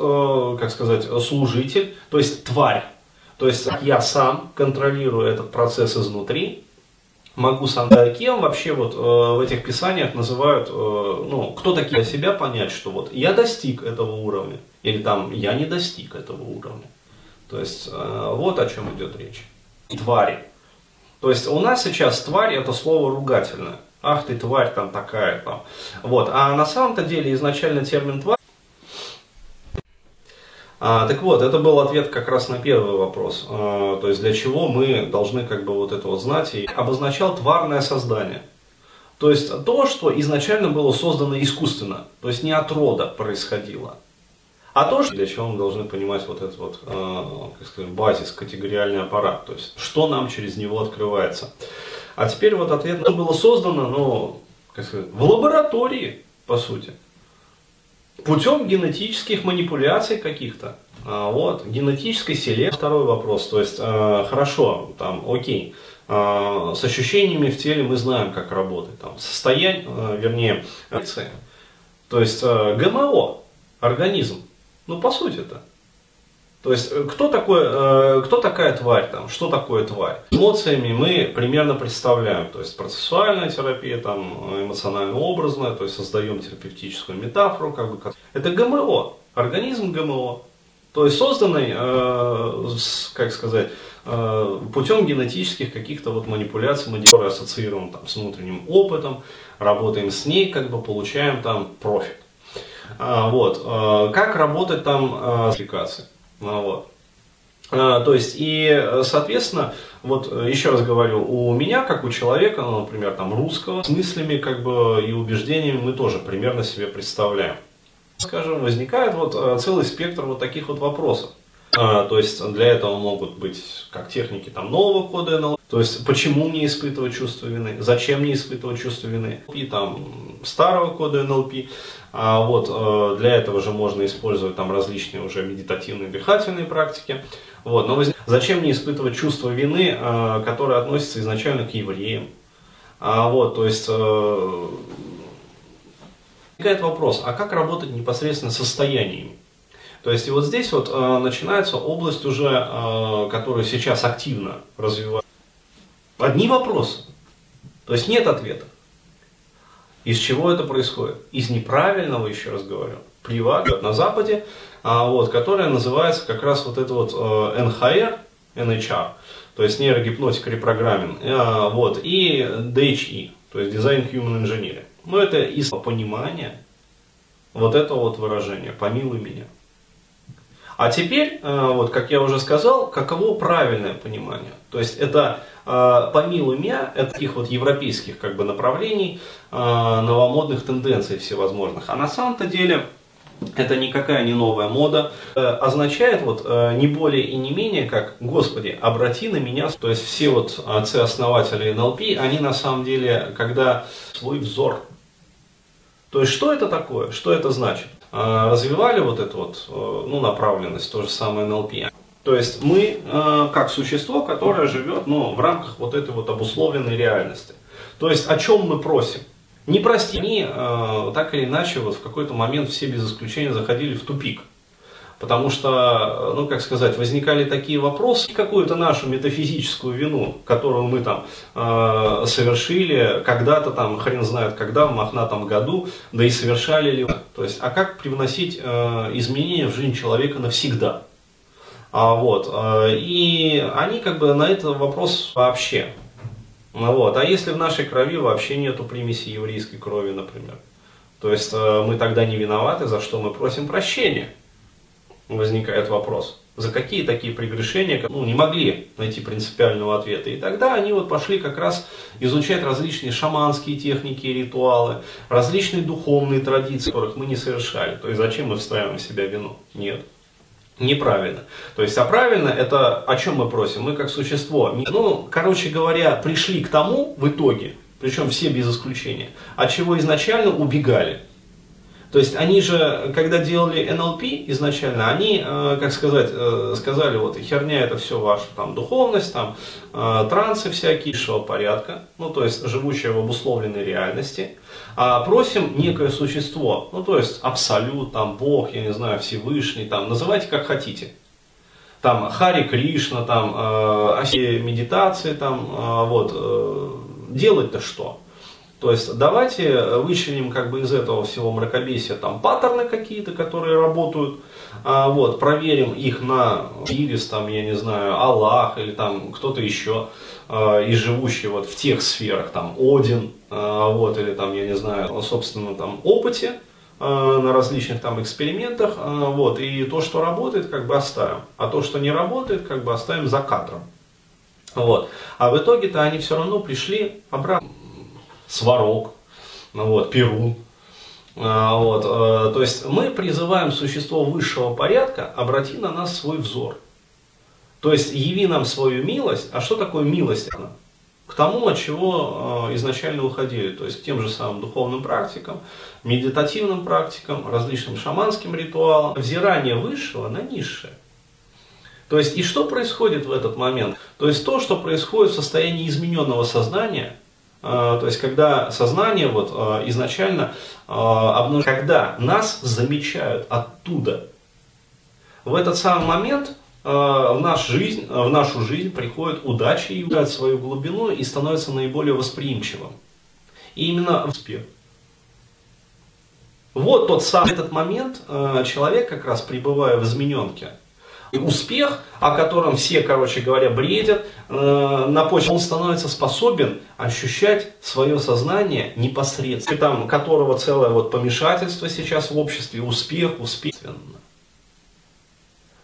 как сказать, служитель, то есть тварь, то есть я сам контролирую этот процесс изнутри, могу сам, кем вообще вот э, в этих писаниях называют, ну, кто такие для себя понять, что вот я достиг этого уровня, или там я не достиг этого уровня. То есть вот о чем идет речь. Твари. То есть у нас сейчас тварь это слово ругательное ах ты тварь там такая там. Вот. А на самом-то деле изначально термин тварь а, так вот, это был ответ как раз на первый вопрос. А, то есть для чего мы должны как бы вот это вот знать. И обозначал тварное создание. То есть то, что изначально было создано искусственно. То есть не от рода происходило. А то, для чего мы должны понимать вот этот вот, э, как сказать, базис, категориальный аппарат. То есть что нам через него открывается. А теперь вот ответ на было создано, ну, как сказать, в лаборатории, по сути. Путем генетических манипуляций каких-то. А, вот, генетической селекции. Второй вопрос, то есть, э, хорошо, там, окей, э, с ощущениями в теле мы знаем, как работает. Там, состояние, э, вернее, то есть, э, ГМО, организм, ну, по сути это. То есть, э, кто, такой, э, кто такая тварь там, что такое тварь? Эмоциями мы примерно представляем, то есть процессуальная терапия, там, эмоционально-образная, то есть создаем терапевтическую метафору, как бы, это ГМО, организм ГМО, то есть созданный, э, как сказать, путем генетических каких-то вот манипуляций, мы ассоциируем там, с внутренним опытом, работаем с ней, как бы получаем там профит. А, вот. Как работать там э, аппликации? А, вот. А, то есть, и, соответственно, вот еще раз говорю, у меня, как у человека, ну, например, там русского, с мыслями как бы и убеждениями мы тоже примерно себе представляем. Скажем, возникает вот э, целый спектр вот таких вот вопросов. А, то есть для этого могут быть как техники там, нового кода НЛП, то есть почему мне испытывать чувство вины, зачем мне испытывать чувство вины, и там старого кода НЛП. А вот э, для этого же можно использовать там различные уже медитативные дыхательные практики. Вот, но зачем мне испытывать чувство вины, э, которое относится изначально к евреям? А, вот, то есть э, возникает вопрос, а как работать непосредственно состояниями? То есть и вот здесь вот э, начинается область уже, э, которую сейчас активно развивают. Одни вопросы. То есть нет ответов. Из чего это происходит? Из неправильного, еще раз говорю, привага на Западе, а, вот, которая называется как раз вот это вот э, NHR, NHR, то есть нейрогипнотика репрограмминг, э, вот, и DHE, то есть Design Human Engineering. Но это из понимания вот этого вот выражения «помилуй меня». А теперь, э, вот как я уже сказал, каково правильное понимание? То есть это э, помилуй меня, это таких вот европейских как бы направлений, э, новомодных тенденций всевозможных. А на самом-то деле это никакая не новая мода, означает вот не более и не менее, как «Господи, обрати на меня». То есть все вот отцы-основатели НЛП, они на самом деле, когда свой взор. То есть что это такое, что это значит? А, развивали вот эту вот э, ну, направленность, то же самое НЛП. То есть мы э, как существо, которое живет ну, в рамках вот этой вот обусловленной реальности. То есть о чем мы просим? Не прости, они э, так или иначе вот в какой-то момент все без исключения заходили в тупик. Потому что, ну как сказать, возникали такие вопросы, какую-то нашу метафизическую вину, которую мы там э, совершили когда-то там, хрен знает когда, в мохнатом году, да и совершали ли. То есть, а как привносить э, изменения в жизнь человека навсегда? А, вот, э, и они как бы на этот вопрос вообще. Вот, а если в нашей крови вообще нету примеси еврейской крови, например? То есть э, мы тогда не виноваты, за что мы просим прощения возникает вопрос. За какие такие прегрешения ну, не могли найти принципиального ответа. И тогда они вот пошли как раз изучать различные шаманские техники и ритуалы, различные духовные традиции, которых мы не совершали. То есть зачем мы вставим в себя вину? Нет. Неправильно. То есть, а правильно это о чем мы просим? Мы как существо, ну, короче говоря, пришли к тому в итоге, причем все без исключения, от чего изначально убегали. То есть они же, когда делали НЛП изначально, они, э, как сказать, э, сказали, вот херня это все ваша там духовность, там э, трансы всякие, высшего порядка, ну то есть живущее в обусловленной реальности, а просим некое существо, ну то есть абсолют, там Бог, я не знаю, Всевышний, там называйте как хотите, там Хари Кришна, там э, медитации, там э, вот э, делать-то что? То есть давайте вычленим как бы из этого всего мракобесия там паттерны какие-то, которые работают, а, вот, проверим их на Ирис, там, я не знаю, Аллах или там кто-то еще а, из живущих вот в тех сферах, там, Один, а, вот, или там, я не знаю, собственно, там, опыте, а, на различных там экспериментах, а, вот, и то, что работает, как бы оставим, а то, что не работает, как бы оставим за кадром. Вот. А в итоге-то они все равно пришли обратно сварог, ну вот, перун. А, вот, э, то есть мы призываем существо высшего порядка, обрати на нас свой взор. То есть яви нам свою милость. А что такое милость? К тому, от чего э, изначально уходили. То есть к тем же самым духовным практикам, медитативным практикам, различным шаманским ритуалам. Взирание высшего на низшее. То есть и что происходит в этот момент? То есть то, что происходит в состоянии измененного сознания – то есть, когда сознание вот а, изначально а, обнаруживает, когда нас замечают оттуда, в этот самый момент в, наш жизнь, в нашу жизнь приходит удача и увидает свою глубину и становится наиболее восприимчивым. И именно успех. Вот тот самый этот момент человек, как раз пребывая в измененке, успех, о котором все, короче говоря, бредят, э, на почве, он становится способен ощущать свое сознание непосредственно, там, которого целое вот помешательство сейчас в обществе, успех, успешно.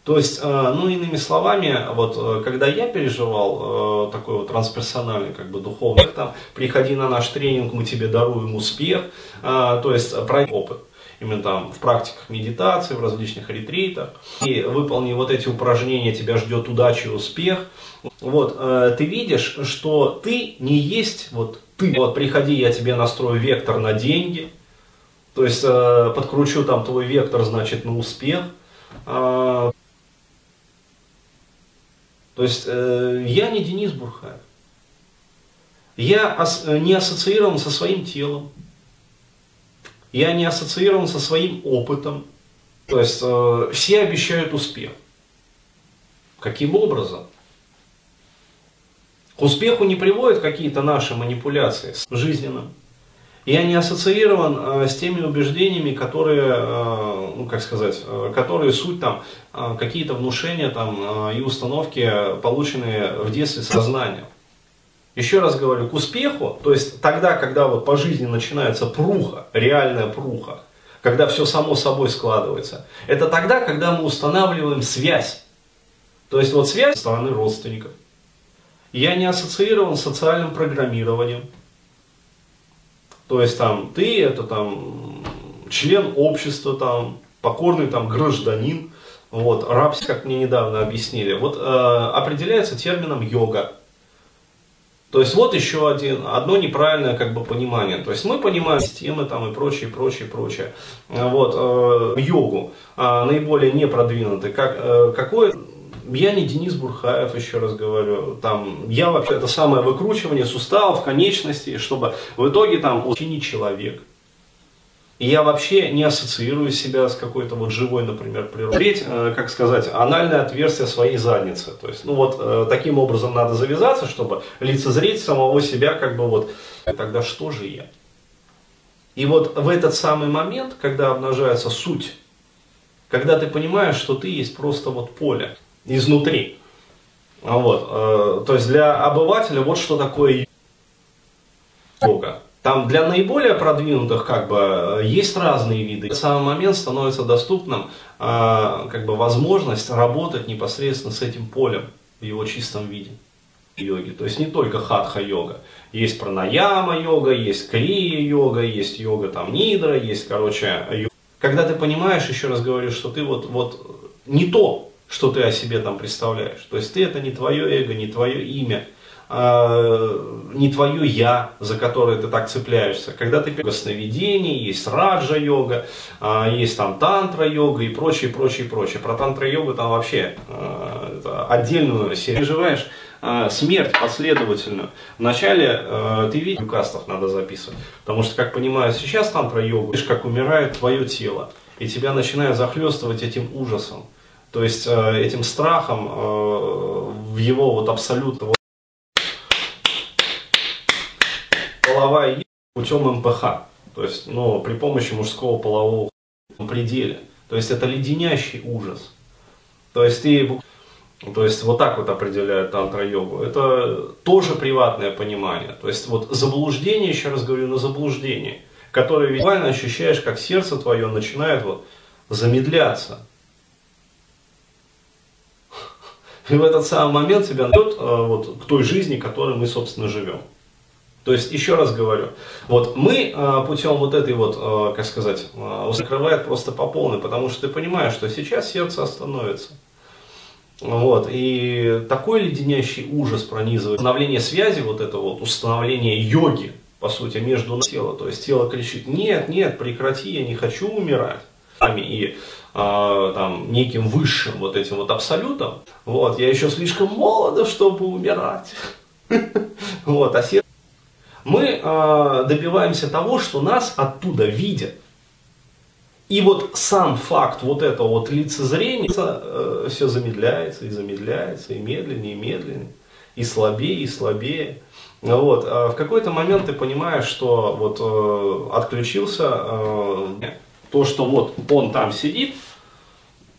То есть, э, ну, иными словами, вот, э, когда я переживал э, такой вот трансперсональный, как бы, духовный, там, приходи на наш тренинг, мы тебе даруем успех, э, то есть, про опыт именно там в практиках медитации, в различных ретритах. И выполни вот эти упражнения, тебя ждет удача и успех. Вот, э, ты видишь, что ты не есть вот ты. Вот приходи, я тебе настрою вектор на деньги. То есть э, подкручу там твой вектор, значит, на успех. Э, то есть э, я не Денис Бурхаев. Я ас, не ассоциирован со своим телом. Я не ассоциирован со своим опытом. То есть э, все обещают успех. Каким образом? К успеху не приводят какие-то наши манипуляции с жизненным. Я не ассоциирован э, с теми убеждениями, которые, э, ну как сказать, э, которые суть там э, какие-то внушения там э, и установки, полученные в детстве сознанием. Еще раз говорю, к успеху, то есть тогда, когда вот по жизни начинается пруха, реальная пруха, когда все само собой складывается, это тогда, когда мы устанавливаем связь. То есть вот связь со стороны родственников. Я не ассоциирован с социальным программированием. То есть там ты это там член общества, там покорный там гражданин, вот, раб, как мне недавно объяснили, вот э, определяется термином йога. То есть вот еще один, одно неправильное как бы понимание. То есть мы понимаем системы там и прочее, прочее, прочее. Вот, э, йогу э, наиболее не продвинутый. Как, э, какой я не Денис Бурхаев, еще раз говорю. Там, я вообще это самое выкручивание суставов, конечностей, чтобы в итоге там учинить человек. И я вообще не ассоциирую себя с какой-то вот живой, например, природой. Треть, э, как сказать, анальное отверстие своей задницы. То есть, ну вот э, таким образом надо завязаться, чтобы лицезреть самого себя, как бы вот, тогда что же я? И вот в этот самый момент, когда обнажается суть, когда ты понимаешь, что ты есть просто вот поле, изнутри. Вот, э, то есть для обывателя вот что такое йога. Там для наиболее продвинутых как бы есть разные виды. В самый момент становится доступным э, как бы возможность работать непосредственно с этим полем в его чистом виде йоги. То есть не только хатха-йога. Есть пранаяма йога, есть крия йога, есть йога там нидра, есть, короче, йога. Когда ты понимаешь, еще раз говорю, что ты вот, вот не то, что ты о себе там представляешь. То есть ты это не твое эго, не твое имя, а, не твое я, за которое ты так цепляешься. Когда ты сновидение, есть раджа-йога, а, есть там тантра-йога и прочее, прочее, прочее. Про тантра-йогу там вообще а, отдельную серию. Переживаешь смерть последовательную. Вначале ты видишь, кастов надо записывать. Потому что, как понимаю, сейчас тантра-йога, видишь, как умирает твое тело. И тебя начинает захлестывать этим ужасом. То есть э, этим страхом э, в его вот абсолютно половая путем МПХ. То есть, ну, при помощи мужского полового пределе. То есть это леденящий ужас. То есть ты то есть вот так вот определяют тантра-йогу. Это тоже приватное понимание. То есть вот заблуждение, еще раз говорю, на заблуждение, которое визуально ощущаешь, как сердце твое начинает вот замедляться. И в этот самый момент тебя найдет э, вот, к той жизни, которой мы, собственно, живем. То есть, еще раз говорю, вот мы э, путем вот этой вот, э, как сказать, закрывает просто по полной, потому что ты понимаешь, что сейчас сердце остановится. Вот, и такой леденящий ужас пронизывает. Установление связи, вот это вот установление йоги, по сути, между телом. То есть тело кричит, нет, нет, прекрати, я не хочу умирать. И э, там, неким высшим вот этим вот абсолютом. Вот, я еще слишком молодо, чтобы умирать. Вот, а сердце... Мы э, добиваемся того, что нас оттуда видят. И вот сам факт вот этого вот лицезрения, э, все замедляется и замедляется, и медленнее, и медленнее, и слабее, и слабее. Вот. А в какой-то момент ты понимаешь, что вот э, отключился э, то, что вот он там сидит,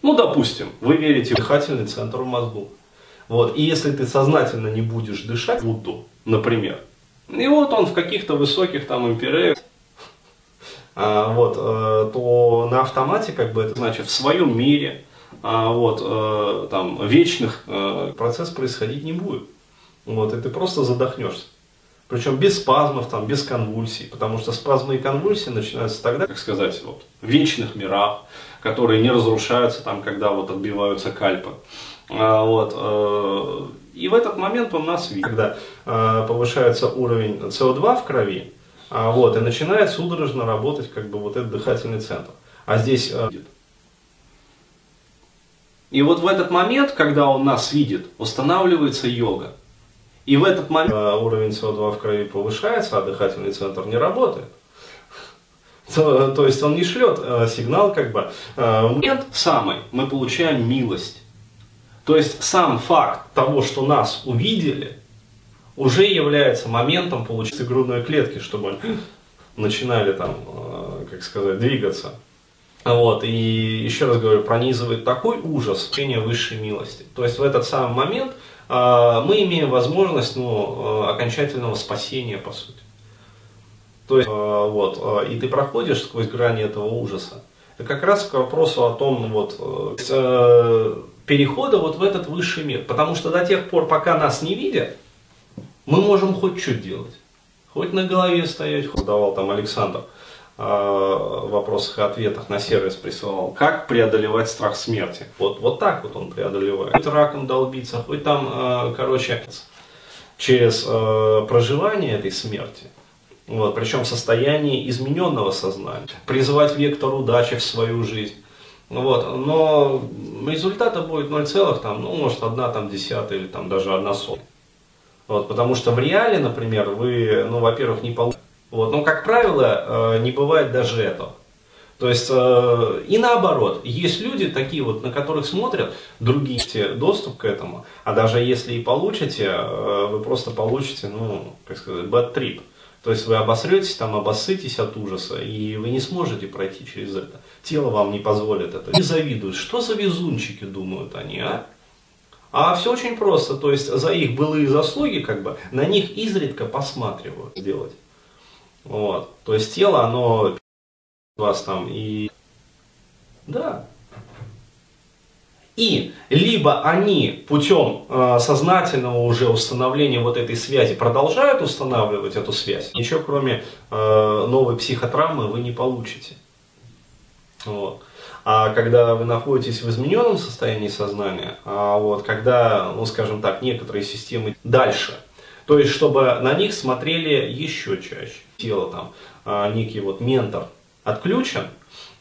ну, допустим, вы верите в дыхательный центр в мозгу. Вот, и если ты сознательно не будешь дышать, Будду, например, и вот он в каких-то высоких там империях, а, вот, э, то на автомате, как бы, это значит, в своем мире, а, вот, э, там, вечных э, процесс происходить не будет. Вот, и ты просто задохнешься. Причем без спазмов, там, без конвульсий, потому что спазмы и конвульсии начинаются тогда, как сказать, вот, в вечных мирах, которые не разрушаются, там, когда вот отбиваются кальпы. А, вот, э, и в этот момент у нас видит, когда э, повышается уровень СО2 в крови, а, вот, и начинает судорожно работать как бы вот этот дыхательный центр. А здесь э, и вот в этот момент, когда он нас видит, устанавливается йога. И в этот момент э, уровень СО2 в крови повышается, а дыхательный центр не работает. То, то есть он не шлет э, сигнал, как бы. Э, момент самый, мы получаем милость. То есть сам факт того, что нас увидели, уже является моментом получить грудной клетки, чтобы начинали там, э, как сказать, двигаться. Вот, и еще раз говорю, пронизывает такой ужас, чтение высшей милости. То есть в этот самый момент э, мы имеем возможность ну, э, окончательного спасения, по сути. То есть, вот, и ты проходишь сквозь грани этого ужаса. Это как раз к вопросу о том, вот, э, э, перехода вот в этот высший мир. Потому что до тех пор, пока нас не видят, мы можем хоть что делать. Хоть на голове стоять, хоть давал там Александр э, в вопросах и ответах на сервис присылал. Как преодолевать страх смерти? Вот, вот так вот он преодолевает. Хоть раком долбиться, хоть там, э, короче, через э, проживание этой смерти. Вот, причем в состоянии измененного сознания. Призывать вектор удачи в свою жизнь. Вот, но результата будет 0, там, ну, может, одна там десятая или там даже одна сотая. Вот, потому что в реале, например, вы, ну, во-первых, не получите. Вот, но, как правило, э, не бывает даже этого. То есть, э, и наоборот, есть люди такие вот, на которых смотрят, другие доступ к этому, а даже если и получите, э, вы просто получите, ну, как сказать, bad trip. То есть вы обосретесь, там обоссытесь от ужаса, и вы не сможете пройти через это. Тело вам не позволит это. Не завидуют. Что за везунчики, думают они, а? А все очень просто, то есть за их былые заслуги, как бы, на них изредка посматривают делать. Вот. То есть тело, оно вас там и... Да. И либо они путем э, сознательного уже установления вот этой связи продолжают устанавливать эту связь, ничего кроме э, новой психотравмы вы не получите. Вот. А когда вы находитесь в измененном состоянии сознания, а вот когда, ну скажем так, некоторые системы дальше, то есть чтобы на них смотрели еще чаще, тело там, а, некий вот ментор отключен,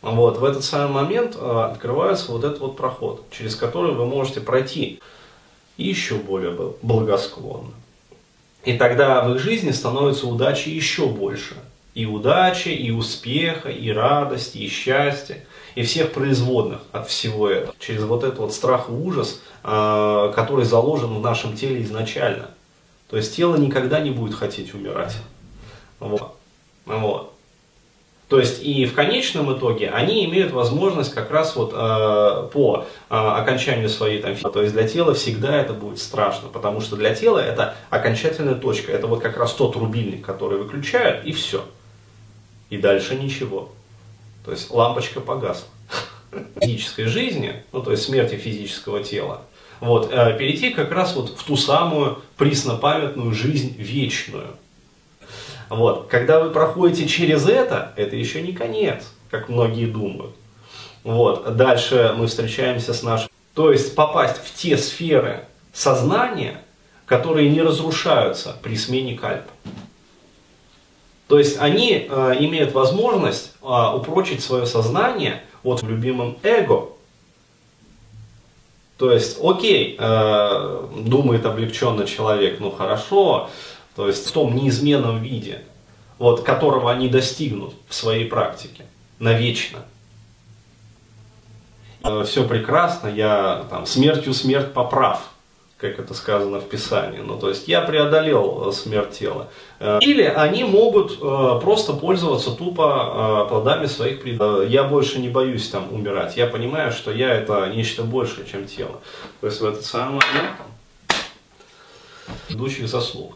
вот, в этот самый момент а, открывается вот этот вот проход, через который вы можете пройти еще более благосклонно. И тогда в их жизни становится удачи еще больше. И удачи, и успеха, и радости, и счастья и всех производных от всего этого. Через вот этот вот страх и ужас, а, который заложен в нашем теле изначально. То есть тело никогда не будет хотеть умирать. Вот. Вот. То есть и в конечном итоге они имеют возможность как раз вот э, по э, окончанию своей там, то есть для тела всегда это будет страшно, потому что для тела это окончательная точка, это вот как раз тот рубильник, который выключают и все, и дальше ничего. То есть лампочка погасла. Физической жизни, ну то есть смерти физического тела, вот, э, перейти как раз вот в ту самую преснопамятную жизнь вечную. Вот, когда вы проходите через это, это еще не конец, как многие думают. Вот, дальше мы встречаемся с нашим... То есть попасть в те сферы сознания, которые не разрушаются при смене кальпа. То есть они э, имеют возможность э, упрочить свое сознание от любимым эго. То есть, окей, э, думает облегченно человек, ну хорошо, то есть в том неизменном виде, вот, которого они достигнут в своей практике навечно. Э, Все прекрасно, я там смертью смерть поправ как это сказано в Писании. Ну, то есть я преодолел э, смерть тела. Э, или они могут просто пользоваться тупо плодами своих предков. Я больше не боюсь там умирать. Я понимаю, что я это нечто большее, чем тело. То есть в этот самый момент идущих заслуг.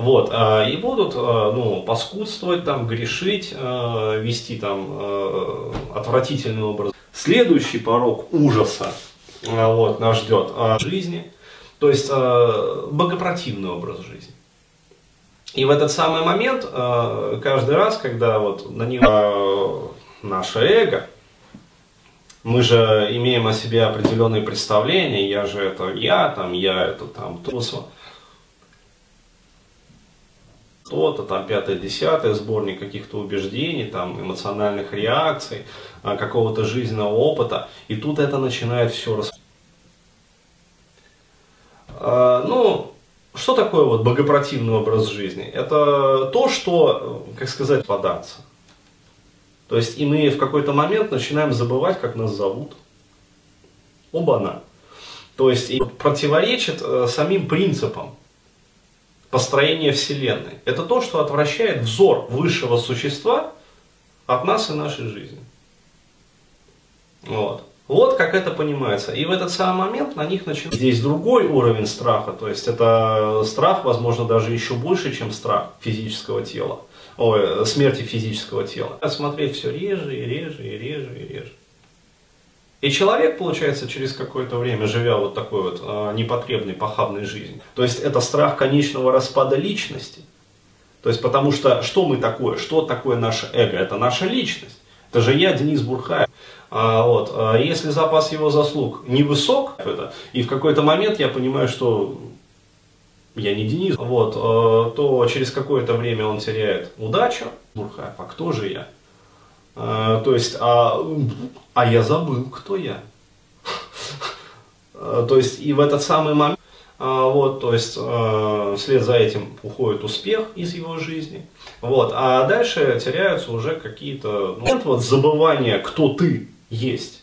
Вот, и будут, ну, паскудствовать, там, грешить, вести там отвратительный образ. Следующий порог ужаса, вот, нас ждет жизни – то есть богопротивный образ жизни. И в этот самый момент, каждый раз, когда вот на него наше эго, мы же имеем о себе определенные представления, я же это я, там я это там то, то-то, там пятое, десятое, сборник каких-то убеждений, там эмоциональных реакций, э, какого-то жизненного опыта, и тут это начинает все распределяться а, ну, что такое вот богопротивный образ жизни? Это то, что, как сказать, податься. То есть и мы в какой-то момент начинаем забывать, как нас зовут. Оба-на. То есть и противоречит э, самим принципам построение Вселенной. Это то, что отвращает взор высшего существа от нас и нашей жизни. Вот. Вот как это понимается. И в этот самый момент на них начинается здесь другой уровень страха. То есть это страх, возможно, даже еще больше, чем страх физического тела. Ой, смерти физического тела. Смотреть все реже и реже и реже и реже. И человек, получается, через какое-то время, живя вот такой вот э, непотребной, похабной жизнью, то есть это страх конечного распада личности. То есть потому что что мы такое? Что такое наше эго? Это наша личность. Это же я, Денис Бурхаев. А, вот, а если запас его заслуг невысок, это, и в какой-то момент я понимаю, что я не Денис, вот, а, то через какое-то время он теряет удачу. Бурхаев, а кто же я? А, то есть, а, а я забыл, кто я. То есть, и в этот самый момент, вот, то есть, вслед за этим уходит успех из его жизни. Вот, а дальше теряются уже какие-то, ну, вот забывания, кто ты есть.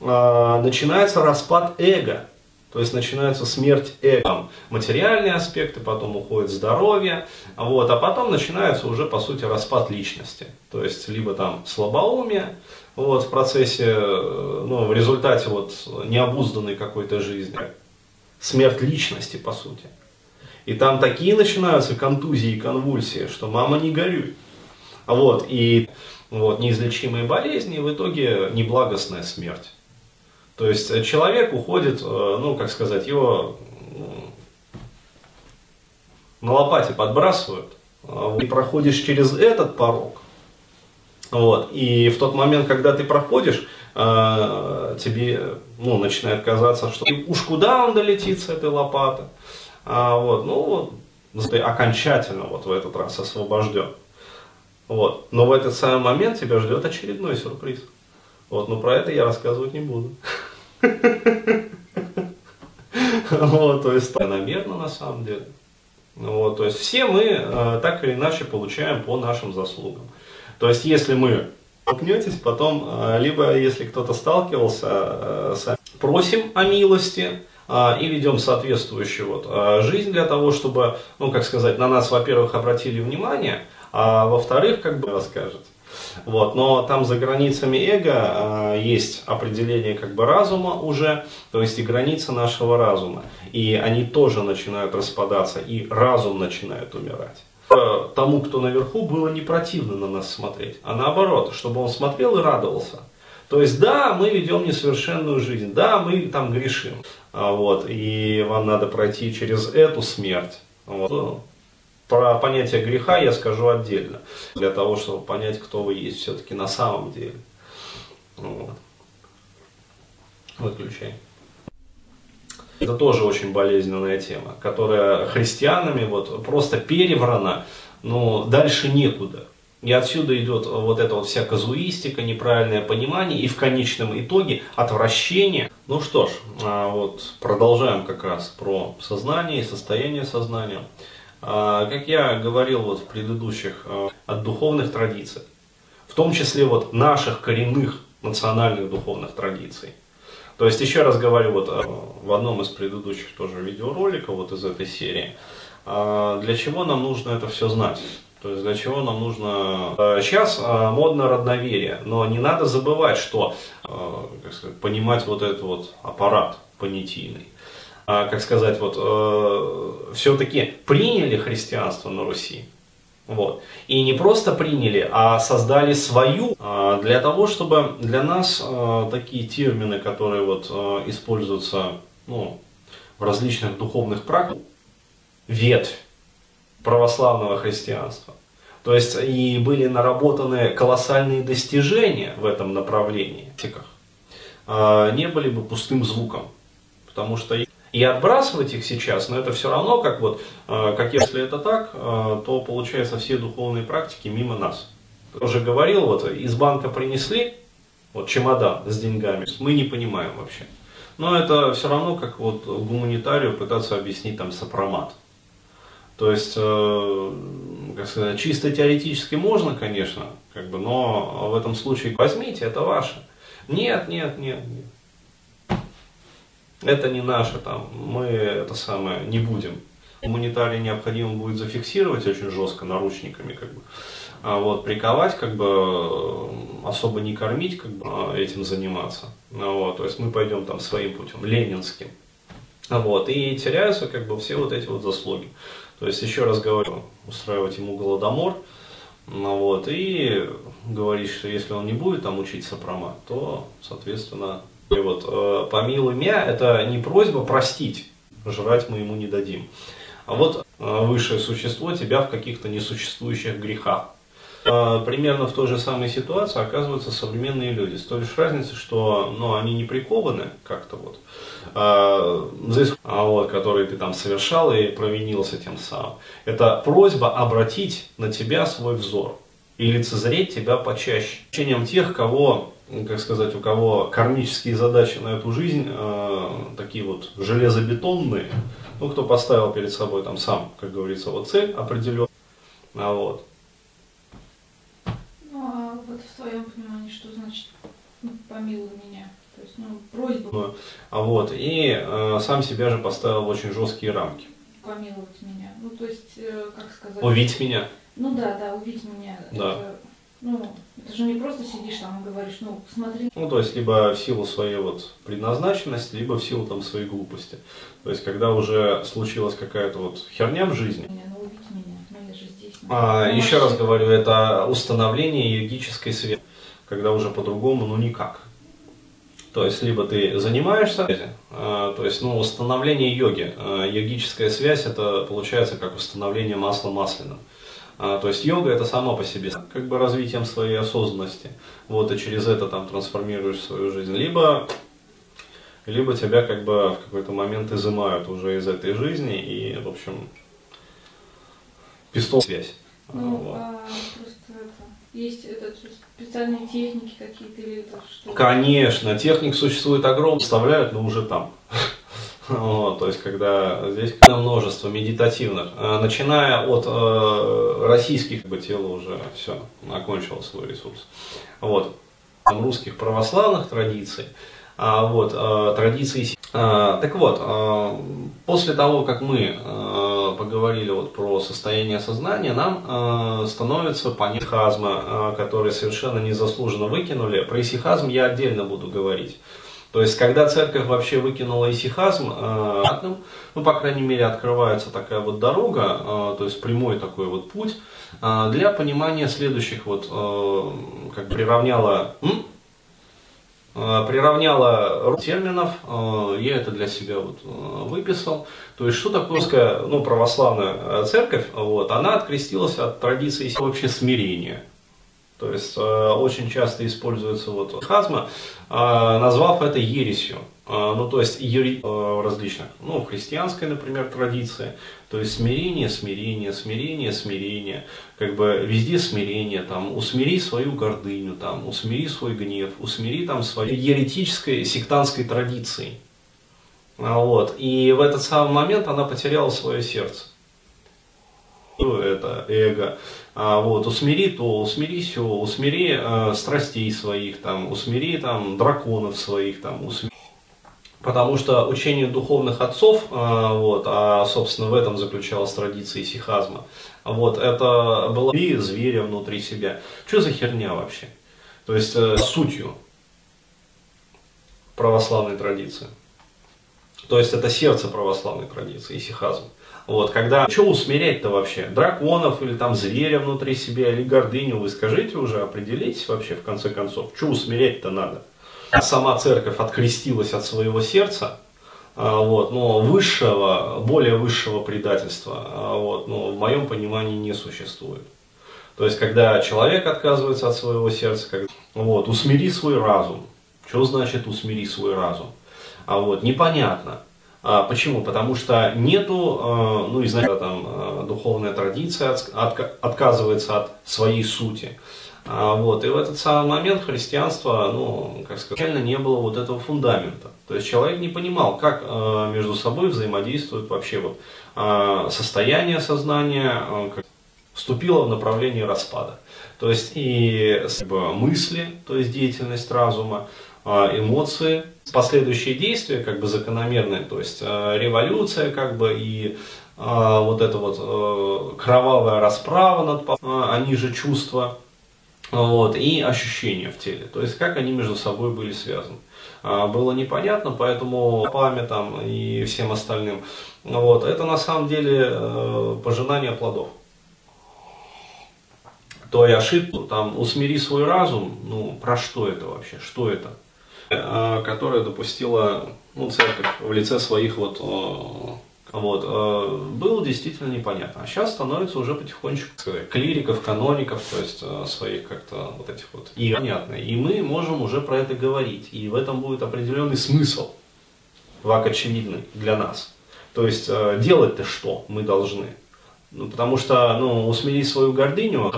Начинается распад эго. То есть начинается смерть эго. Материальные аспекты, потом уходит здоровье, вот, а потом начинается уже, по сути, распад личности. То есть либо там слабоумие, вот, в процессе, ну, в результате вот необузданной какой-то жизни. Смерть личности, по сути. И там такие начинаются контузии и конвульсии, что мама не горюй. Вот, и вот, неизлечимые болезни, и в итоге неблагостная смерть. То есть э, человек уходит, э, ну, как сказать, его на лопате подбрасывают, а и проходишь через этот порог. Вот, и в тот момент, когда ты проходишь, э, тебе ну, начинает казаться, что уж куда он долетит с этой лопаты. А, вот, ну, ты окончательно вот в этот раз освобожден. Вот. Но в этот самый момент тебя ждет очередной сюрприз. Вот, но про это я рассказывать не буду. Вот, то есть намеренно на самом деле. Вот, то есть все мы э, так или иначе получаем по нашим заслугам. То есть если мы столкнетесь, потом, э, либо если кто-то сталкивался, э, просим о милости, и ведем соответствующую вот, жизнь для того, чтобы, ну, как сказать, на нас, во-первых, обратили внимание, а во-вторых, как бы расскажет. Вот, но там за границами эго э, есть определение как бы разума уже, то есть и границы нашего разума. И они тоже начинают распадаться, и разум начинает умирать. Э, тому, кто наверху, было не противно на нас смотреть, а наоборот, чтобы он смотрел и радовался. То есть, да, мы ведем несовершенную жизнь, да, мы там грешим, а вот, и вам надо пройти через эту смерть. Вот. Про понятие греха я скажу отдельно, для того, чтобы понять, кто вы есть все-таки на самом деле. Вот. Выключай. Это тоже очень болезненная тема, которая христианами вот просто переврана, но дальше некуда. И отсюда идет вот эта вот вся казуистика, неправильное понимание и в конечном итоге отвращение. Ну что ж, а вот продолжаем как раз про сознание и состояние сознания. А, как я говорил вот в предыдущих, а, от духовных традиций, в том числе вот наших коренных национальных духовных традиций. То есть, еще раз говорю, вот а, в одном из предыдущих тоже видеороликов, вот из этой серии, для чего нам нужно это все знать? То есть для чего нам нужно... Сейчас модно родноверие, но не надо забывать, что, как сказать, понимать вот этот вот аппарат понятийный. А, как сказать, вот, э, все-таки приняли христианство на Руси. Вот. И не просто приняли, а создали свою, э, для того, чтобы для нас э, такие термины, которые вот, э, используются ну, в различных духовных практиках, ветвь православного христианства. То есть и были наработаны колоссальные достижения в этом направлении, э, не были бы пустым звуком. Потому что и отбрасывать их сейчас, но это все равно, как вот, э, как если это так, э, то получается все духовные практики мимо нас. Я уже говорил, вот из банка принесли, вот чемодан с деньгами, мы не понимаем вообще. Но это все равно, как вот гуманитарию пытаться объяснить там сопромат. То есть, э, как сказать, чисто теоретически можно, конечно, как бы, но в этом случае возьмите, это ваше. Нет, нет, нет, нет это не наше, там, мы это самое не будем. Гуманитарий необходимо будет зафиксировать очень жестко наручниками, как бы. А вот, приковать, как бы, особо не кормить, как бы, а этим заниматься. Ну вот, то есть мы пойдем там своим путем, ленинским. Вот, и теряются, как бы, все вот эти вот заслуги. То есть, еще раз говорю, устраивать ему голодомор, ну вот, и говорить, что если он не будет там учить сопромат, то, соответственно, и вот э, помилуй меня, это не просьба простить, жрать мы ему не дадим. А вот э, высшее существо тебя в каких-то несуществующих грехах. Э, примерно в той же самой ситуации оказываются современные люди. С той лишь разницей, что ну, они не прикованы как-то вот, э, за а вот, который ты там совершал и провинился тем самым. Это просьба обратить на тебя свой взор и лицезреть тебя почаще. Учением тех, кого как сказать, у кого кармические задачи на эту жизнь э, такие вот железобетонные, ну, кто поставил перед собой там сам, как говорится, вот цель определенная, а вот. Ну, а вот в твоем понимании, что значит ну, помилуй меня? То есть, ну, просьба. Ну, а вот, и э, сам себя же поставил в очень жесткие рамки. Помиловать меня. Ну, то есть, э, как сказать... Увидеть меня. Ну да, да, увидеть меня. Да. Это, ну, это же не просто сидишь там и говоришь, ну, смотри. Ну, то есть, либо в силу своей вот предназначенности, либо в силу там своей глупости. То есть, когда уже случилась какая-то вот херня в жизни. Меня, ну, убить меня, ну, я же здесь. А, ну, еще раз говорю, это установление йогической связи, когда уже по-другому, ну, никак. То есть, либо ты занимаешься, а, то есть, ну, установление йоги, а, йогическая связь, это получается как установление масла масляным. А, то есть йога это само по себе, как бы развитием своей осознанности. Вот, и через это там трансформируешь свою жизнь. Либо, либо тебя как бы в какой-то момент изымают уже из этой жизни и, в общем, пистол связь. Ну, вот. а, просто это, есть это, специальные техники какие-то или это что? Конечно, техник существует огромное, вставляют, но уже там. Вот, то есть, когда здесь множество медитативных, э, начиная от э, российских, как бы тело уже все, окончило свой ресурс. Вот, там, русских православных традиций, а, вот, э, традиции. А, так вот, э, после того, как мы э, поговорили вот про состояние сознания, нам э, становится понятно хазма, э, который совершенно незаслуженно выкинули. Про исихазм я отдельно буду говорить. То есть, когда церковь вообще выкинула исихазм, э, ну, по крайней мере, открывается такая вот дорога, э, то есть прямой такой вот путь, э, для понимания следующих вот, как приравняла, приравняла терминов, я это для себя вот выписал. То есть, что такое ну, православная церковь, вот, она открестилась от традиции вообще смирения. То есть э, очень часто используется вот хазма, э, назвав это ересью. Э, ну, то есть ери, э, различных, ну, в христианской, например, традиции. То есть смирение, смирение, смирение, смирение. Как бы везде смирение, там, усмири свою гордыню, там, усмири свой гнев, усмири там свою еретической, сектантской традиции. Вот. И в этот самый момент она потеряла свое сердце. Это эго а, вот, усмири то, усмири все, усмири э, страстей своих, там, усмири там, драконов своих, там, усмири. Потому что учение духовных отцов, э, вот, а собственно в этом заключалась традиция сихазма, вот, это было и зверя внутри себя. Что за херня вообще? То есть э, сутью православной традиции. То есть это сердце православной традиции, исихазм. Вот, когда, что усмирять-то вообще? Драконов или там зверя внутри себя, или гордыню, вы скажите уже, определитесь вообще в конце концов, что усмирять-то надо? Сама церковь открестилась от своего сердца, а, вот, но высшего, более высшего предательства, а, вот, но в моем понимании не существует. То есть, когда человек отказывается от своего сердца, как, вот, усмири свой разум. Что значит усмири свой разум? А вот, непонятно. А, почему? Потому что нету, а, ну, изначально там а, духовная традиция отказывается от своей сути. Вот. И в этот самый момент христианство, ну, как сказать, реально не было вот этого фундамента. То есть человек не понимал, как между собой взаимодействует вообще вот состояние сознания, как вступило в направление распада. То есть и мысли, то есть деятельность разума, эмоции, последующие действия как бы закономерные, то есть э, революция как бы и а, вот это вот э, кровавая расправа над а, они же чувства, вот, и ощущения в теле, то есть как они между собой были связаны. А, было непонятно, поэтому паме там и всем остальным, вот, это на самом деле э, пожинание плодов. То я ошибку, там, усмири свой разум, ну, про что это вообще, что это? Э, которая допустила ну, церковь в лице своих вот вот, э, было действительно непонятно. А сейчас становится уже потихонечку сказать, клириков, каноников, то есть э, своих как-то вот этих вот. И понятно. И мы можем уже про это говорить. И в этом будет определенный смысл, вак очевидный для нас. То есть э, делать-то что мы должны? Ну, потому что, ну, усмирить свою гордыню,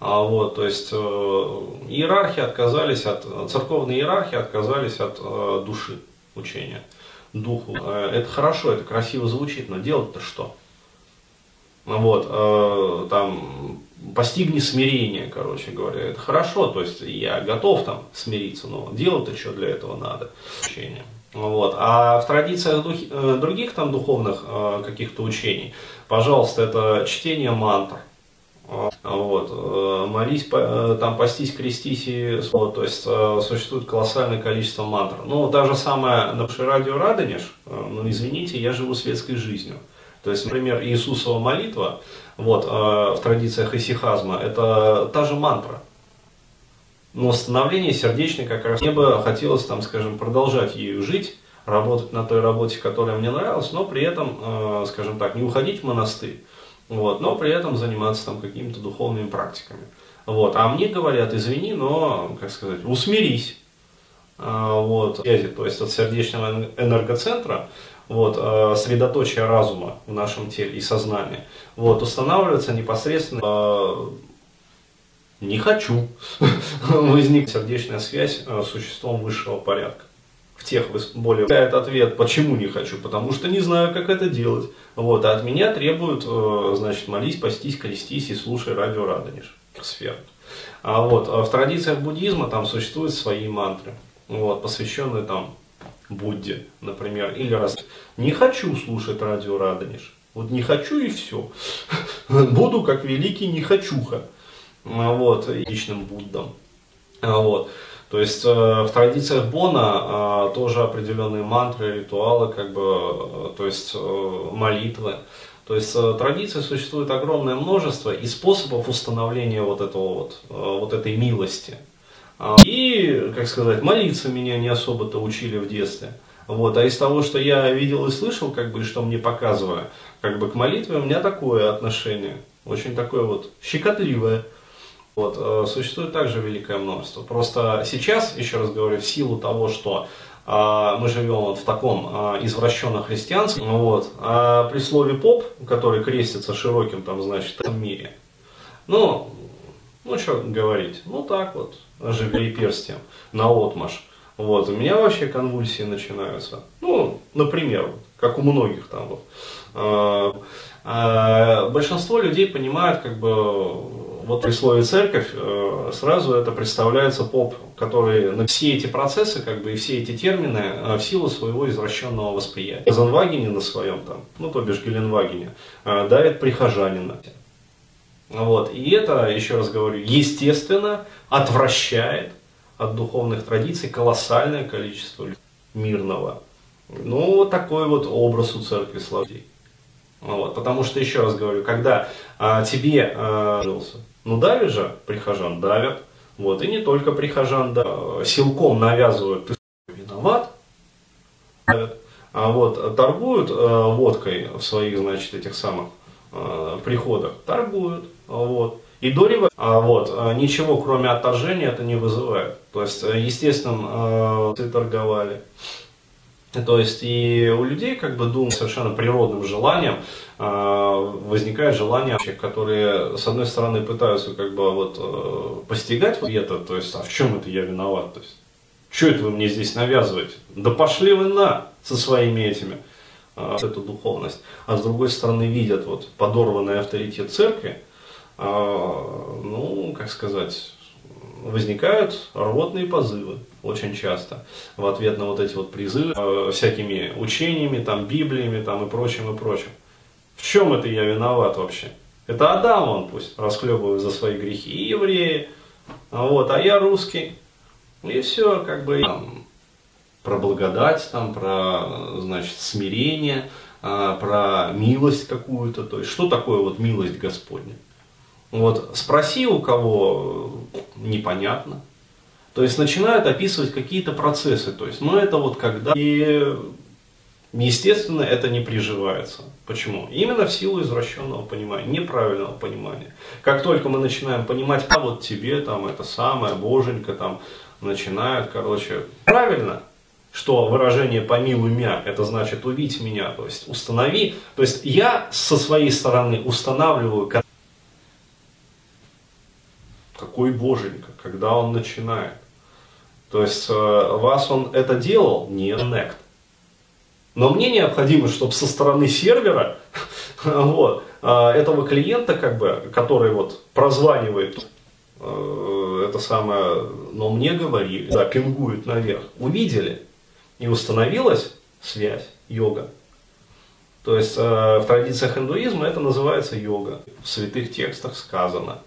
а вот, то есть э, иерархи отказались от, церковные иерархи отказались от э, души учения духу. Э, это хорошо, это красиво звучит, но делать-то что? Вот, там, постигни смирение, короче говоря, это хорошо, то есть я готов там смириться, но делать-то что для этого надо? Учение. Вот. А в традициях дух, э, других там духовных каких-то учений, пожалуйста, это чтение мантр, вот. Э, молись, э, там, постись, крестись и вот, то есть э, существует колоссальное количество мантр. Ну, та же самая, например, радио Радонеж, ну, извините, я живу светской жизнью. То есть, например, Иисусова молитва, вот, в традициях исихазма, это та же мантра. Но становление сердечной как раз мне бы хотелось, там, скажем, продолжать ею жить, работать на той работе, которая мне нравилась, но при этом, скажем так, не уходить в монастырь, вот, но при этом заниматься там какими-то духовными практиками. Вот, а мне говорят, извини, но, как сказать, усмирись. А, вот, то есть от сердечного энергоцентра, вот, а, средоточие разума в нашем теле и сознании, вот, устанавливается непосредственно а, не хочу, возникнет сердечная связь с существом высшего порядка в тех более этот ответ, почему не хочу, потому что не знаю, как это делать. Вот, а от меня требуют, э, значит, молись, постись, крестись и слушай радио Радонеж, сфер. А вот, а в традициях буддизма там существуют свои мантры, вот, посвященные там Будде, например, или раз не хочу слушать радио Радонеж, вот не хочу и все, буду как великий не хочуха, вот, личным Буддом, вот. То есть э, в традициях Бона э, тоже определенные мантры, ритуалы, как бы, э, то есть молитвы. То есть традиций существует огромное множество и способов установления вот, этого вот, вот этой милости. И, как сказать, молиться меня не особо-то учили в детстве. Вот, а из того, что я видел и слышал, как бы, что мне показывали, как бы к молитве у меня такое отношение, очень такое вот щекотливое. Вот, э, существует также великое множество. Просто сейчас, еще раз говорю, в силу того, что э, мы живем вот в таком э, извращенном христианстве, вот, а при слове поп, который крестится широким, там, значит, в мире, ну, ну, что говорить, ну, так вот, живи перстием, на отмаш. Вот, у меня вообще конвульсии начинаются. Ну, например, как у многих там вот. большинство людей понимают, как бы, вот при слове церковь э, сразу это представляется поп, который на все эти процессы, как бы и все эти термины э, в силу своего извращенного восприятия. Занвагене на своем там, ну то бишь Геленвагене, э, давит прихожанина. Вот. И это, еще раз говорю, естественно, отвращает от духовных традиций колоссальное количество мирного. Ну, вот такой вот образ у церкви славей. Вот, потому что, еще раз говорю, когда а, тебе а, ну давят же прихожан, давят. Вот, и не только прихожан, да, силком навязывают, ты виноват, давят. А вот торгуют э, водкой в своих, значит, этих самых э, приходах, торгуют, вот. И до революции, а вот, э, ничего кроме отторжения это не вызывает. То есть, э, естественно, э, торговали. То есть и у людей, как бы думаю, совершенно природным желанием э, возникает желание, которые, с одной стороны, пытаются как бы вот э, постигать это, то есть, а в чем это я виноват, то есть, что это вы мне здесь навязываете? Да пошли вы на со своими этими, э, эту духовность. А с другой стороны, видят вот подорванный авторитет церкви, э, ну, как сказать, возникают рвотные позывы очень часто в ответ на вот эти вот призывы э, всякими учениями, там, библиями там, и прочим, и прочим. В чем это я виноват вообще? Это Адам, он пусть расхлебывает за свои грехи, и евреи, а вот, а я русский. И все, как бы, там, про благодать, там, про, значит, смирение, а, про милость какую-то. То есть, что такое вот милость Господня? Вот, спроси у кого, непонятно. То есть, начинают описывать какие-то процессы. То есть, ну, это вот когда... И Естественно, это не приживается. Почему? Именно в силу извращенного понимания, неправильного понимания. Как только мы начинаем понимать, а вот тебе там это самое, боженька там, начинают, короче, правильно, что выражение «помилуй меня» это значит «увидь меня», то есть установи, то есть я со своей стороны устанавливаю, какой боженька, когда он начинает. То есть э, вас он это делал, не connect. Но мне необходимо, чтобы со стороны сервера вот, а, этого клиента, как бы, который вот прозванивает э, это самое, но мне говорили, да, пингуют наверх, увидели, и установилась связь, йога. То есть э, в традициях индуизма это называется йога, в святых текстах сказано.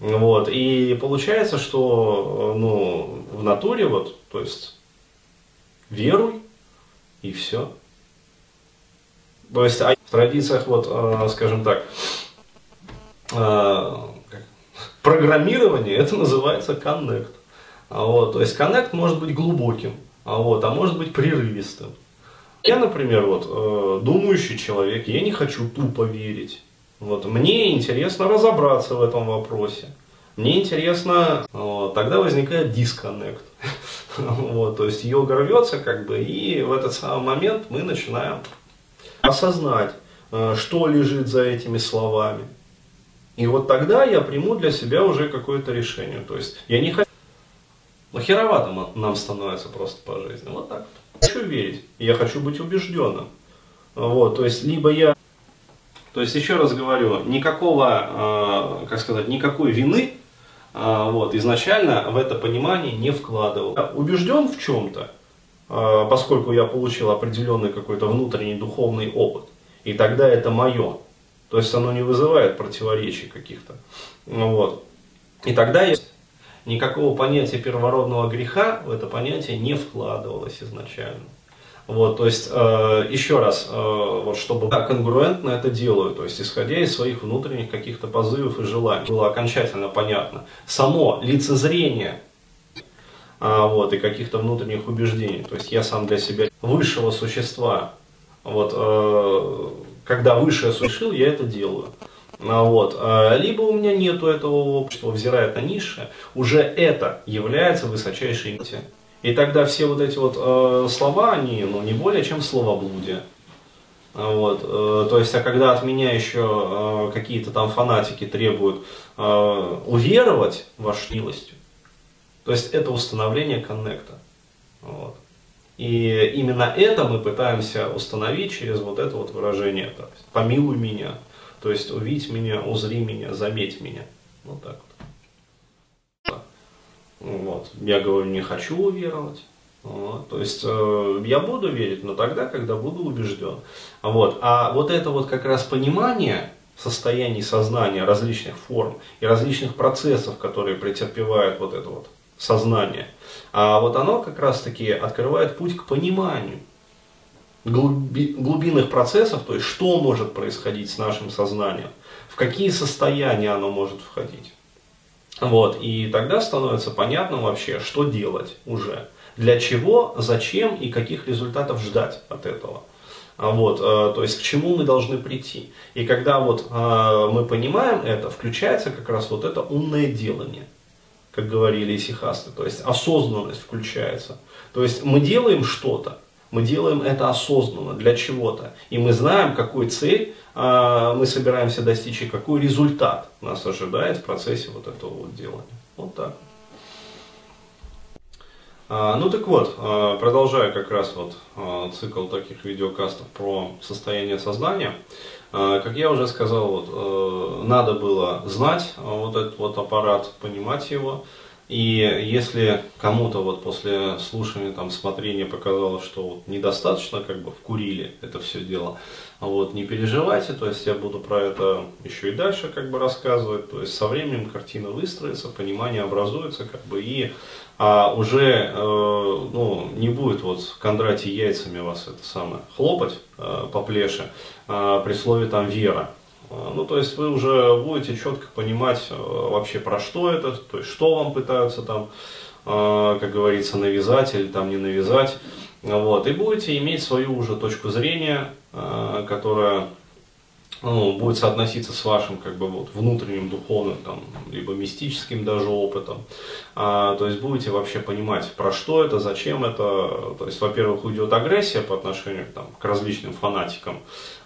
Вот, и получается, что э, ну, в натуре, вот, то есть веруй, и все. То есть а в традициях, вот, э, скажем так, э, программирование, это называется connect. А вот, то есть connect может быть глубоким, а, вот, а может быть прерывистым. Я, например, вот, думающий человек, я не хочу тупо верить. Вот, мне интересно разобраться в этом вопросе. Мне интересно, вот, тогда возникает дисконнект. Вот, то есть йога рвется, как бы, и в этот самый момент мы начинаем осознать, э, что лежит за этими словами. И вот тогда я приму для себя уже какое-то решение. То есть я не хочу... Лохеровато нам становится просто по жизни. Вот так вот. Хочу верить. Я хочу быть убежденным. Вот, то есть либо я... То есть еще раз говорю, никакого, э, как сказать, никакой вины а, вот, изначально в это понимание не вкладывал. Убежден в чем-то, а, поскольку я получил определенный какой-то внутренний духовный опыт. И тогда это мое. То есть оно не вызывает противоречий каких-то. Вот. И тогда я никакого понятия первородного греха в это понятие не вкладывалось изначально. Вот, то есть, э, еще раз, э, вот, чтобы я конгруентно это делаю, то есть, исходя из своих внутренних каких-то позывов и желаний, было окончательно понятно. Само лицезрение э, вот, и каких-то внутренних убеждений, то есть, я сам для себя высшего существа, вот, э, когда высшее совершил, я это делаю. А вот. Э, либо у меня нету этого общества, взирает на низшее, уже это является высочайшей миссией. И тогда все вот эти вот э, слова, они ну, не более чем словоблудие. А вот, э, то есть, а когда от меня еще э, какие-то там фанатики требуют э, уверовать вашу милостью, то есть это установление коннекта. Вот. И именно это мы пытаемся установить через вот это вот выражение, есть, помилуй меня, то есть увидь меня, узри меня, заметь меня. Вот так вот. Вот. Я говорю, не хочу уверовать. Вот. То есть э, я буду верить, но тогда, когда буду убежден. Вот. А вот это вот как раз понимание состояний сознания различных форм и различных процессов, которые претерпевают вот это вот сознание, а вот оно как раз таки открывает путь к пониманию глуби, глубинных процессов, то есть что может происходить с нашим сознанием, в какие состояния оно может входить. Вот, и тогда становится понятно вообще, что делать уже. Для чего, зачем и каких результатов ждать от этого. А вот, э, то есть к чему мы должны прийти. И когда вот э, мы понимаем это, включается как раз вот это умное делание, как говорили исихасты, то есть осознанность включается. То есть мы делаем что-то, мы делаем это осознанно, для чего-то. И мы знаем, какой цель мы собираемся достичь и какой результат нас ожидает в процессе вот этого вот делания. Вот так. А, ну так вот, а, продолжая как раз вот цикл таких видеокастов про состояние сознания, как я уже сказал, вот, э, надо было знать вот этот вот аппарат, понимать его, И если кому-то вот после слушания, там, смотрения показалось, что вот недостаточно как бы вкурили это все дело, вот, не переживайте, то есть я буду про это еще и дальше как бы рассказывать, то есть со временем картина выстроится, понимание образуется как бы и а уже э, ну, не будет вот Кондратий яйцами вас это самое хлопать э, по плеше э, при слове там вера. Э, ну, то есть вы уже будете четко понимать э, вообще про что это, то есть что вам пытаются там, э, как говорится, навязать или там не навязать. Вот, и будете иметь свою уже точку зрения, которая ну, будет соотноситься с вашим как бы вот внутренним духовным там либо мистическим даже опытом. А, то есть будете вообще понимать про что это зачем это. То есть во-первых уйдет агрессия по отношению там, к различным фанатикам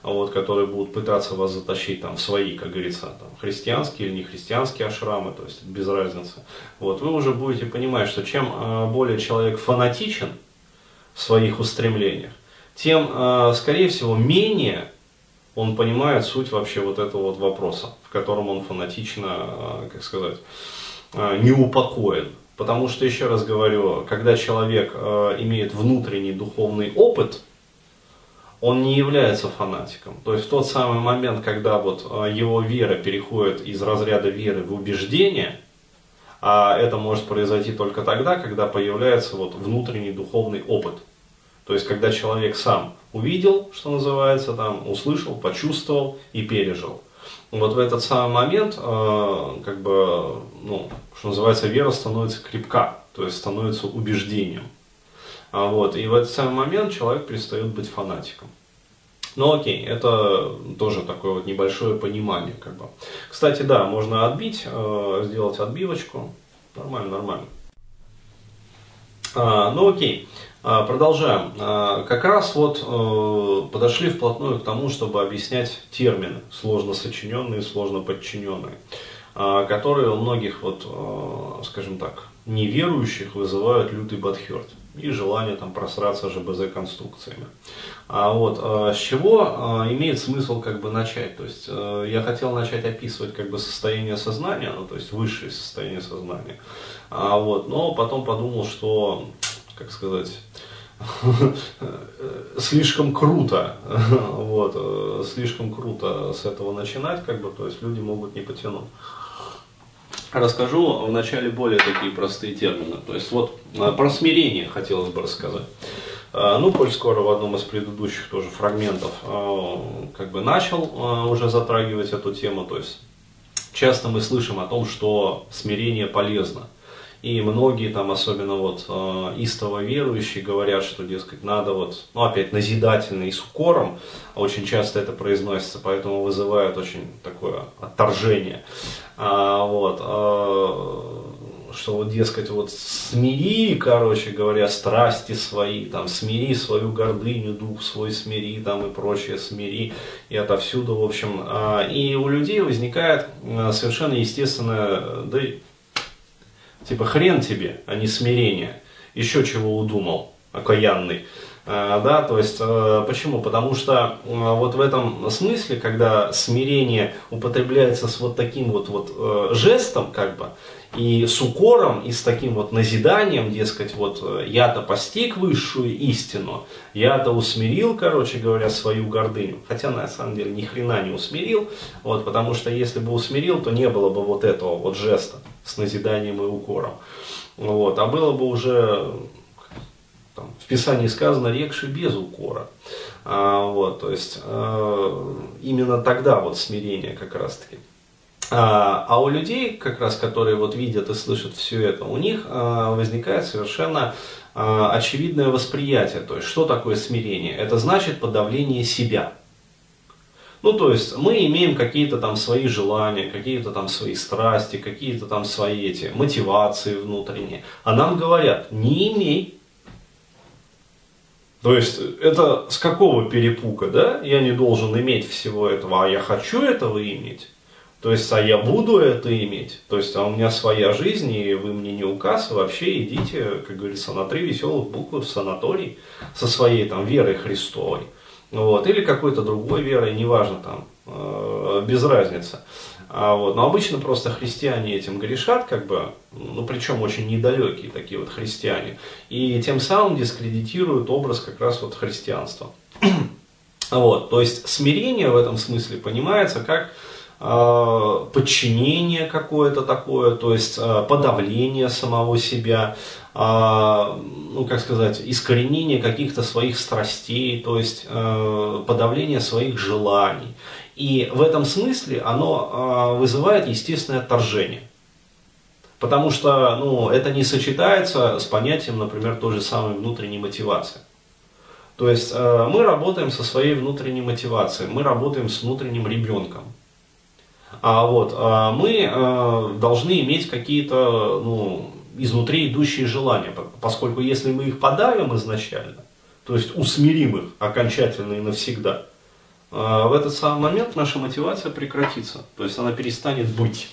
вот которые будут пытаться вас затащить там в свои как говорится там, христианские или не христианские ашрамы то есть без разницы. Вот вы уже будете понимать что чем а, более человек фанатичен в своих устремлениях тем а, скорее всего менее он понимает суть вообще вот этого вот вопроса, в котором он фанатично, а, как сказать, а, не упокоен. Потому что, еще раз говорю, когда человек а, имеет внутренний духовный опыт, он не является фанатиком. То есть в тот самый момент, когда вот его вера переходит из разряда веры в убеждение, а это может произойти только тогда, когда появляется вот внутренний духовный опыт – то есть, когда человек сам увидел, что называется, там, услышал, почувствовал и пережил. Вот в этот самый момент, э, как бы, ну, что называется, вера становится крепка, то есть становится убеждением. А вот, и в этот самый момент человек перестает быть фанатиком. Ну окей, это тоже такое вот небольшое понимание. Как бы. Кстати, да, можно отбить, э, сделать отбивочку. Нормально, нормально. А, ну окей. А, продолжаем. А, как раз вот э, подошли вплотную к тому, чтобы объяснять термины, сложно сочиненные, сложно подчиненные, а, которые у многих, вот, э, скажем так, неверующих вызывают лютый бадхерт и желание там просраться ЖБЗ конструкциями. А вот с чего имеет смысл как бы начать? То есть э, я хотел начать описывать как бы состояние сознания, ну то есть высшее состояние сознания. А вот, но потом подумал, что как сказать, слишком круто, вот, слишком круто с этого начинать, как бы, то есть люди могут не потянуть. Расскажу вначале более такие простые термины. То есть вот а, про смирение хотелось бы рассказать. А, ну, коль скоро в одном из предыдущих тоже фрагментов как бы начал уже затрагивать эту тему, то есть часто мы слышим о том, что смирение полезно. И многие там, особенно вот э, истово верующие, говорят, что, дескать, надо вот, ну опять назидательно и с укором, очень часто это произносится, поэтому вызывает очень такое отторжение. А, вот, а, что вот, дескать, вот смири, короче говоря, страсти свои, там, смири свою гордыню, дух свой смири, там, и прочее смири, и отовсюду, в общем. А, и у людей возникает э, совершенно естественно, да Типа хрен тебе, а не смирение. Еще чего удумал, окаянный. А, да, то есть, а, почему? Потому что а, вот в этом смысле, когда смирение употребляется с вот таким вот, вот э, жестом, как бы, и с укором, и с таким вот назиданием, дескать, вот э, я-то постиг высшую истину, я-то усмирил, короче говоря, свою гордыню. Хотя на самом деле ни хрена не усмирил, вот, потому что если бы усмирил, то не было бы вот этого вот жеста с назиданием и укором. Вот, а было бы уже там, в Писании сказано, рекши без укора. А, вот, то есть э, именно тогда вот смирение как раз таки. А, а у людей, как раз, которые вот видят и слышат все это, у них а, возникает совершенно а, очевидное восприятие. То есть, что такое смирение? Это значит подавление себя. Ну, то есть, мы имеем какие-то там свои желания, какие-то там свои страсти, какие-то там свои эти мотивации внутренние. А нам говорят, не имей. То есть, это с какого перепуга, да? Я не должен иметь всего этого, а я хочу этого иметь. То есть, а я буду это иметь. То есть, а у меня своя жизнь, и вы мне не указ, вообще идите, как говорится, на три веселых буквы в санаторий со своей там верой Христовой. Вот, или какой-то другой верой, неважно там, э, без разницы. А вот, но обычно просто христиане этим грешат, как бы, ну причем очень недалекие такие вот христиане, и тем самым дискредитируют образ как раз вот христианства. вот, то есть смирение в этом смысле понимается как подчинение какое-то такое, то есть э, подавление самого себя, э, ну как сказать, искоренение каких-то своих страстей, то есть э, подавление своих желаний. И в этом смысле оно вызывает естественное отторжение. Потому что ну, это не сочетается с понятием, например, той же самой внутренней мотивации. То есть мы работаем со своей внутренней мотивацией, мы работаем с внутренним ребенком. А вот а мы должны иметь какие-то ну, изнутри идущие желания, поскольку если мы их подавим изначально, то есть усмирим их окончательно и навсегда – а, в этот самый момент наша мотивация прекратится, то есть она перестанет быть.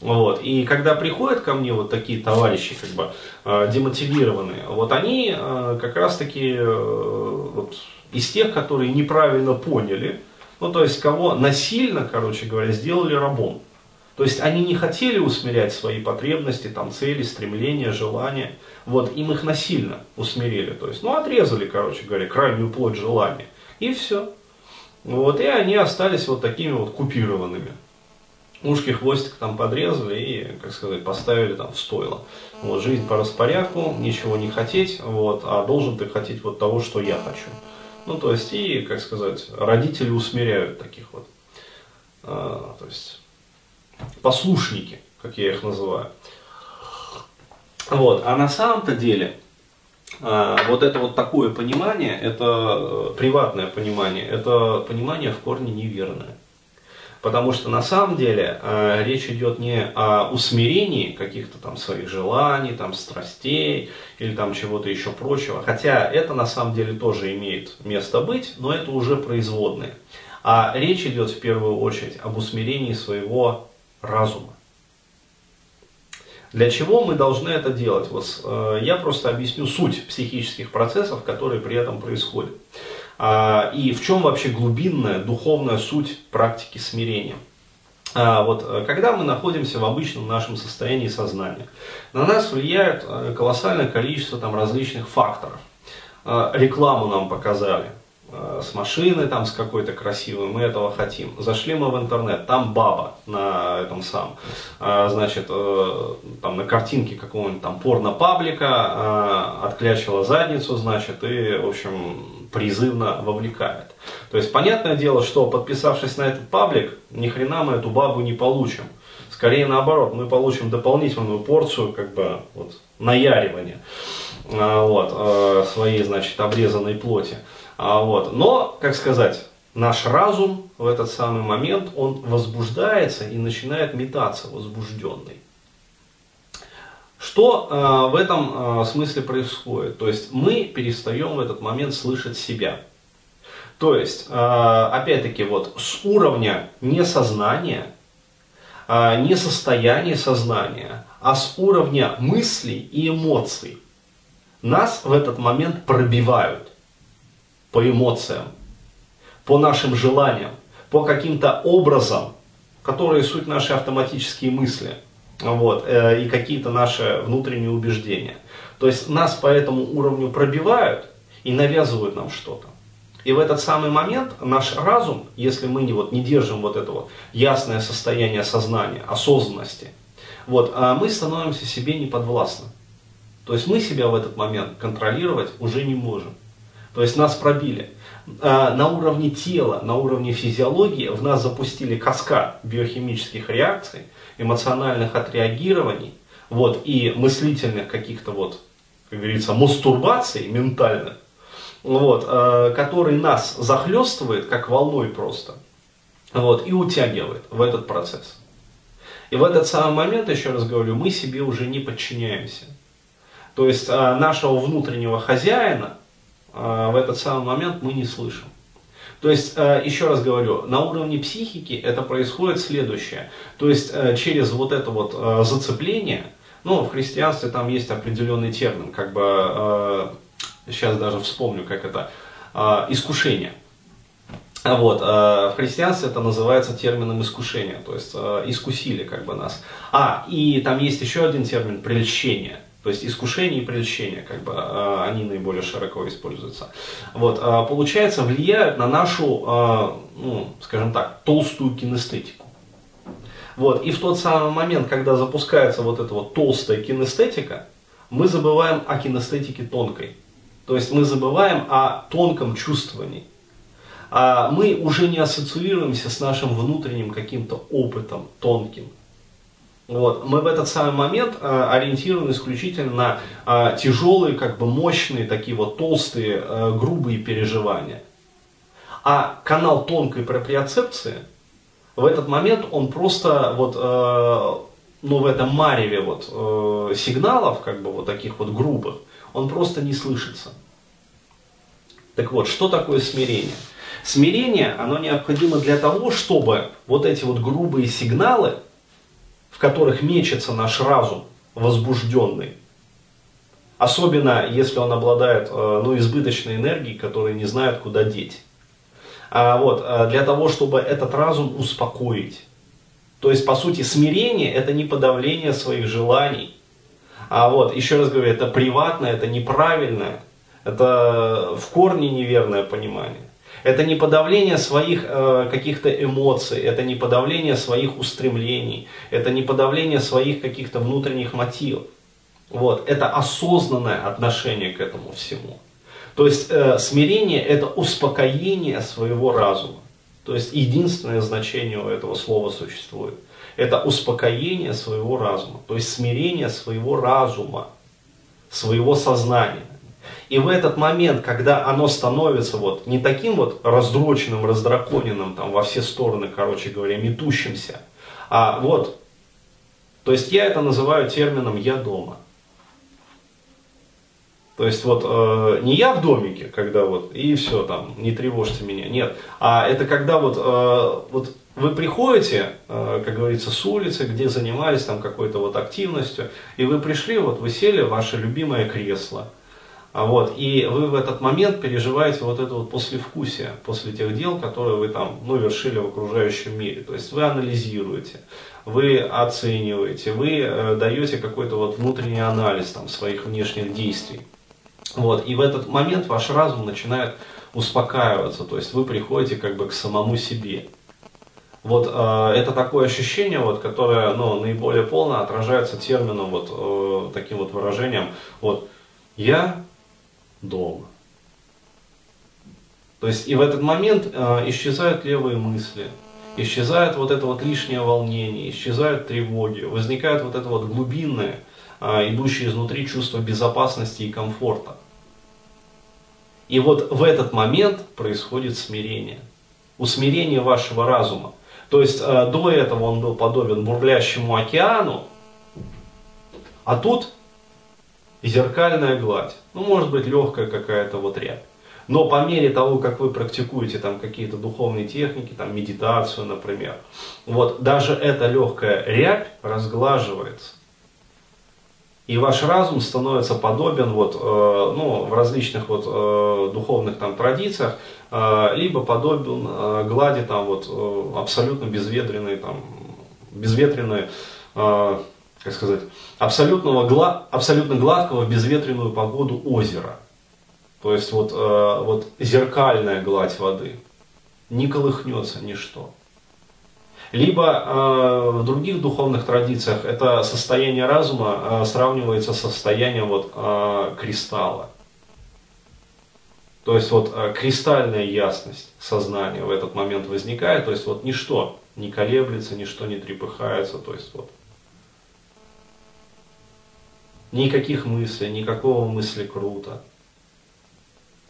Вот. И когда приходят ко мне вот такие товарищи, как бы а, демотивированные, вот они а, как раз таки э, вот, из тех, которые неправильно поняли, ну то есть кого насильно, короче говоря, сделали рабом. То есть они не хотели усмирять свои потребности, там, цели, стремления, желания. Вот, им их насильно усмирили. То есть, ну, отрезали, короче говоря, крайнюю плоть желания. И все. Вот, и они остались вот такими вот купированными. Ушки, хвостик там подрезали и, как сказать, поставили там в стойло. Вот, жизнь по распорядку, ничего не хотеть, вот, а должен ты хотеть вот того, что я хочу. Ну, то есть, и, как сказать, родители усмиряют таких вот, а, то есть, послушники, как я их называю. Вот, а на самом-то деле, а, вот это вот такое понимание, это э, приватное понимание, это понимание в корне неверное. Потому что на самом деле э, речь идет не о усмирении каких-то там своих желаний, там страстей или там чего-то еще прочего. Хотя это на самом деле тоже имеет место быть, но это уже производные. А речь идет в первую очередь об усмирении своего разума. Для чего мы должны это делать? Вот, э, я просто объясню суть психических процессов, которые при этом происходят. А, и в чем вообще глубинная духовная суть практики смирения. А, вот, э, когда мы находимся в обычном нашем состоянии сознания, на нас влияет э, колоссальное количество там, различных факторов. Рекламу нам показали, Э, с машины там с какой-то красивой, мы этого хотим. Зашли мы в интернет, там баба на этом самом, э, значит, там на картинке какого-нибудь там порно-паблика, отклячила задницу, значит, и, в общем, призывно вовлекает. То есть, понятное дело, что подписавшись на этот паблик, ни хрена мы эту бабу не получим. Скорее наоборот, мы получим дополнительную порцию, как бы, вот, наяривания, вот, своей, значит, обрезанной плоти. А, вот. Но, как сказать, наш разум в этот самый момент, он возбуждается и начинает метаться возбужденный. Что э, в этом э, смысле происходит? То есть мы перестаем в этот момент слышать себя. То есть, э, опять-таки, вот с уровня не сознания, э, не состояния сознания, а с уровня мыслей и эмоций нас в этот момент пробивают по эмоциям, по нашим желаниям, по каким-то образам, которые суть наши автоматические мысли вот, э, и какие-то наши внутренние убеждения. То есть нас по этому уровню пробивают и навязывают нам что-то. И в этот самый момент наш разум, если мы не, вот, не держим вот это вот ясное состояние сознания, осознанности, вот, а мы становимся себе неподвластны. То есть мы себя в этот момент контролировать уже не можем. То есть нас пробили. А, на уровне тела, на уровне физиологии в нас запустили каскад биохимических реакций, эмоциональных отреагирований, вот, и мыслительных каких-то вот, как говорится, мастурбаций ментальных, вот, э, который нас захлестывает как волной просто, вот, и утягивает в этот процесс. И в этот самый момент, еще раз говорю, мы себе уже не подчиняемся. То есть э, нашего внутреннего хозяина, а, в этот самый момент мы не слышим. То есть, э, еще раз говорю, на уровне психики это происходит следующее. То есть, э, через вот это вот э, зацепление, ну, в христианстве там есть определенный термин, как бы, сейчас даже вспомню, как это, искушение. Вот, э, в христианстве это называется термином искушения, то есть искусили как бы нас. А, и там есть еще один термин прельщение. То есть искушение и прельщение, как бы, э, они наиболее широко используются. Вот, получается, влияют на нашу, ну, скажем так, толстую кинестетику. Вот, и в тот самый момент, когда запускается вот эта вот толстая кинестетика, мы забываем о кинестетике тонкой. То есть мы забываем о тонком чувствовании а мы уже не ассоциируемся с нашим внутренним каким-то опытом тонким. Вот. Мы в этот самый момент э, ориентированы исключительно на э, тяжелые, как бы мощные, такие вот толстые, э, грубые переживания. А канал тонкой проприоцепции в этот момент он просто вот, э, ну, в этом мареве вот, э, сигналов, как бы вот таких вот грубых, он просто не слышится. Так вот, что такое смирение? Смирение, оно необходимо для того, чтобы вот эти вот грубые сигналы, в которых мечется наш разум, возбужденный, особенно если он обладает э, ну, избыточной энергией, которую не знает, куда деть. А, вот, э, для того, чтобы этот разум успокоить. То есть, по сути, смирение это не подавление своих желаний. А вот, еще раз говорю, это приватное, это неправильное, это в корне неверное понимание. Это не подавление своих э, каких-то эмоций, это не подавление своих устремлений, это не подавление своих каких-то внутренних мотивов. Вот, это осознанное отношение к этому всему. То есть э, смирение это успокоение своего разума. То есть единственное значение у этого слова существует. Это успокоение своего разума, то есть смирение своего разума, своего сознания. И в этот момент, когда оно становится вот не таким вот раздроченным, раздраконенным, там во все стороны, короче говоря, метущимся, а вот, то есть я это называю термином «я дома». То есть вот э, не я в домике, когда вот и все там, не тревожьте меня, нет, а это когда вот, э, вот вы приходите, э, как говорится, с улицы, где занимались там какой-то вот активностью, и вы пришли, вот вы сели в ваше любимое кресло, вот, и вы в этот момент переживаете вот это вот послевкусие, после тех дел, которые вы там, ну, вершили в окружающем мире. То есть вы анализируете, вы оцениваете, вы э, даете какой-то вот внутренний анализ там, своих внешних действий. Вот, и в этот момент ваш разум начинает успокаиваться, то есть вы приходите как бы к самому себе. Вот э, это такое ощущение, вот, которое ну, наиболее полно отражается термином, вот, э, таким вот выражением, вот, я дома. То есть и в этот момент э, исчезают левые мысли, исчезает вот это вот лишнее волнение, исчезают тревоги, возникает вот это вот глубинное, э, идущее изнутри чувство безопасности и комфорта. И вот в этот момент происходит смирение. Усмирение вашего разума. То есть э, до этого он был подобен бурлящему океану, а тут зеркальная гладь. Ну, может быть, легкая какая-то вот рябь. Но по мере того, как вы практикуете там какие-то духовные техники, там медитацию, например, вот даже эта легкая рябь разглаживается. И ваш разум становится подобен вот, э, ну, в различных вот, э, духовных там, традициях, э, либо подобен э, глади там, вот, э, абсолютно безветренной, там, безветренной э, как сказать, абсолютного, гла, абсолютно гладкого в безветренную погоду озера. То есть вот, э, вот зеркальная гладь воды. Не колыхнется ничто. Либо э, в других духовных традициях это состояние разума э, сравнивается с состоянием вот, э, кристалла. То есть вот кристальная ясность сознания в этот момент возникает, то есть вот ничто не колеблется, ничто не трепыхается, то есть вот Никаких мыслей, никакого мысли круто.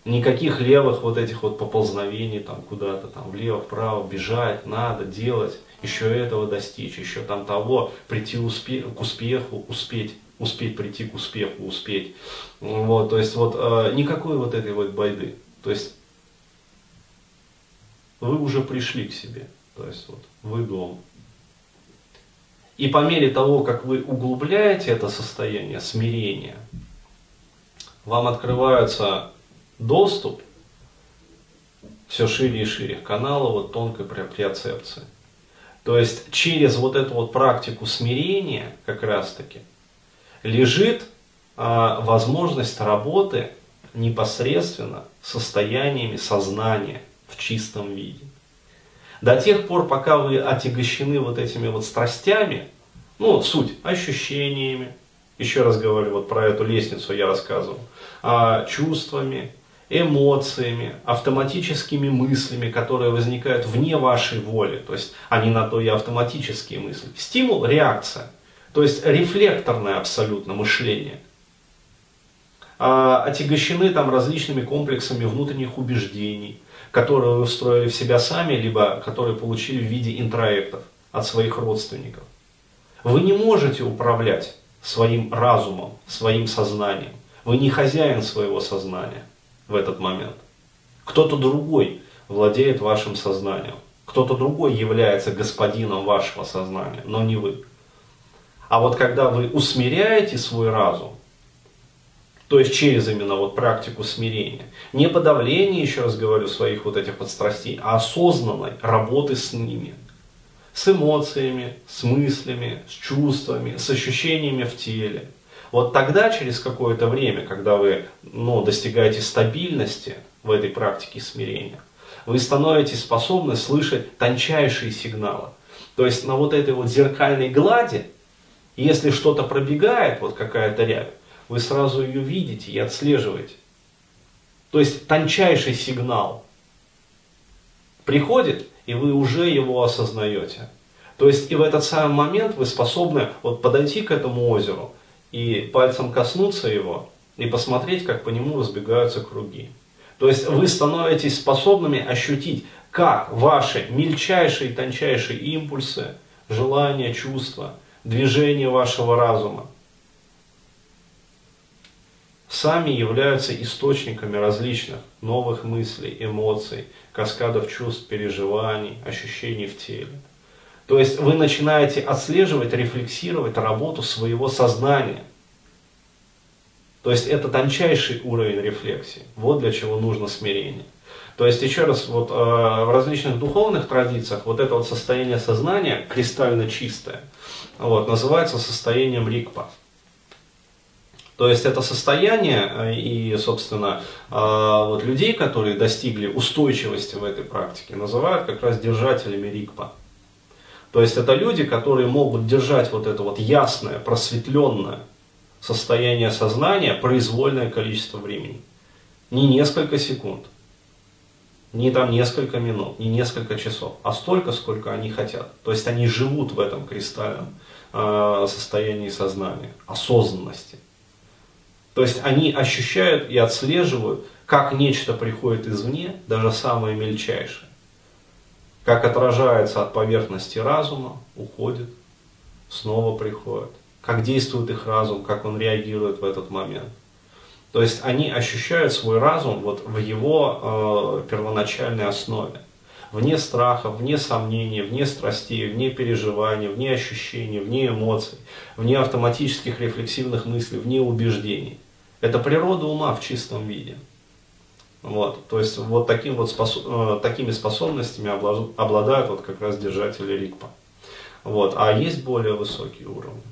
Никаких левых вот этих вот поползновений там куда-то там влево, вправо бежать, надо делать, еще этого достичь, еще там того, прийти успе к успеху, успеть, успеть прийти к успеху, успеть. Вот, то есть вот э, никакой вот этой вот байды. То есть вы уже пришли к себе. То есть вот вы дома. И по мере того, как вы углубляете это состояние смирения, вам открывается доступ все шире и шире канала вот тонкой проприоцепции. То есть через вот эту вот практику смирения как раз таки лежит а, возможность работы непосредственно состояниями сознания в чистом виде. До тех пор, пока вы отягощены вот этими вот страстями, ну, суть, ощущениями, еще раз говорю, вот про эту лестницу я рассказывал, а, чувствами, эмоциями, автоматическими мыслями, которые возникают вне вашей воли. То есть они на то и автоматические мысли. Стимул, реакция. То есть рефлекторное абсолютно мышление. А, отягощены там различными комплексами внутренних убеждений, которые вы устроили в себя сами, либо которые получили в виде интроектов от своих родственников. Вы не можете управлять своим разумом, своим сознанием. Вы не хозяин своего сознания в этот момент. Кто-то другой владеет вашим сознанием. Кто-то другой является господином вашего сознания, но не вы. А вот когда вы усмиряете свой разум, то есть через именно вот практику смирения, не подавление, еще раз говорю, своих вот этих вот страстей, а осознанной работы с ними, с эмоциями, с мыслями, с чувствами, с ощущениями в теле – вот тогда, через какое-то время, когда вы ну, достигаете стабильности в этой практике смирения, вы становитесь способны слышать тончайшие сигналы. То есть на вот этой вот зеркальной глади, если что-то пробегает, вот какая-то рябь, вы сразу ее видите и отслеживаете. То есть тончайший сигнал приходит, и вы уже его осознаете. То есть и в этот самый момент вы способны вот подойти к этому озеру и пальцем коснуться его и посмотреть, как по нему разбегаются круги. То есть вы становитесь способными ощутить, как ваши мельчайшие и тончайшие импульсы, желания, чувства, движения вашего разума сами являются источниками различных новых мыслей, эмоций, каскадов чувств, переживаний, ощущений в теле. То есть вы начинаете отслеживать, рефлексировать работу своего сознания. То есть это тончайший уровень рефлексии. Вот для чего нужно смирение. То есть, еще раз, вот, э, в различных духовных традициях вот это вот состояние сознания, кристально чистое, вот, называется состоянием рикпа. То есть это состояние э, и, собственно, э, вот людей, которые достигли устойчивости в этой практике, называют как раз держателями рикпа. То есть это люди, которые могут держать вот это вот ясное, просветленное состояние сознания произвольное количество времени. Не несколько секунд, не там несколько минут, не несколько часов, а столько, сколько они хотят. То есть они живут в этом кристальном э, состоянии сознания, осознанности. То есть они ощущают и отслеживают, как нечто приходит извне, даже самое мельчайшее как отражается от поверхности разума, уходит, снова приходит. Как действует их разум, как он реагирует в этот момент. То есть они ощущают свой разум вот в его э, первоначальной основе. Вне страха, вне сомнений, вне страстей, вне переживаний, вне ощущений, вне эмоций, вне автоматических рефлексивных мыслей, вне убеждений. Это природа ума в чистом виде. Вот, то есть вот таким вот способ, э, такими способностями обладают вот как раз держатели РИКПа. Вот, а есть более высокие уровни.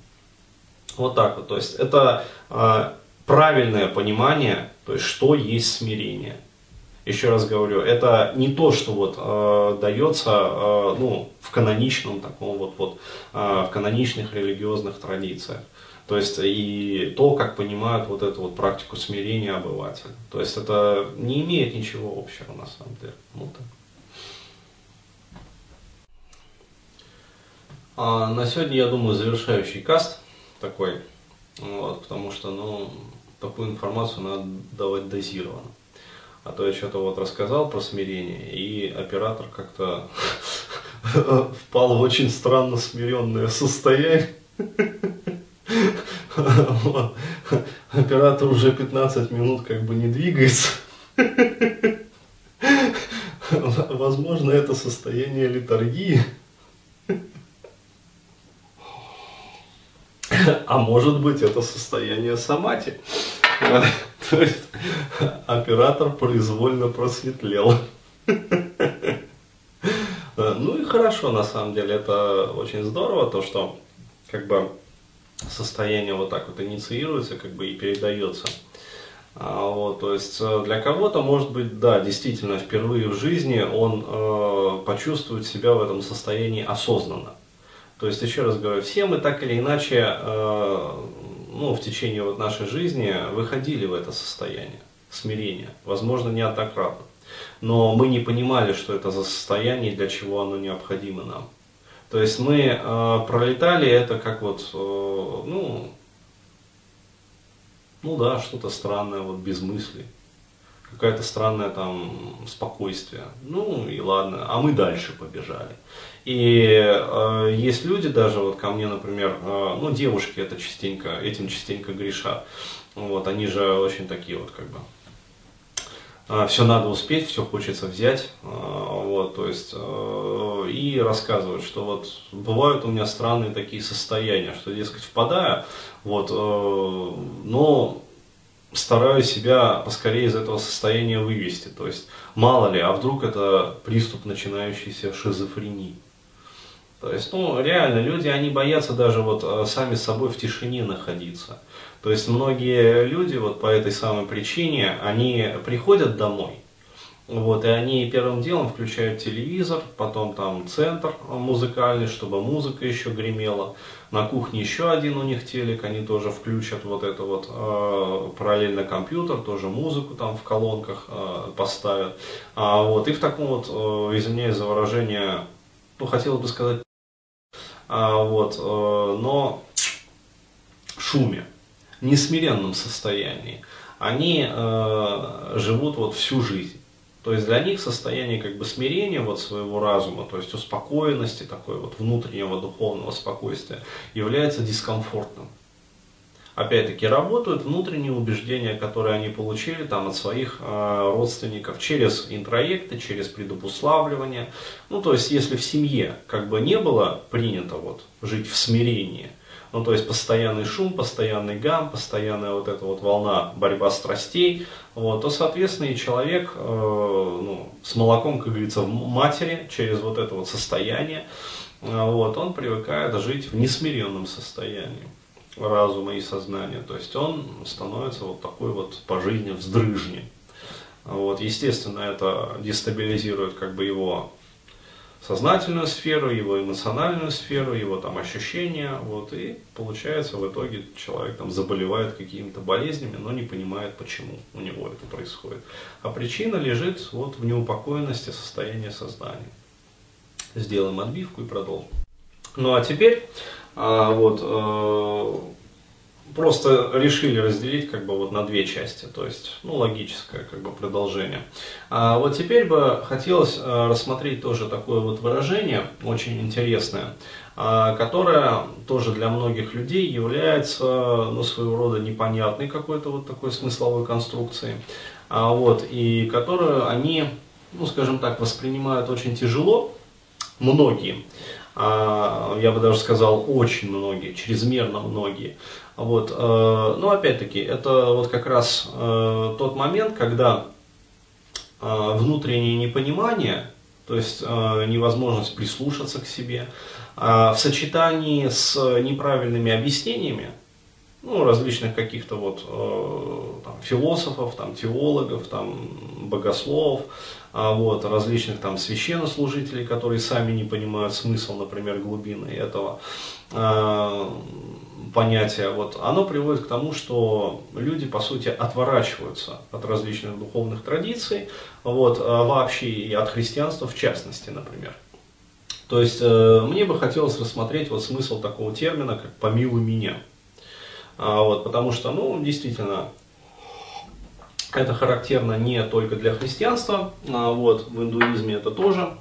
Вот так вот. То есть это э, правильное понимание, то есть что есть смирение. Еще раз говорю, это не то, что вот э, дается э, ну, в каноничном таком вот, вот э, в каноничных религиозных традициях. То есть и то, как понимают вот эту вот практику смирения обывателя. То есть это не имеет ничего общего на самом деле. Вот так. А на сегодня, я думаю, завершающий каст такой, вот, потому что, ну, такую информацию надо давать дозированно. А то я что-то вот рассказал про смирение, и оператор как-то впал в очень странно смиренное состояние. Оператор уже 15 минут как бы не двигается. Возможно, это состояние литургии. А может быть, это состояние самати. То есть оператор произвольно просветлел. Ну и хорошо, на самом деле, это очень здорово, то, что как бы состояние вот так вот инициируется, как бы и передается. А, вот, то есть э, для кого-то, может быть, да, действительно, впервые в жизни он э, почувствует себя в этом состоянии осознанно. То есть, еще раз говорю, все мы так или иначе, э, ну, в течение вот нашей жизни выходили в это состояние смирения, возможно, неоднократно. Но мы не понимали, что это за состояние и для чего оно необходимо нам. То есть мы э, пролетали это как вот, э, ну, ну да, что-то странное, вот без мыслей. Какая-то странная там спокойствие. Ну и ладно, а мы дальше побежали. И э, есть люди даже, вот ко мне, например, э, ну девушки это частенько, этим частенько грешат. Вот, они же очень такие вот как бы все надо успеть, все хочется взять, э, вот, то есть, э, и рассказывают, что вот бывают у меня странные такие состояния, что, дескать, впадаю вот, но стараюсь себя поскорее из этого состояния вывести. То есть, мало ли, а вдруг это приступ начинающейся шизофрении. То есть, ну, реально, люди, они боятся даже вот сами с собой в тишине находиться. То есть, многие люди вот по этой самой причине, они приходят домой, вот, и они первым делом включают телевизор, потом там центр музыкальный, чтобы музыка еще гремела. На кухне еще один у них телек, они тоже включат вот это вот э, параллельно компьютер, тоже музыку там в колонках э, поставят. А, вот, и в таком вот, э, извиняюсь за выражение, ну, хотелось бы сказать, а, вот, э, но шуме, несмиренном состоянии. Они э, живут вот всю жизнь. То есть для них состояние как бы смирения вот своего разума, то есть успокоенности, такой вот внутреннего духовного спокойствия, является дискомфортным. Опять-таки работают внутренние убеждения, которые они получили там от своих э, родственников через интроекты, через предупославливание. Ну то есть если в семье как бы не было принято вот жить в смирении – ну, то есть постоянный шум, постоянный гам, постоянная вот эта вот волна борьба страстей, вот, то, соответственно, и человек э, ну, с молоком, как говорится, в матери, через вот это вот состояние, э, вот, он привыкает жить в несмиренном состоянии разума и сознания. То есть он становится вот такой вот по жизни вздрыжни. Вот, естественно, это дестабилизирует как бы его сознательную сферу, его эмоциональную сферу, его там ощущения, вот, и получается в итоге человек там заболевает какими-то болезнями, но не понимает, почему у него это происходит. А причина лежит вот в неупокоенности состояния сознания. Сделаем отбивку и продолжим. Ну а теперь а, вот э, просто решили разделить как бы вот на две части, то есть, ну, логическое как бы продолжение. А вот теперь бы хотелось э, рассмотреть тоже такое вот выражение, очень интересное, а, которое тоже для многих людей является, ну, своего рода непонятной какой-то вот такой смысловой конструкцией, а вот, и которую они, ну, скажем так, воспринимают очень тяжело, многие, я бы даже сказал, очень многие, чрезмерно многие. Вот, э, но опять-таки, это вот как раз э, тот момент, когда э, внутреннее непонимание, то есть невозможность прислушаться к себе, в сочетании с неправильными объяснениями, ну, различных каких-то вот там, философов, там, теологов, там, богословов, а вот, различных там священнослужителей, которые сами не понимают смысл, например, глубины этого понятие, вот, оно приводит к тому, что люди, по сути, отворачиваются от различных духовных традиций, вот, а вообще и от христианства в частности, например. То есть, э, мне бы хотелось рассмотреть вот смысл такого термина, как «помилуй меня». А, вот, потому что, ну, действительно, это характерно не только для христианства, а вот, в индуизме это тоже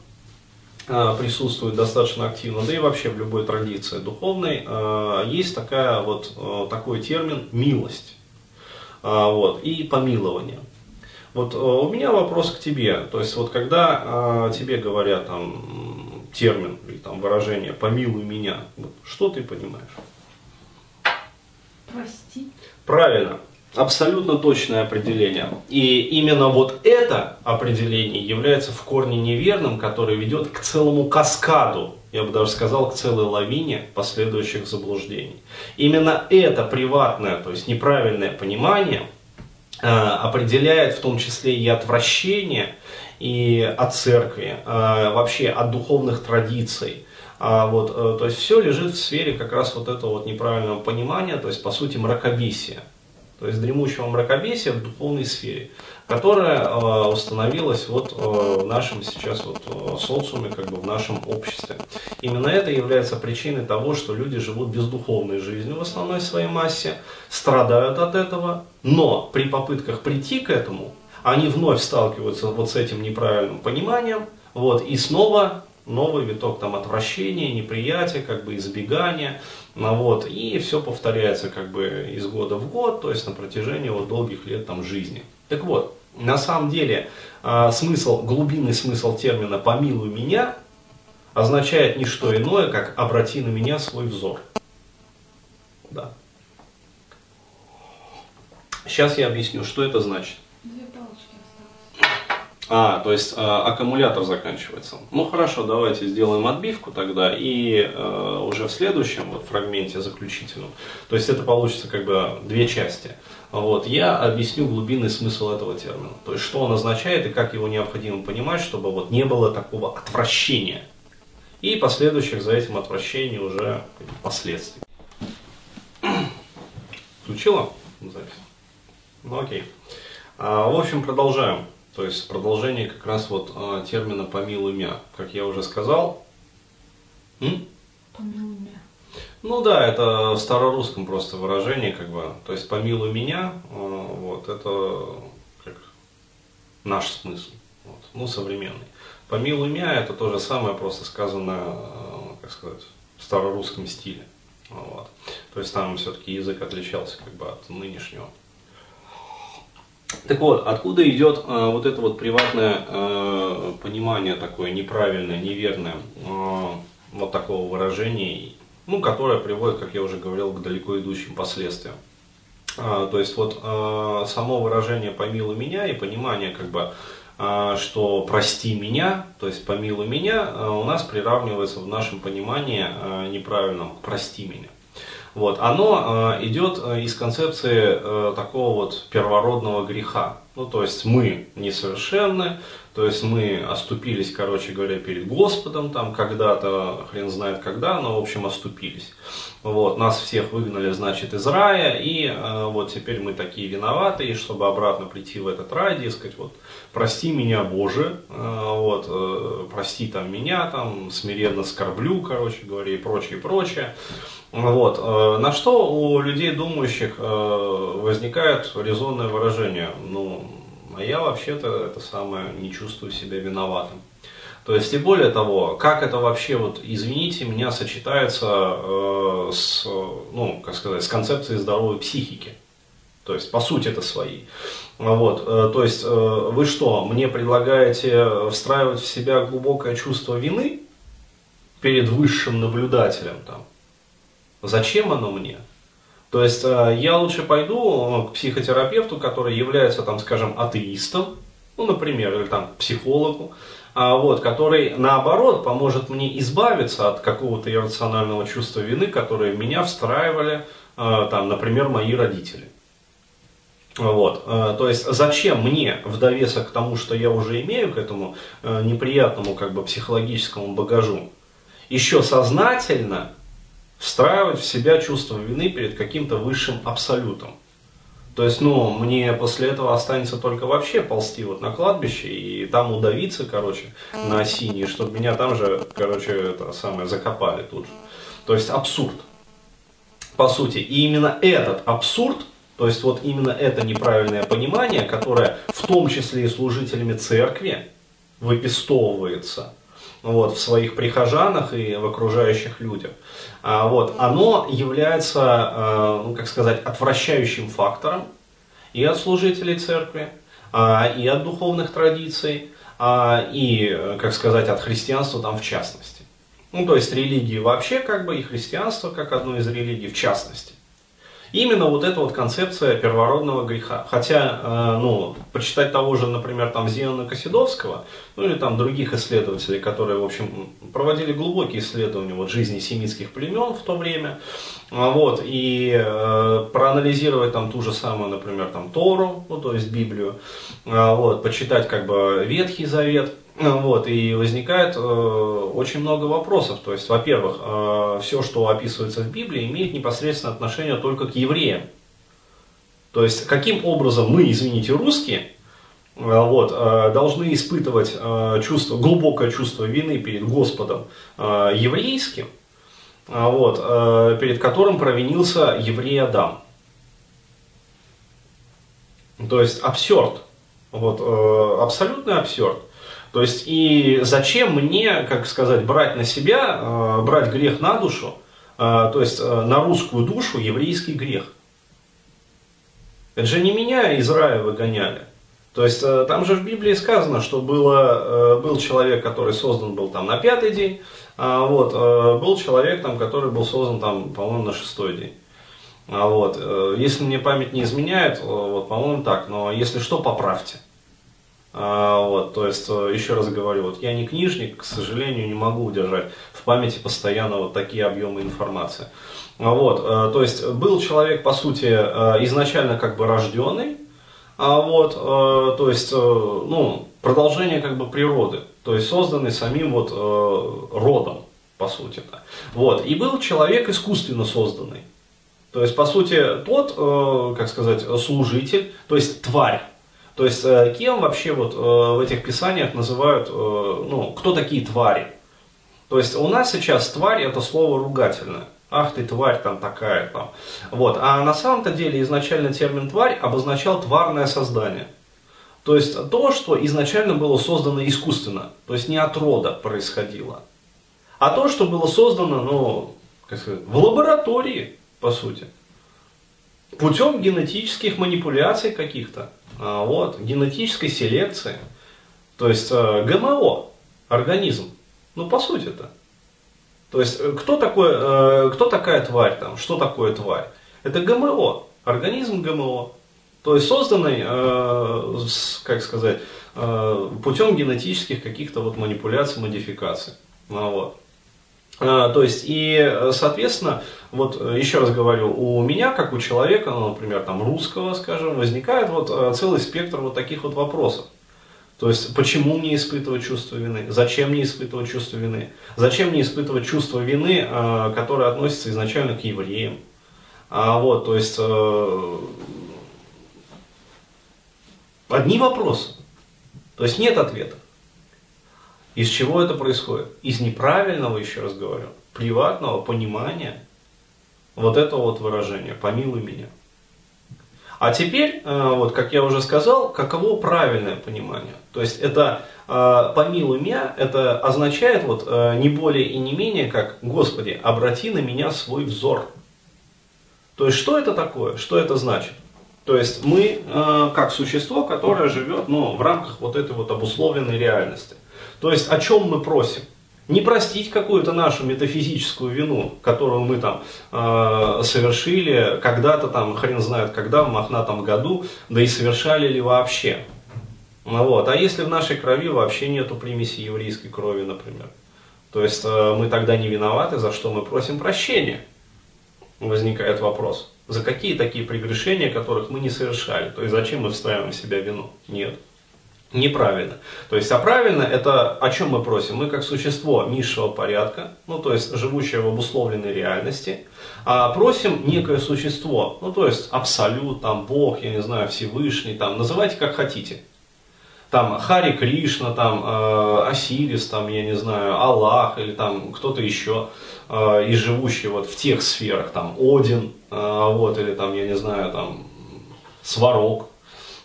а, присутствует достаточно активно, да и вообще в любой традиции духовной, есть такая вот, такой термин «милость» вот, и «помилование». Вот у меня вопрос к тебе, то есть вот когда тебе говорят там термин или там выражение «помилуй меня», вот, что ты понимаешь? Прости. Правильно. абсолютно точное определение. И именно вот это определение является в корне неверным, которое ведет к целому каскаду, я бы даже сказал, к целой лавине последующих заблуждений. Именно это приватное, то есть неправильное понимание э, определяет в том числе и отвращение и от церкви, э, вообще от духовных традиций, а вот, э, то есть все лежит в сфере как раз вот этого вот неправильного понимания, то есть по сути мракобесия то есть дремучего мракобесия в духовной сфере, которая э, установилась вот э, в нашем сейчас вот э, социуме, как бы в нашем обществе. Именно это является причиной того, что люди живут бездуховной жизнью в основной своей массе, страдают от этого, но при попытках прийти к этому, они вновь сталкиваются вот с этим неправильным пониманием, вот, и снова новый виток там отвращения, неприятия, как бы избегания, ну, вот, и все повторяется как бы из года в год, то есть на протяжении вот долгих лет там жизни. Так вот, на самом деле э, смысл, глубинный смысл термина «помилуй меня» означает не что иное, как «обрати на меня свой взор». Да. Сейчас я объясню, что это значит. А, то есть э, аккумулятор заканчивается. Ну хорошо, давайте сделаем отбивку тогда и э, уже в следующем вот фрагменте заключительном, то есть это получится как бы две части. Вот, я объясню глубинный смысл этого термина, то есть что он означает и как его необходимо понимать, чтобы вот не было такого отвращения и последующих за этим отвращений уже последствий. Включила запись? Ну окей. А, в общем, продолжаем. То есть продолжение как раз вот э, термина «помилуй меня». Как я уже сказал. М? Помилуй меня. Ну да, это в старорусском просто выражение, как бы. То есть «помилуй меня», э, вот, это как наш смысл. Вот, ну, современный. «Помилуй меня» это то же самое, просто сказано, э, как сказать, в старорусском стиле. Вот. То есть там все-таки язык отличался как бы от нынешнего. Так вот, откуда идет э, вот это вот приватное э, понимание такое неправильное, неверное, э, вот такого выражения, ну, которое приводит, как я уже говорил, к далеко идущим последствиям. Э, то есть вот э, само выражение «помилуй меня» и понимание как бы э, что прости меня, то есть помилуй меня, э, у нас приравнивается в нашем понимании э, неправильном прости меня. Вот, оно э, идет э, из концепции э, такого вот первородного греха. Ну, то есть мы несовершенны, то есть мы оступились, короче говоря, перед Господом, там когда-то, хрен знает когда, но, в общем, оступились. Вот, нас всех выгнали, значит, из рая, и э, вот теперь мы такие виноваты, и чтобы обратно прийти в этот рай, дескать, вот, прости меня, Боже, э, вот, э, прости там меня, там, смиренно скорблю, короче говоря, и прочее, прочее. Вот. Э, на что у людей думающих э, возникает резонное выражение, ну, а я вообще-то это самое не чувствую себя виноватым. То есть, и более того, как это вообще, вот, извините меня, сочетается э, с, ну, как сказать, с концепцией здоровой психики. То есть, по сути, это свои. Вот, э, то есть, э, вы что, мне предлагаете встраивать в себя глубокое чувство вины перед высшим наблюдателем, там, Зачем оно мне? То есть э, я лучше пойду к психотерапевту, который является, там, скажем, атеистом, ну, например, или там психологу, а, вот, который, наоборот, поможет мне избавиться от какого-то иррационального чувства вины, которое меня встраивали, э, там, например, мои родители. Вот, э, то есть зачем мне в довесок к тому, что я уже имею к этому неприятному как бы психологическому багажу, еще сознательно встраивать в себя чувство вины перед каким-то высшим абсолютом. То есть, ну, мне после этого останется только вообще ползти вот на кладбище и там удавиться, короче, на осине, чтобы меня там же, короче, это самое, закопали тут же. То есть абсурд. По сути. И именно этот абсурд, то есть вот именно это неправильное понимание, которое в том числе и служителями церкви выпистовывается – вот, в своих прихожанах и в окружающих людях, а, вот, оно является, а, ну, как сказать, отвращающим фактором и от служителей церкви, а, и от духовных традиций, и, как сказать, от христианства там в частности. Ну, то есть религии вообще, как бы, и христианство как одно из религий в частности. Именно вот эта вот концепция первородного греха. Хотя, э, ну, почитать того же, например, там Зиона Косидовского, ну или там других исследователей, которые, в общем, проводили глубокие исследования вот, жизни семитских племен в то время, а, вот, и э, проанализировать там ту же самую, например, там Тору, ну, то есть Библию, э, вот, почитать как бы Ветхий Завет, вот, и возникает э, очень много вопросов. То есть, во-первых, э, все, что описывается в Библии, имеет непосредственное отношение только к евреям. То есть, каким образом мы, извините, русские, э, вот, э, должны испытывать э, чувство, глубокое чувство вины перед Господом э, еврейским, э, вот, э, перед которым провинился еврей Адам. То есть, абсурд. Вот, э, абсолютный абсурд. То есть, и зачем мне, как сказать, брать на себя, э, брать грех на душу, э, то есть э, на русскую душу еврейский грех? Это же не меня из рая выгоняли. То есть там же в Библии сказано, что было, был человек, который создан был там на пятый день, а вот, был человек, там, который был создан, там, по-моему, на шестой день. А вот, если мне память не изменяет, вот, по-моему, так, но если что, поправьте. А, вот, то есть, э, еще раз говорю, вот я не книжник, к сожалению, не могу удержать в памяти постоянно вот такие объемы информации. А, вот, э, то есть, был человек, по сути, э, изначально как бы рожденный, а вот, то есть, ну, продолжение как бы природы, то есть, созданный самим вот родом, по сути-то. Вот, и был человек искусственно созданный. То есть, по сути, тот, как сказать, служитель, то есть тварь, то есть, э, кем вообще вот э, в этих писаниях называют, э, ну, кто такие твари? То есть, у нас сейчас тварь это слово ругательное. Ах ты тварь там такая там. Вот. А на самом-то деле изначально термин тварь обозначал тварное создание. То есть то, что изначально было создано искусственно, то есть не от рода происходило, а то, что было создано, ну, как сказать, в лаборатории, по сути, путем генетических манипуляций каких-то. А, вот, генетической селекции. То есть э, ГМО, организм. Ну, по сути это. То есть, э, кто, такой, э, кто такая тварь там? Что такое тварь? Это ГМО, организм ГМО. То есть, созданный, как сказать, путем генетических каких-то вот манипуляций, модификаций. Ну, вот. А, то есть, и, соответственно, вот еще раз говорю, у меня, как у человека, ну, например, там, русского, скажем, возникает вот э, целый спектр вот таких вот вопросов. То есть, почему мне испытывать чувство вины? Зачем мне испытывать чувство вины? Зачем мне испытывать чувство вины, э, которое относится изначально к евреям? А вот, то есть, э, одни вопросы. То есть, нет ответа. Из чего это происходит? Из неправильного, еще раз говорю, приватного понимания вот этого вот выражения «помилуй меня». А теперь, э, вот как я уже сказал, каково правильное понимание? То есть это э, «помилуй меня» это означает вот э, не более и не менее, как «Господи, обрати на меня свой взор». То есть что это такое? Что это значит? То есть мы как существо, которое живет ну, в рамках вот этой вот обусловленной реальности. То есть о чем мы просим? Не простить какую-то нашу метафизическую вину, которую мы там э, совершили когда-то там, хрен знает когда, в мохнатом году, да и совершали ли вообще. Ну, вот. А если в нашей крови вообще нету примеси еврейской крови, например? То есть э, мы тогда не виноваты, за что мы просим прощения? Возникает вопрос. За какие такие прегрешения, которых мы не совершали? То есть зачем мы вставим в себя вину? Нет неправильно. То есть, а правильно это о чем мы просим? Мы как существо низшего порядка, ну то есть живущее в обусловленной реальности, а просим некое существо, ну то есть абсолют, там Бог, я не знаю, Всевышний, там называйте как хотите. Там Хари Кришна, там э, Осирис, там, я не знаю, Аллах или там кто-то еще э, из живущих вот в тех сферах, там Один, э, вот, или там, я не знаю, там Сварог,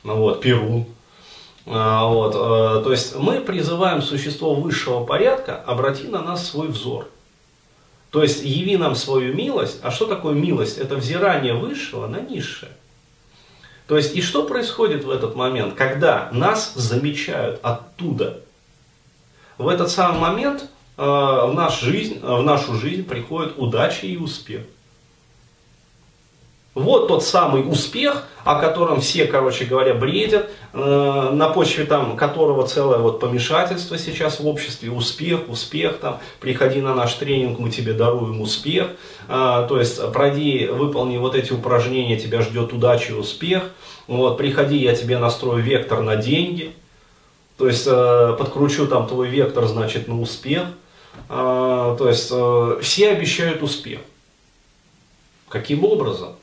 ну вот, Перун, вот, э, то есть мы призываем существо высшего порядка, обрати на нас свой взор. То есть яви нам свою милость. А что такое милость? Это взирание высшего на низшее. То есть и что происходит в этот момент, когда нас замечают оттуда? В этот самый момент э, в, наш жизнь, в нашу жизнь приходит удача и успех. Вот тот самый успех, о котором все, короче говоря, бредят, э, на почве там, которого целое вот помешательство сейчас в обществе, успех, успех, там, приходи на наш тренинг, мы тебе даруем успех, э, то есть пройди, выполни вот эти упражнения, тебя ждет удача и успех, вот, приходи, я тебе настрою вектор на деньги, то есть э, подкручу там твой вектор, значит, на успех, э, то есть э, все обещают успех. Каким образом?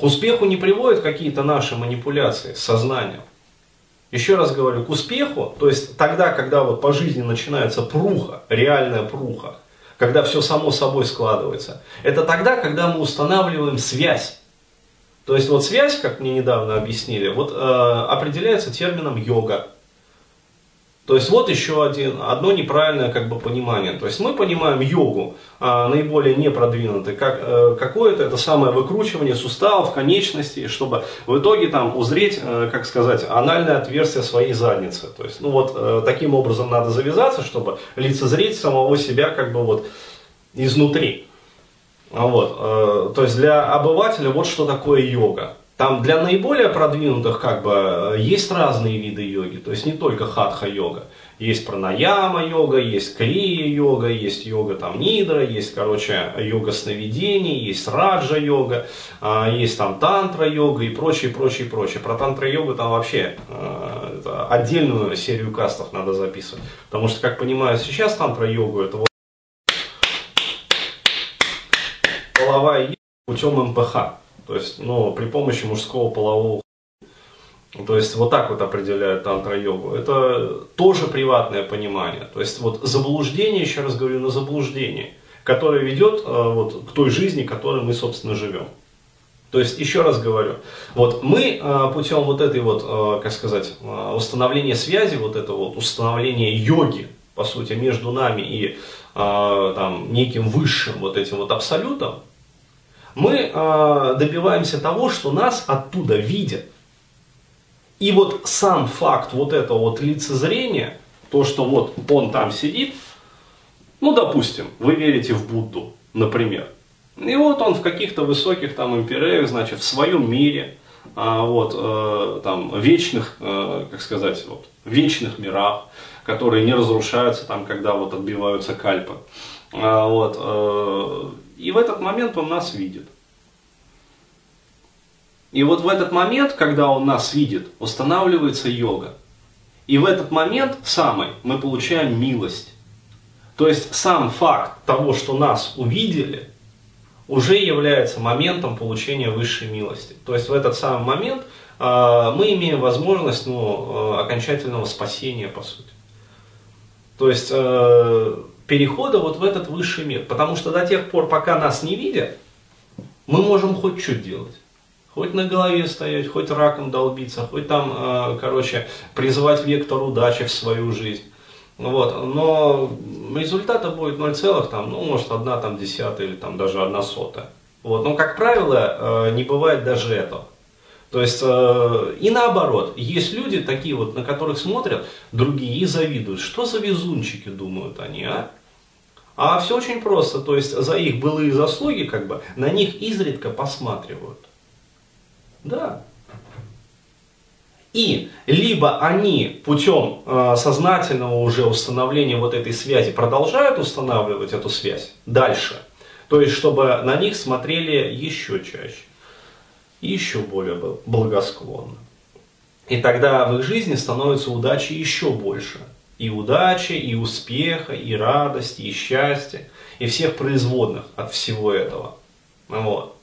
К успеху не приводят какие-то наши манипуляции с сознанием. Еще раз говорю, к успеху, то есть тогда, когда вот по жизни начинается пруха, реальная пруха, когда все само собой складывается, это тогда, когда мы устанавливаем связь. То есть вот связь, как мне недавно объяснили, вот э, определяется термином йога. То есть вот еще один, одно неправильное как бы понимание. То есть мы понимаем йогу а, наиболее непродвинутой, как а, какое-то это самое выкручивание суставов, конечностей, чтобы в итоге там узреть, а, как сказать, анальное отверстие своей задницы. То есть, ну вот а, таким образом надо завязаться, чтобы лицезреть самого себя как бы вот изнутри. Вот, а, то есть для обывателя вот что такое йога. Там для наиболее продвинутых как бы э, есть разные виды йоги, то есть не только хатха-йога. Есть пранаяма-йога, есть крия-йога, есть йога там нидра, есть, короче, йога сновидений, есть раджа-йога, а, есть там тантра-йога и прочее, прочее, прочее. Про тантра-йогу там вообще э, отдельную серию кастов надо записывать. Потому что, как понимаю, сейчас тантра-йогу это вот половая путем МПХ. То есть, ну, при помощи мужского полового то есть вот так вот определяют тантра-йогу. Это тоже приватное понимание. То есть вот заблуждение, еще раз говорю, на заблуждение, которое ведет э, вот, к той жизни, которой мы, собственно, живем. То есть, еще раз говорю, вот мы э, путем вот этой вот, э, как сказать, установления связи, вот этого вот установления йоги, по сути, между нами и там, неким высшим вот этим вот абсолютом, мы э, добиваемся того, что нас оттуда видят. И вот сам факт вот этого вот лицезрения, то, что вот он там сидит, ну, допустим, вы верите в Будду, например. И вот он в каких-то высоких там империях, значит, в своем мире, а, вот, э, там, вечных, э, как сказать, вот, вечных мирах, которые не разрушаются там, когда вот отбиваются кальпы. А, вот, э, и в этот момент он нас видит. И вот в этот момент, когда он нас видит, устанавливается йога. И в этот момент самый мы получаем милость. То есть сам факт того, что нас увидели, уже является моментом получения высшей милости. То есть в этот самый момент э, мы имеем возможность ну, э, окончательного спасения, по сути. То есть э, перехода вот в этот высший мир. Потому что до тех пор, пока нас не видят, мы можем хоть что делать. Хоть на голове стоять, хоть раком долбиться, хоть там, э, короче, призывать вектор удачи в свою жизнь. Вот. Но результата будет 0, там, ну, может, одна там десятая или там даже одна сотая. Вот. Но, как правило, э, не бывает даже этого. То есть, э, и наоборот, есть люди такие вот, на которых смотрят другие и завидуют. Что за везунчики, думают они, а? А все очень просто, то есть за их былые заслуги, как бы, на них изредка посматривают. Да. И либо они путем э, сознательного уже установления вот этой связи продолжают устанавливать эту связь дальше, то есть чтобы на них смотрели еще чаще, еще более благосклонно. И тогда в их жизни становится удачи еще больше и удачи, и успеха, и радости, и счастья, и всех производных от всего этого. Вот.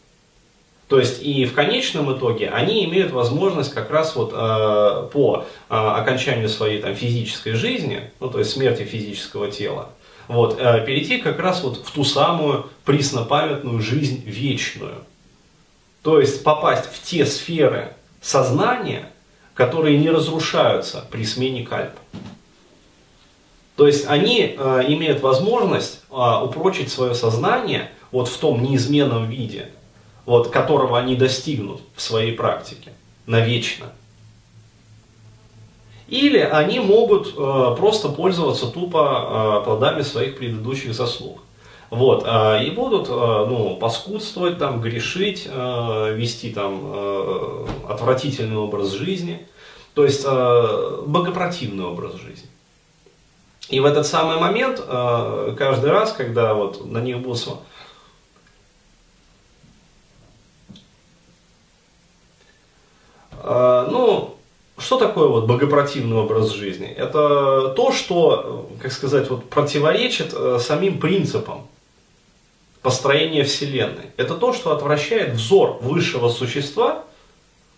То есть и в конечном итоге они имеют возможность как раз вот э, по э, окончанию своей там, физической жизни, ну то есть смерти физического тела, вот, э, перейти как раз вот в ту самую преснопамятную жизнь вечную. То есть попасть в те сферы сознания, которые не разрушаются при смене кальпа. То есть они э, имеют возможность э, упрочить свое сознание вот в том неизменном виде, вот, которого они достигнут в своей практике навечно. Или они могут э, просто пользоваться тупо э, плодами своих предыдущих заслуг. Вот, а, и будут, а, ну, паскудствовать, там, грешить, а, вести там отвратительный образ жизни, то есть богопротивный образ жизни. И в этот самый момент, каждый раз, когда вот на них будут ну, что такое вот богопротивный образ жизни? Это то, что, как сказать, вот противоречит самим принципам построения Вселенной. Это то, что отвращает взор высшего существа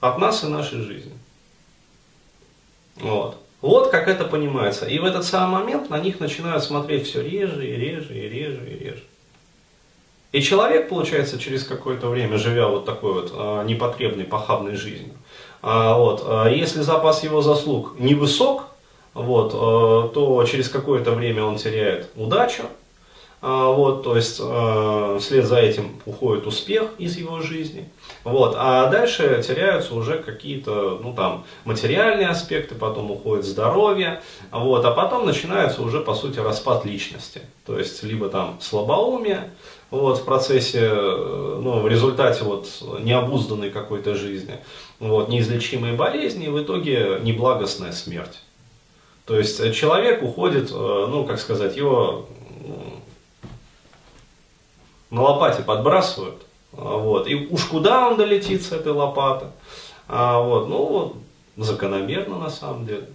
от нас и нашей жизни. Вот. Вот как это понимается. И в этот самый момент на них начинают смотреть все реже и реже и реже и реже. И человек, получается, через какое-то время, живя вот такой вот а, непотребной, похабной жизнью, а, вот, а, если запас его заслуг невысок, вот, а, то через какое-то время он теряет удачу, вот, то есть э, вслед за этим уходит успех из его жизни. Вот, а дальше теряются уже какие-то, ну там, материальные аспекты, потом уходит здоровье, вот, а потом начинается уже, по сути, распад личности. То есть, либо там слабоумие, вот, в процессе, э, ну, в результате вот необузданной какой-то жизни, вот, неизлечимые болезни, и в итоге неблагостная смерть. То есть человек уходит, э, ну, как сказать, его на лопате подбрасывают, а, вот, и уж куда он долетит с этой лопаты, а, вот, ну, закономерно на самом деле.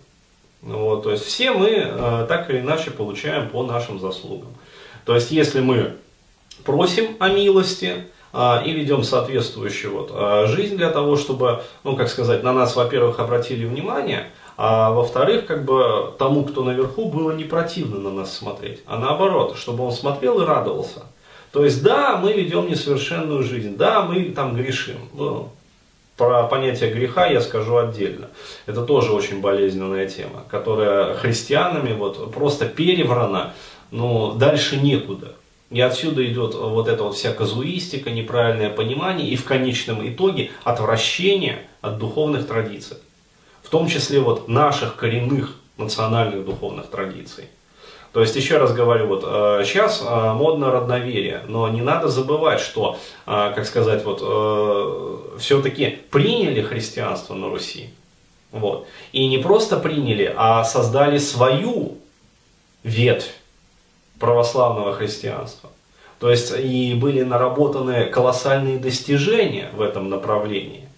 Вот, то есть все мы а, так или иначе получаем по нашим заслугам. То есть если мы просим о милости, и ведем соответствующую вот, жизнь для того, чтобы, ну, как сказать, на нас, во-первых, обратили внимание, а во-вторых, как бы тому, кто наверху, было не противно на нас смотреть, а наоборот, чтобы он смотрел и радовался. То есть, да, мы ведем несовершенную жизнь, да, мы там грешим. Ну, про понятие греха я скажу отдельно. Это тоже очень болезненная тема, которая христианами вот просто переврана, но дальше некуда. И отсюда идет вот эта вот вся казуистика, неправильное понимание и в конечном итоге отвращение от духовных традиций. В том числе вот наших коренных национальных духовных традиций. То есть, еще раз говорю, вот сейчас э, э, модно родноверие, но не надо забывать, что, э, как сказать, вот все-таки приняли христианство на Руси. Вот. И не просто приняли, а создали свою ветвь православного христианства. То есть и были наработаны колоссальные достижения в этом направлении.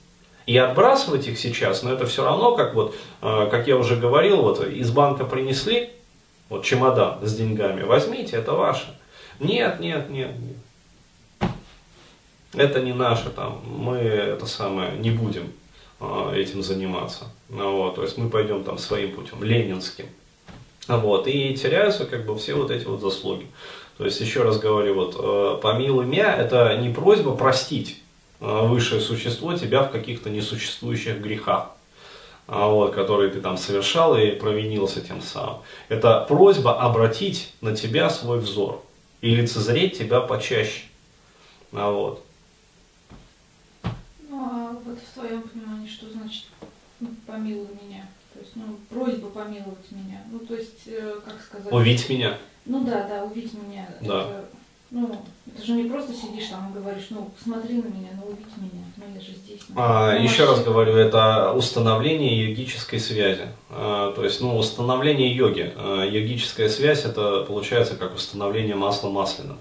И отбрасывать их сейчас, но это все равно, как вот, как я уже говорил, вот из банка принесли вот чемодан с деньгами, возьмите, это ваше. Нет, нет, нет, нет. Это не наше там, мы это самое не будем э, этим заниматься. Ну, вот, то есть мы пойдем там своим путем, ленинским. Вот, и теряются как бы все вот эти вот заслуги. То есть, еще раз говорю, вот, э, помилуй меня, это не просьба простить э, высшее существо тебя в каких-то несуществующих грехах. А вот, который ты там совершал и провинился тем самым. Это просьба обратить на тебя свой взор и лицезреть тебя почаще. А вот. Ну, а вот в твоем понимании, что значит ну, помилуй меня? То есть, ну, просьба помиловать меня. Ну, то есть, э, как сказать? Увидь меня. Ну да, да, увидь меня. Да. Это ну, это же не просто сидишь там и говоришь, ну, посмотри на меня, ну, увидь меня, а, еще раз говорю, это установление йогической связи. А, то есть, ну, установление йоги. А, йогическая связь, это получается как установление масла масляным.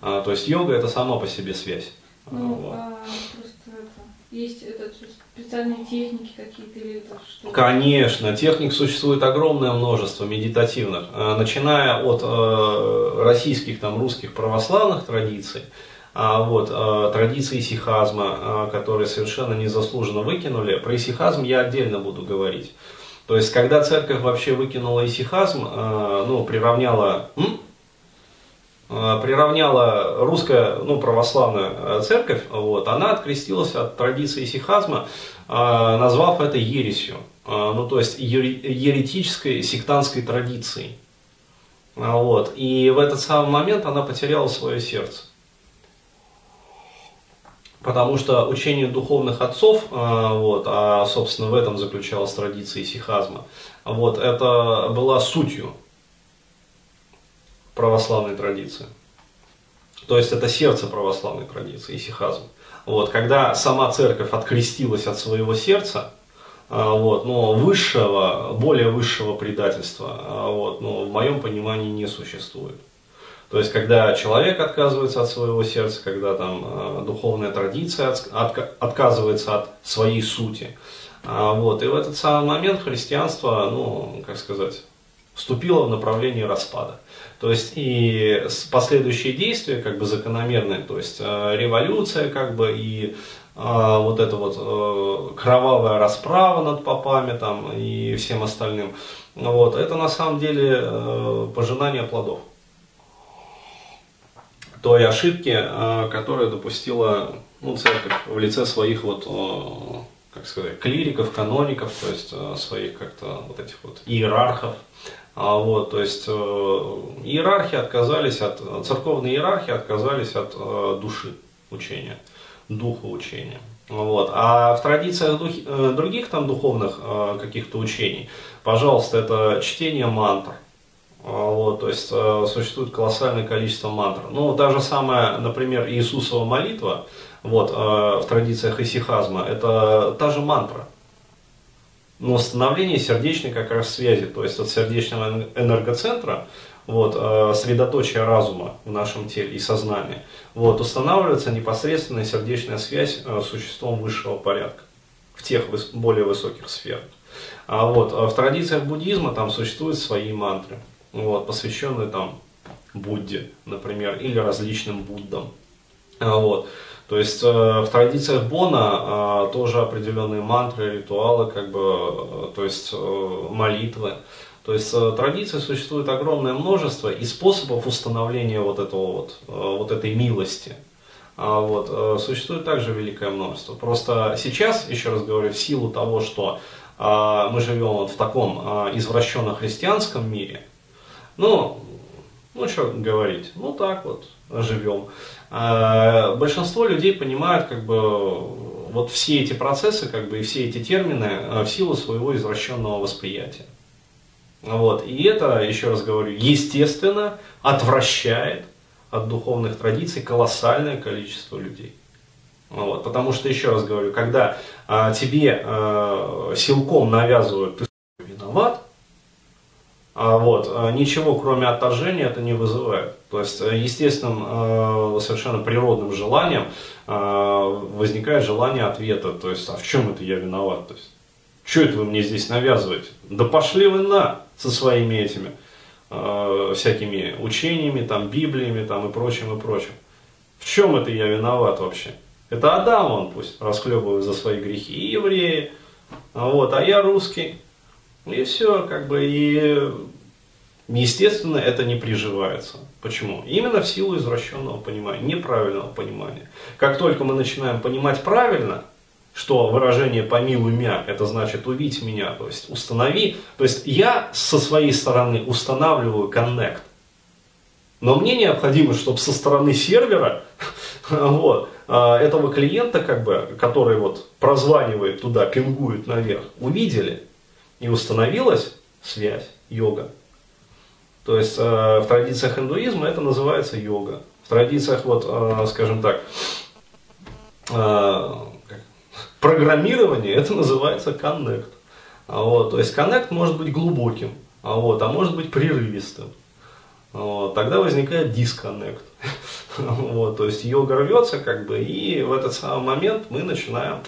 А, то есть, йога это сама по себе связь. Ну, вот. а, просто это, есть этот специальные техники какие-то или это что? Конечно, техник существует огромное множество медитативных, э, начиная от э, российских, там, русских православных традиций, а вот, э, традиции сихазма, которые совершенно незаслуженно выкинули. Про исихазм я отдельно буду говорить. То есть, когда церковь вообще выкинула исихазм, ну, приравняла... М? Приравняла русская ну, православная церковь, вот, она открестилась от традиции сихазма, э, назвав это ересью, ну то есть еретической сектантской традицией. Вот, и в этот самый момент она потеряла свое сердце. Потому что учение духовных отцов, вот, а собственно в этом заключалась традиция сихазма, вот, это была сутью православной традиции. То есть это сердце православной традиции, исихазм. Вот, когда сама церковь открестилась от своего сердца, а, вот, но высшего, более высшего предательства а, вот, но в моем понимании не существует. То есть, когда человек отказывается от своего сердца, когда там э, духовная традиция от, от, отказывается от своей сути. А, вот, и в этот самый момент христианство, ну, как сказать, вступило в направлении распада. То есть и последующие действия как бы закономерные, то есть э, революция как бы и э, вот эта вот кровавая расправа над попами там и всем остальным, вот, это на самом деле пожинание плодов той ошибки, э, которую допустила ну, церковь в лице своих вот, э, как сказать, клириков, каноников, то есть э, своих как-то вот этих вот иерархов. А вот, то есть иерархи отказались от, церковные иерархи отказались от души учения, духа учения. Вот. А в традициях дух, других там духовных каких-то учений, пожалуйста, это чтение мантр, вот, то есть э, существует колоссальное количество мантр. Ну, та же самая, например, Иисусова молитва, вот, э, в традициях исихазма, это та же мантра. Но становление сердечной как раз связи, то есть от сердечного энергоцентра, вот, э, средоточие разума в нашем теле и сознании, вот, устанавливается непосредственная сердечная связь с существом высшего порядка в тех более высоких сферах. А вот, в традициях буддизма там существуют свои мантры вот, посвященные там Будде, например, или различным Буддам. А, вот. То есть э, в традициях Бона э, тоже определенные мантры, ритуалы, как бы, э, то есть э, молитвы. То есть традиций существует огромное множество и способов установления вот, этого вот, вот этой милости. А вот, существует также великое множество. Просто сейчас, еще раз говорю, в силу того, что э, мы живем вот в таком извращенно-христианском мире, ну, ну что говорить, ну так вот живем. А, большинство людей понимают как бы вот все эти процессы, как бы и все эти термины а, в силу своего извращенного восприятия. Вот. И это, еще раз говорю, естественно, отвращает от духовных традиций колоссальное количество людей. Вот. Потому что, еще раз говорю, когда а, тебе а, силком навязывают, ты виноват, вот, а ничего кроме отторжения это не вызывает. То есть э, естественным, э, совершенно природным желанием э, возникает желание ответа. То есть, а в чем это я виноват? То есть, что это вы мне здесь навязываете? Да пошли вы на со своими этими всякими учениями, там, Библиями там, и прочим, и прочим. В чем это я виноват вообще? Это Адам, он пусть расхлебывает за свои грехи, и евреи, вот, а я русский. И все, как бы, и естественно это не приживается. Почему? Именно в силу извращенного понимания, неправильного понимания. Как только мы начинаем понимать правильно, что выражение «помилуй меня» это значит «увидь меня», то есть «установи», то есть я со своей стороны устанавливаю коннект, но мне необходимо, чтобы со стороны сервера вот, а, этого клиента, как бы, который вот прозванивает туда, пингует наверх, увидели, и установилась связь, йога. То есть э, в традициях индуизма это называется йога. В традициях, вот, э, скажем так, э, программирования это называется коннект. А вот, то есть коннект может быть глубоким, а, вот, а может быть прерывистым. Вот, тогда возникает дисконнект. Вот, то есть йога рвется, как бы, и в этот самый момент мы начинаем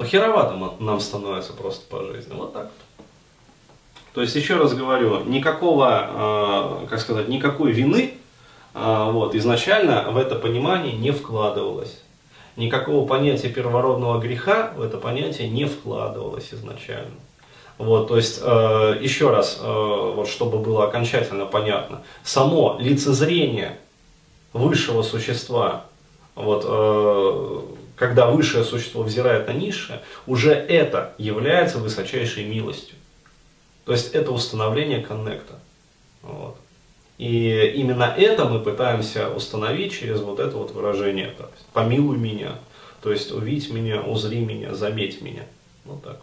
ну, херовато нам становится просто по жизни. Вот так вот. То есть, еще раз говорю, никакого, э, как сказать, никакой вины э, вот, изначально в это понимание не вкладывалось. Никакого понятия первородного греха в это понятие не вкладывалось изначально. Вот, то есть, э, еще раз, э, вот, чтобы было окончательно понятно, само лицезрение высшего существа, вот, э, когда высшее существо взирает на низшее, уже это является высочайшей милостью. То есть это установление коннекта. Вот. И именно это мы пытаемся установить через вот это вот выражение. Есть, помилуй меня, то есть увидь меня, узри меня, заметь меня. Вот так.